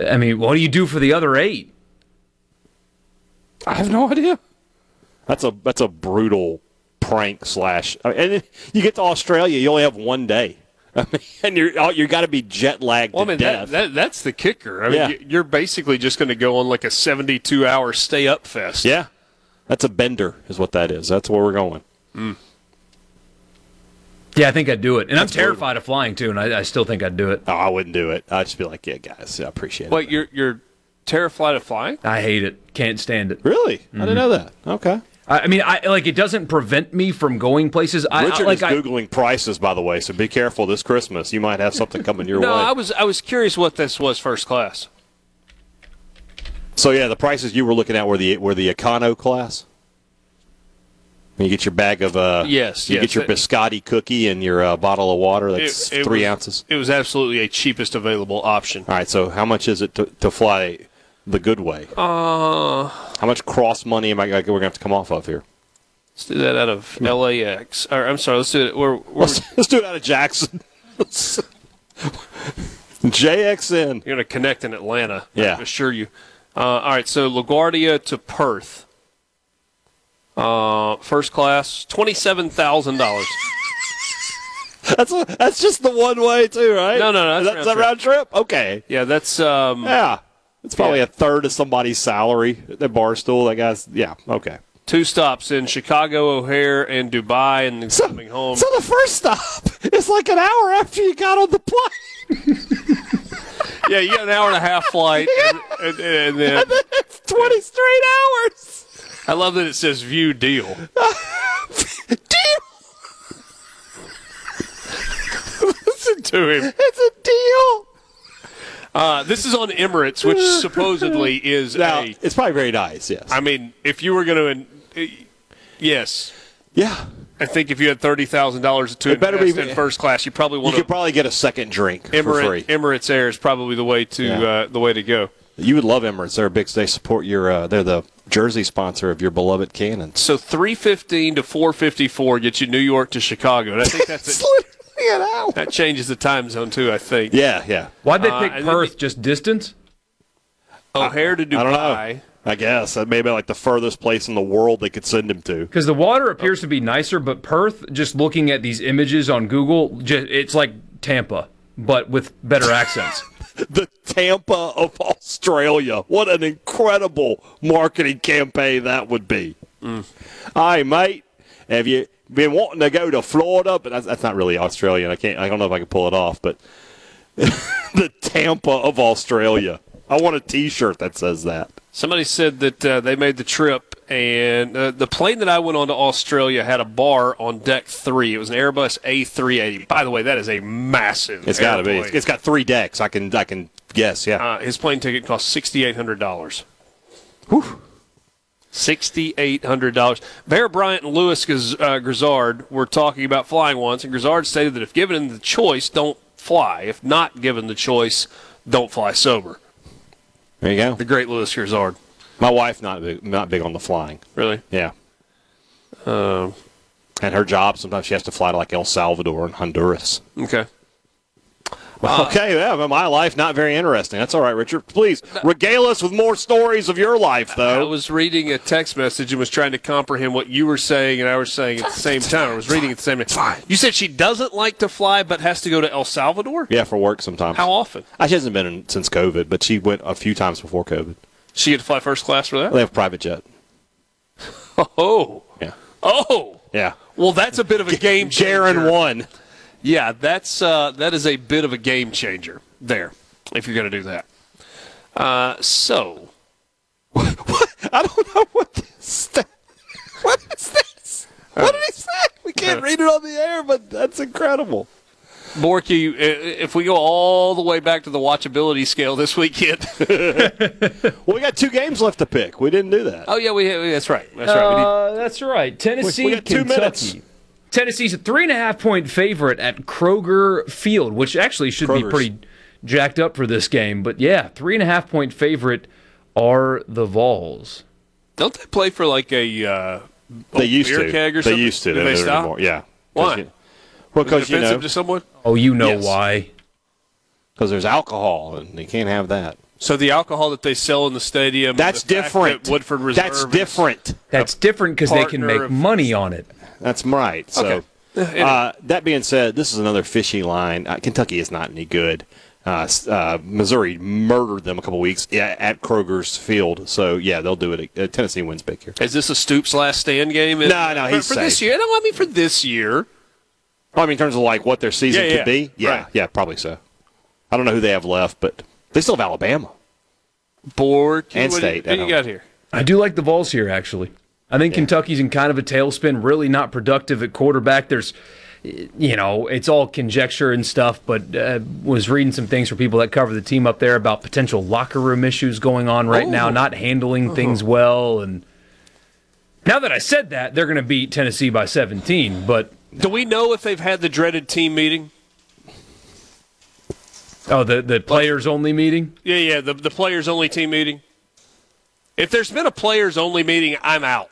I mean, what do you do for the other eight? I have no idea. That's a that's a brutal prank slash. I mean, and then you get to Australia, you only have one day. I mean, and you're oh, you got to be jet lagged Well, I to mean, that, death. that, that's the kicker. I mean, Yeah. you- you're basically just going to go on like a 72 hour stay up fest. yeah, that's a bender, is what that is. That's where we're going. Hmm. Yeah, I think I'd do it. And That's I'm terrified of flying too, and I, I still think I'd do it. Oh, I wouldn't do it. I'd just be like, yeah, guys, I appreciate it. Wait, you're you're terrified of flying? I hate it. Can't stand it. Really? I didn't mm-hmm. know that. Okay. I, I mean, I like it doesn't prevent me from going places. I, Richard I like is I, googling prices, by the way, so be careful this Christmas. You might have something coming your No, way. I was I was curious what this was first class. So yeah, the prices you were looking at were the were the econo class. You get your bag of uh, Yes, You yes. get your biscotti cookie and your uh, bottle of water. That's It- it three was- ounces. It was absolutely a cheapest available option. All right. So how much is it to, to fly the good way? Uh, How much cross money am I? We're gonna have to come off of here. let's do that out of LAX. Or I'm sorry, let's do it. We're, we're Let's, let's do it out of Jackson. JXN. You're going to connect in Atlanta. Yeah. I assure you. Uh, all right, so LaGuardia to Perth. Uh, first class, twenty-seven thousand dollars. That's a, that's just the one way too, right? No, no, no, that's that, is that round trip. Okay. Yeah, that's um, Yeah. It's probably a third of somebody's salary at barstool. That guy's yeah. Okay. two stops in Chicago, O'Hare, and Dubai, and then coming home. So the first stop is like an hour after you got on the plane. yeah, you got an hour and a half flight, and, and, and then And then it's twenty straight hours. I love that it says view deal. deal. Listen to him. It's a deal. Uh, this is on Emirates, which supposedly is Now a. it's probably very nice. Yes. I mean, if you were going to, yes, yeah. I think if you had thirty thousand dollars to It better invest be- in first class, you probably You could probably get a second drink for Emirates, free. Emirates Air is probably the way to Yeah. uh, the way to go. You would love Emirates. They're big. They support your. Uh, they're the jersey sponsor of your beloved Cannons. So three fifteen to four fifty four gets you New York to Chicago, and I think that's it. Literally an hour. that changes the time zone too. I think. Yeah, yeah. Why'd they Uh, pick and then Perth? Just distance? O'Hare to Dubai. I don't know. I guess that may be like the furthest place in the world they could send him to. Because the water appears to be nicer, but Perth, just looking at these images on Google, just, it's like Tampa, but with better accents. the Tampa of Australia. What an incredible marketing campaign that would be. Hi, mate. Have you been wanting to go to Florida, but that's, that's not really Australian. I can't. I don't know if I can pull it off, but the Tampa of Australia. I want a T-shirt that says that. Somebody said that uh, they made the trip, and uh, the plane that I went on to Australia had a bar on deck three. It was an Airbus A380. By the way, that is a massive. It's got to be. It's got three decks. I can. I can guess. Yeah. Uh, his plane ticket cost sixty eight hundred dollars. Whew. $6,800. Bear Bryant and Lewis uh, Grizzard were talking about flying once, and Grizzard stated that if given the choice, don't fly. If not given the choice, don't fly sober. There you go. The great Lewis Grizzard. My wife not big, not big on the flying. Really? Yeah. Um, and her job sometimes she has to fly to like El Salvador and Honduras. Okay okay, yeah, my life not very interesting. That's all right, Richard. Please regale us with more stories of your life, though. I was reading a text message and was trying to comprehend what you were saying and I was saying at the same time. I was reading at the same time. You said she doesn't like to fly but has to go to El Salvador? yeah, for work sometimes. How often? Uh, She hasn't been in, since COVID, but she went a few times before COVID. She had to fly first class for that? They have a private jet. Oh. Yeah. Oh. Yeah. Well, that's a bit of a game changer. Jaron won. Yeah, that's uh, that is a bit of a game changer there. If you're going to do that, uh, so I don't know what this. What is this? What did he say? We can't read it on the air, but that's incredible. Borky, if we go all the way back to the watchability scale this weekend, Well, we got two games left to pick. We didn't do that. oh yeah, we that's right, that's right. We need, Uh, that's right. Tennessee, We- we got two Kentucky. Minutes. Tennessee's a three and a half point favorite at Kroger Field, which actually should be pretty jacked up for this game. But yeah, three and a half point favorite are the Vols. don't they play for like a uh, They used beer to. keg or they something? used to. Did They, they stop? anymore. Yeah. 'Cause Why? you- well, because you know, to someone? Oh, you know Yes. why? because there's alcohol and they can't have that. So the alcohol that they sell in the stadium, That's different. that Woodford Reserve, That's different. That's different because they can make of- money on it. That's right. So, Okay. uh, that being said, this is another fishy line. Uh, Kentucky is not any good. Uh, uh, Missouri murdered them a couple weeks yeah, at Kroger's Field. So yeah, they'll do it. Uh, Tennessee wins big here. Is this a Stoops last stand game? No, no, for, he's for this safe. year. No, I mean for this year. I mean, in terms of like what their season Yeah, could yeah. be. Yeah, Right. yeah, probably so. I don't know who they have left, but they still have Alabama. Bork And what, State What do you got here? I do like the Vols here, actually. I think Kentucky's in kind of a tailspin, really not productive at quarterback. There's, you know, it's all conjecture and stuff, but uh, was reading some things for people that cover the team up there about potential locker room issues going on right now, Oh. not handling things well. And now that I said that, they're going to beat Tennessee by 17, but. Do we know if they've had the dreaded team meeting? Oh, the, the players only meeting? Yeah, yeah, the the players only team meeting. If there's been a players only meeting, I'm out.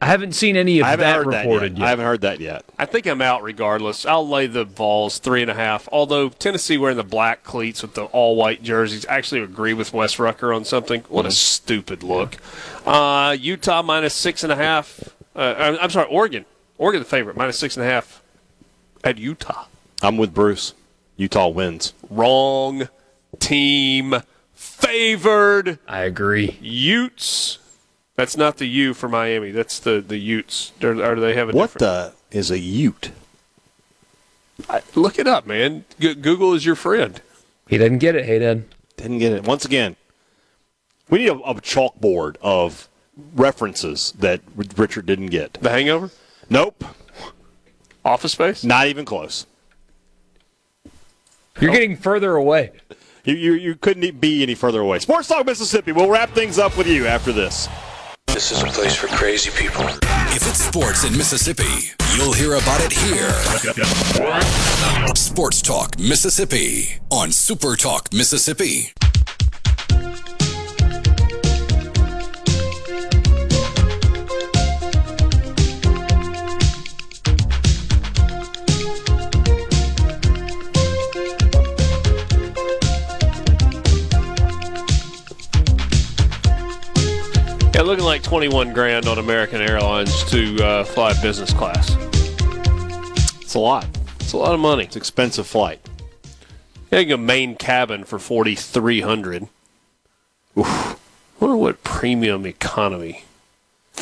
I haven't seen any of I haven't that heard reported that yet. yet. I haven't heard that yet. I think I'm out regardless. I'll lay the Vols three and a half. Although Tennessee wearing the black cleats with the all white jerseys, I actually agree with Wes Rucker on something. What a stupid look. Uh, Utah minus six and a half. Uh, I'm, I'm sorry, Oregon. Oregon the favorite minus six and a half at Utah. I'm with Bruce. Utah wins. Wrong team favored. I agree. Utes. That's not the U for Miami. That's the the Utes. Or, or do they have a What different? the is a Ute? I, look it up, man. G- Google is your friend. He didn't get it, hey Hayden. Didn't get it. Once again, we need a, a chalkboard of references that R- Richard didn't get. The Hangover. Nope. Office Space. Not even close. You're getting further away. You, you, you couldn't be any further away. Sports Talk Mississippi. We'll wrap things up with you after this. This is a place for crazy people. If it's sports in Mississippi, you'll hear about it here. Sports Talk Mississippi on Super Talk Mississippi. Looking like twenty-one grand on American Airlines to uh, fly business class. It's a lot. It's a lot of money. It's expensive flight. Getting a main cabin for forty-three hundred. Oof. Wonder what premium economy.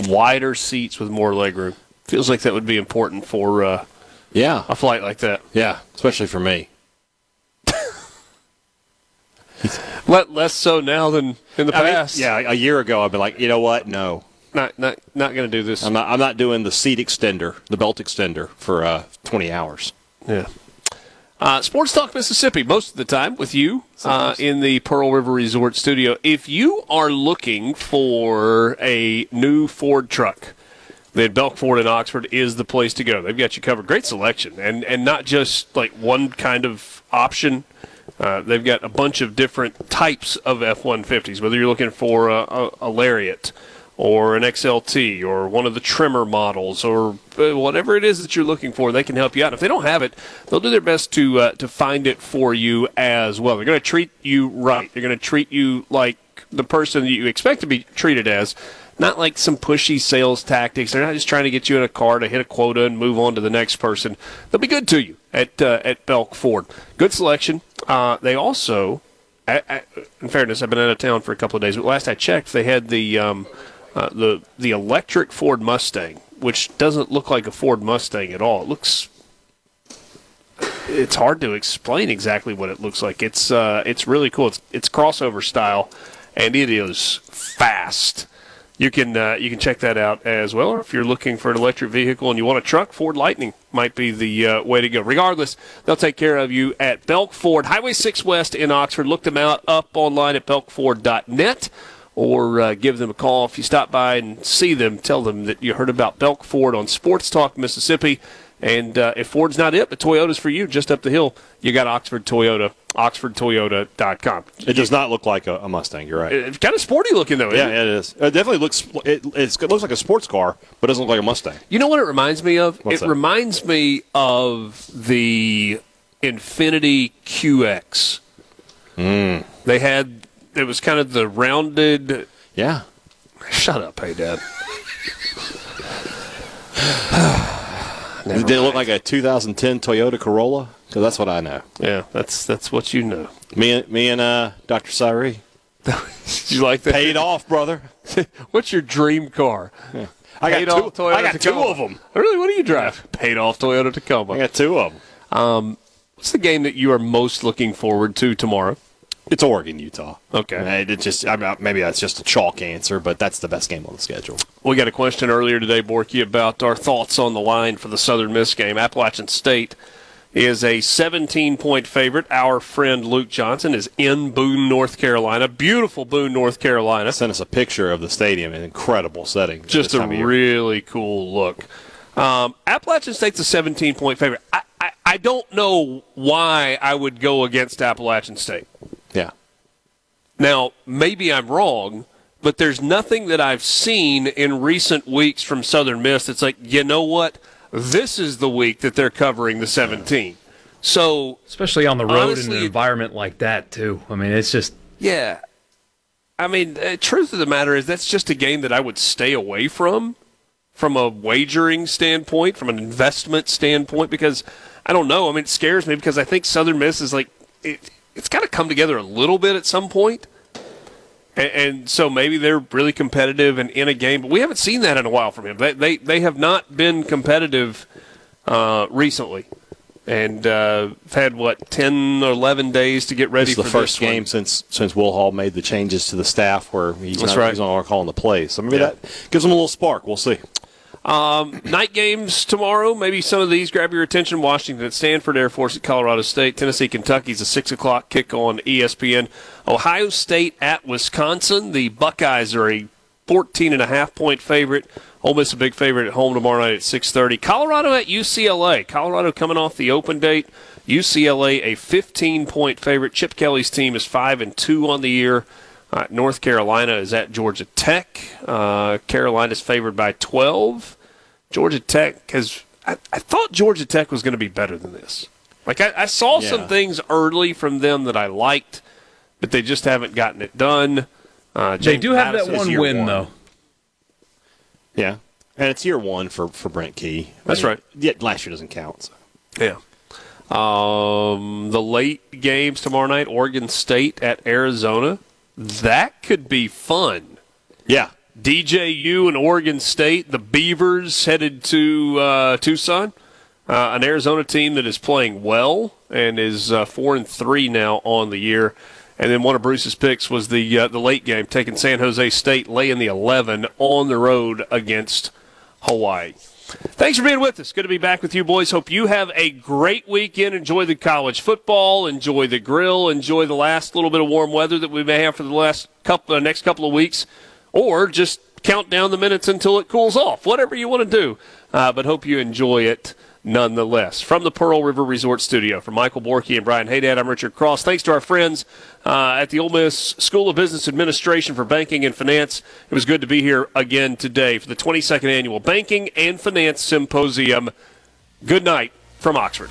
Wider seats with more legroom. Feels like that would be important for uh, Yeah. a flight like that. Yeah. Especially for me. Let less so now than in the I mean, past. yeah. A year ago, I'd been like, you know what? No. not not not going to do this. I'm not, I'm not doing the seat extender, the belt extender for uh, 20 hours. Yeah. Uh, Sports Talk Mississippi, most of the time with you uh, in the Pearl River Resort studio. If you are looking for a new Ford truck, then Belk Ford in Oxford is the place to go. They've got you covered. Great selection, and and not just like one kind of option. Uh, they've got a bunch of different types of F-150s. Whether you're looking for a, a, a Lariat or an XLT or one of the trimmer models or uh, whatever it is that you're looking for, they can help you out. If they don't have it, they'll do their best to uh, to find it for you as well. They're going to treat you right. They're going to treat you like the person that you expect to be treated as. Not like some pushy sales tactics. They're not just trying to get you in a car to hit a quota and move on to the next person. They'll be good to you at uh, at Belk Ford. Good selection. Uh, they also, in fairness, I've been out of town for a couple of days, but last I checked, they had the um, uh, the the electric Ford Mustang, which doesn't look like a Ford Mustang at all. It looks it's hard to explain exactly what it looks like. It's uh, it's really cool. It's it's crossover style, and it is fast. You can uh, you can check that out as well. Or if you're looking for an electric vehicle and you want a truck, Ford Lightning might be the uh, way to go. Regardless, they'll take care of you at Belk Ford, Highway 6 West in Oxford. Look them out up online at belkford.net or uh, give them a call if you stop by and see them. Tell them that you heard about Belk Ford on Sports Talk Mississippi. And uh, if Ford's not it, but Toyota's for you just up the hill, you got Oxford Toyota, oxfordtoyota.com. It does not look like a, a Mustang. You're right. It's kind of sporty looking, though. yeah, it? it is. It definitely looks. It, it's, it looks like a sports car, but it doesn't look like a Mustang. You know what it reminds me of? What's it that? reminds me of the Infiniti QX. Mm. They had it was kind of the rounded. Yeah. Shut up, Hadad. Did it look like a 2010 Toyota Corolla? Because that's what I know. Yeah, that's that's what you know. Me, and me and uh, Dr. Cyree. you like that? Paid off, brother. What's your dream car? I got two- Toyota I got two Tacoma. of 'em. Really? What do you drive? Paid off Toyota Tacoma. I got two of them. Um, what's the game that you are most looking forward to tomorrow? It's Oregon, Utah. Okay. It just I mean, maybe that's just a chalk answer, but that's the best game on the schedule. We got a question earlier today, Borky, about our thoughts on the line for the Southern Miss game. Appalachian State is a 17 point favorite. Our friend Luke Johnson is in Boone, North Carolina. Beautiful Boone, North Carolina. Sent us a picture of the stadium, an incredible setting. Just a time of year. really cool look. Um, Appalachian State's a 17 point favorite. I, I, I don't know why I would go against Appalachian State. Yeah. Now, maybe I'm wrong, but there's nothing that I've seen in recent weeks from Southern Miss that's like, you know what? This is the week that they're covering the 17. So, especially on the road in honestly, an environment like that too. I mean, it's just yeah. I mean, uh, truth of the matter is that's just a game that I would stay away from from a wagering standpoint, from an investment standpoint because I don't know. I mean, it scares me because I think Southern Miss is like it, it's got to come together a little bit at some point. And, and so maybe they're really competitive and in a game, but we haven't seen that in a while from him. They they, they have not been competitive uh, recently, and uh, had what ten or eleven days to get ready This is the for first this one. game since since Will Hall made the changes to the staff where he's That's not, right. he's not calling the plays. So maybe Yeah. that gives him a little spark. We'll see. Um, night games tomorrow. Maybe some of these grab your attention. Washington at Stanford, Air Force at Colorado State, Tennessee, Kentucky's a six o'clock kick on ESPN. Ohio State at Wisconsin. The Buckeyes are a 14 and a half point favorite. Ole Miss a big favorite at home tomorrow night at 6:30. Colorado at UCLA. Colorado coming off the open date. UCLA a 15 point favorite. Chip Kelly's team is five and two on the year. Uh, North Carolina is at Georgia Tech. Uh, Carolina's favored by 12. Georgia Tech has. I, I thought Georgia Tech was going to be better than this. Like I, I saw Yeah. some things early from them that I liked, but they just haven't gotten it done. Uh, they James do have that Madison is one win one. though. Yeah, and it's year one for for Brent Key. That's right. Yeah, last year doesn't count. So. Yeah. Um, the late games tomorrow night, Oregon State at Arizona. That could be fun. Yeah. DJU and Oregon State, the Beavers headed to uh, Tucson. Uh, an Arizona team that is playing well and is uh, four and three now on the year. And then one of Bruce's picks was the uh, the late game, taking San Jose State laying the 11 on the road against Hawaii. Thanks for being with us. Good to be back with you, boys. Hope you have a great weekend. Enjoy the college football. Enjoy the grill. Enjoy the last little bit of warm weather that we may have for the last couple, uh, next couple of weeks, or just count down the minutes until it cools off. Whatever you want to do, uh, but hope you enjoy it nonetheless. From the Pearl River Resort Studio, from Michael Borky and Brian Hadad, I'm Richard Cross. Thanks to our friends uh, at the Ole Miss School of Business Administration for Banking and Finance. It was good to be here again today for the 22nd Annual Banking and Finance Symposium. Good night from Oxford.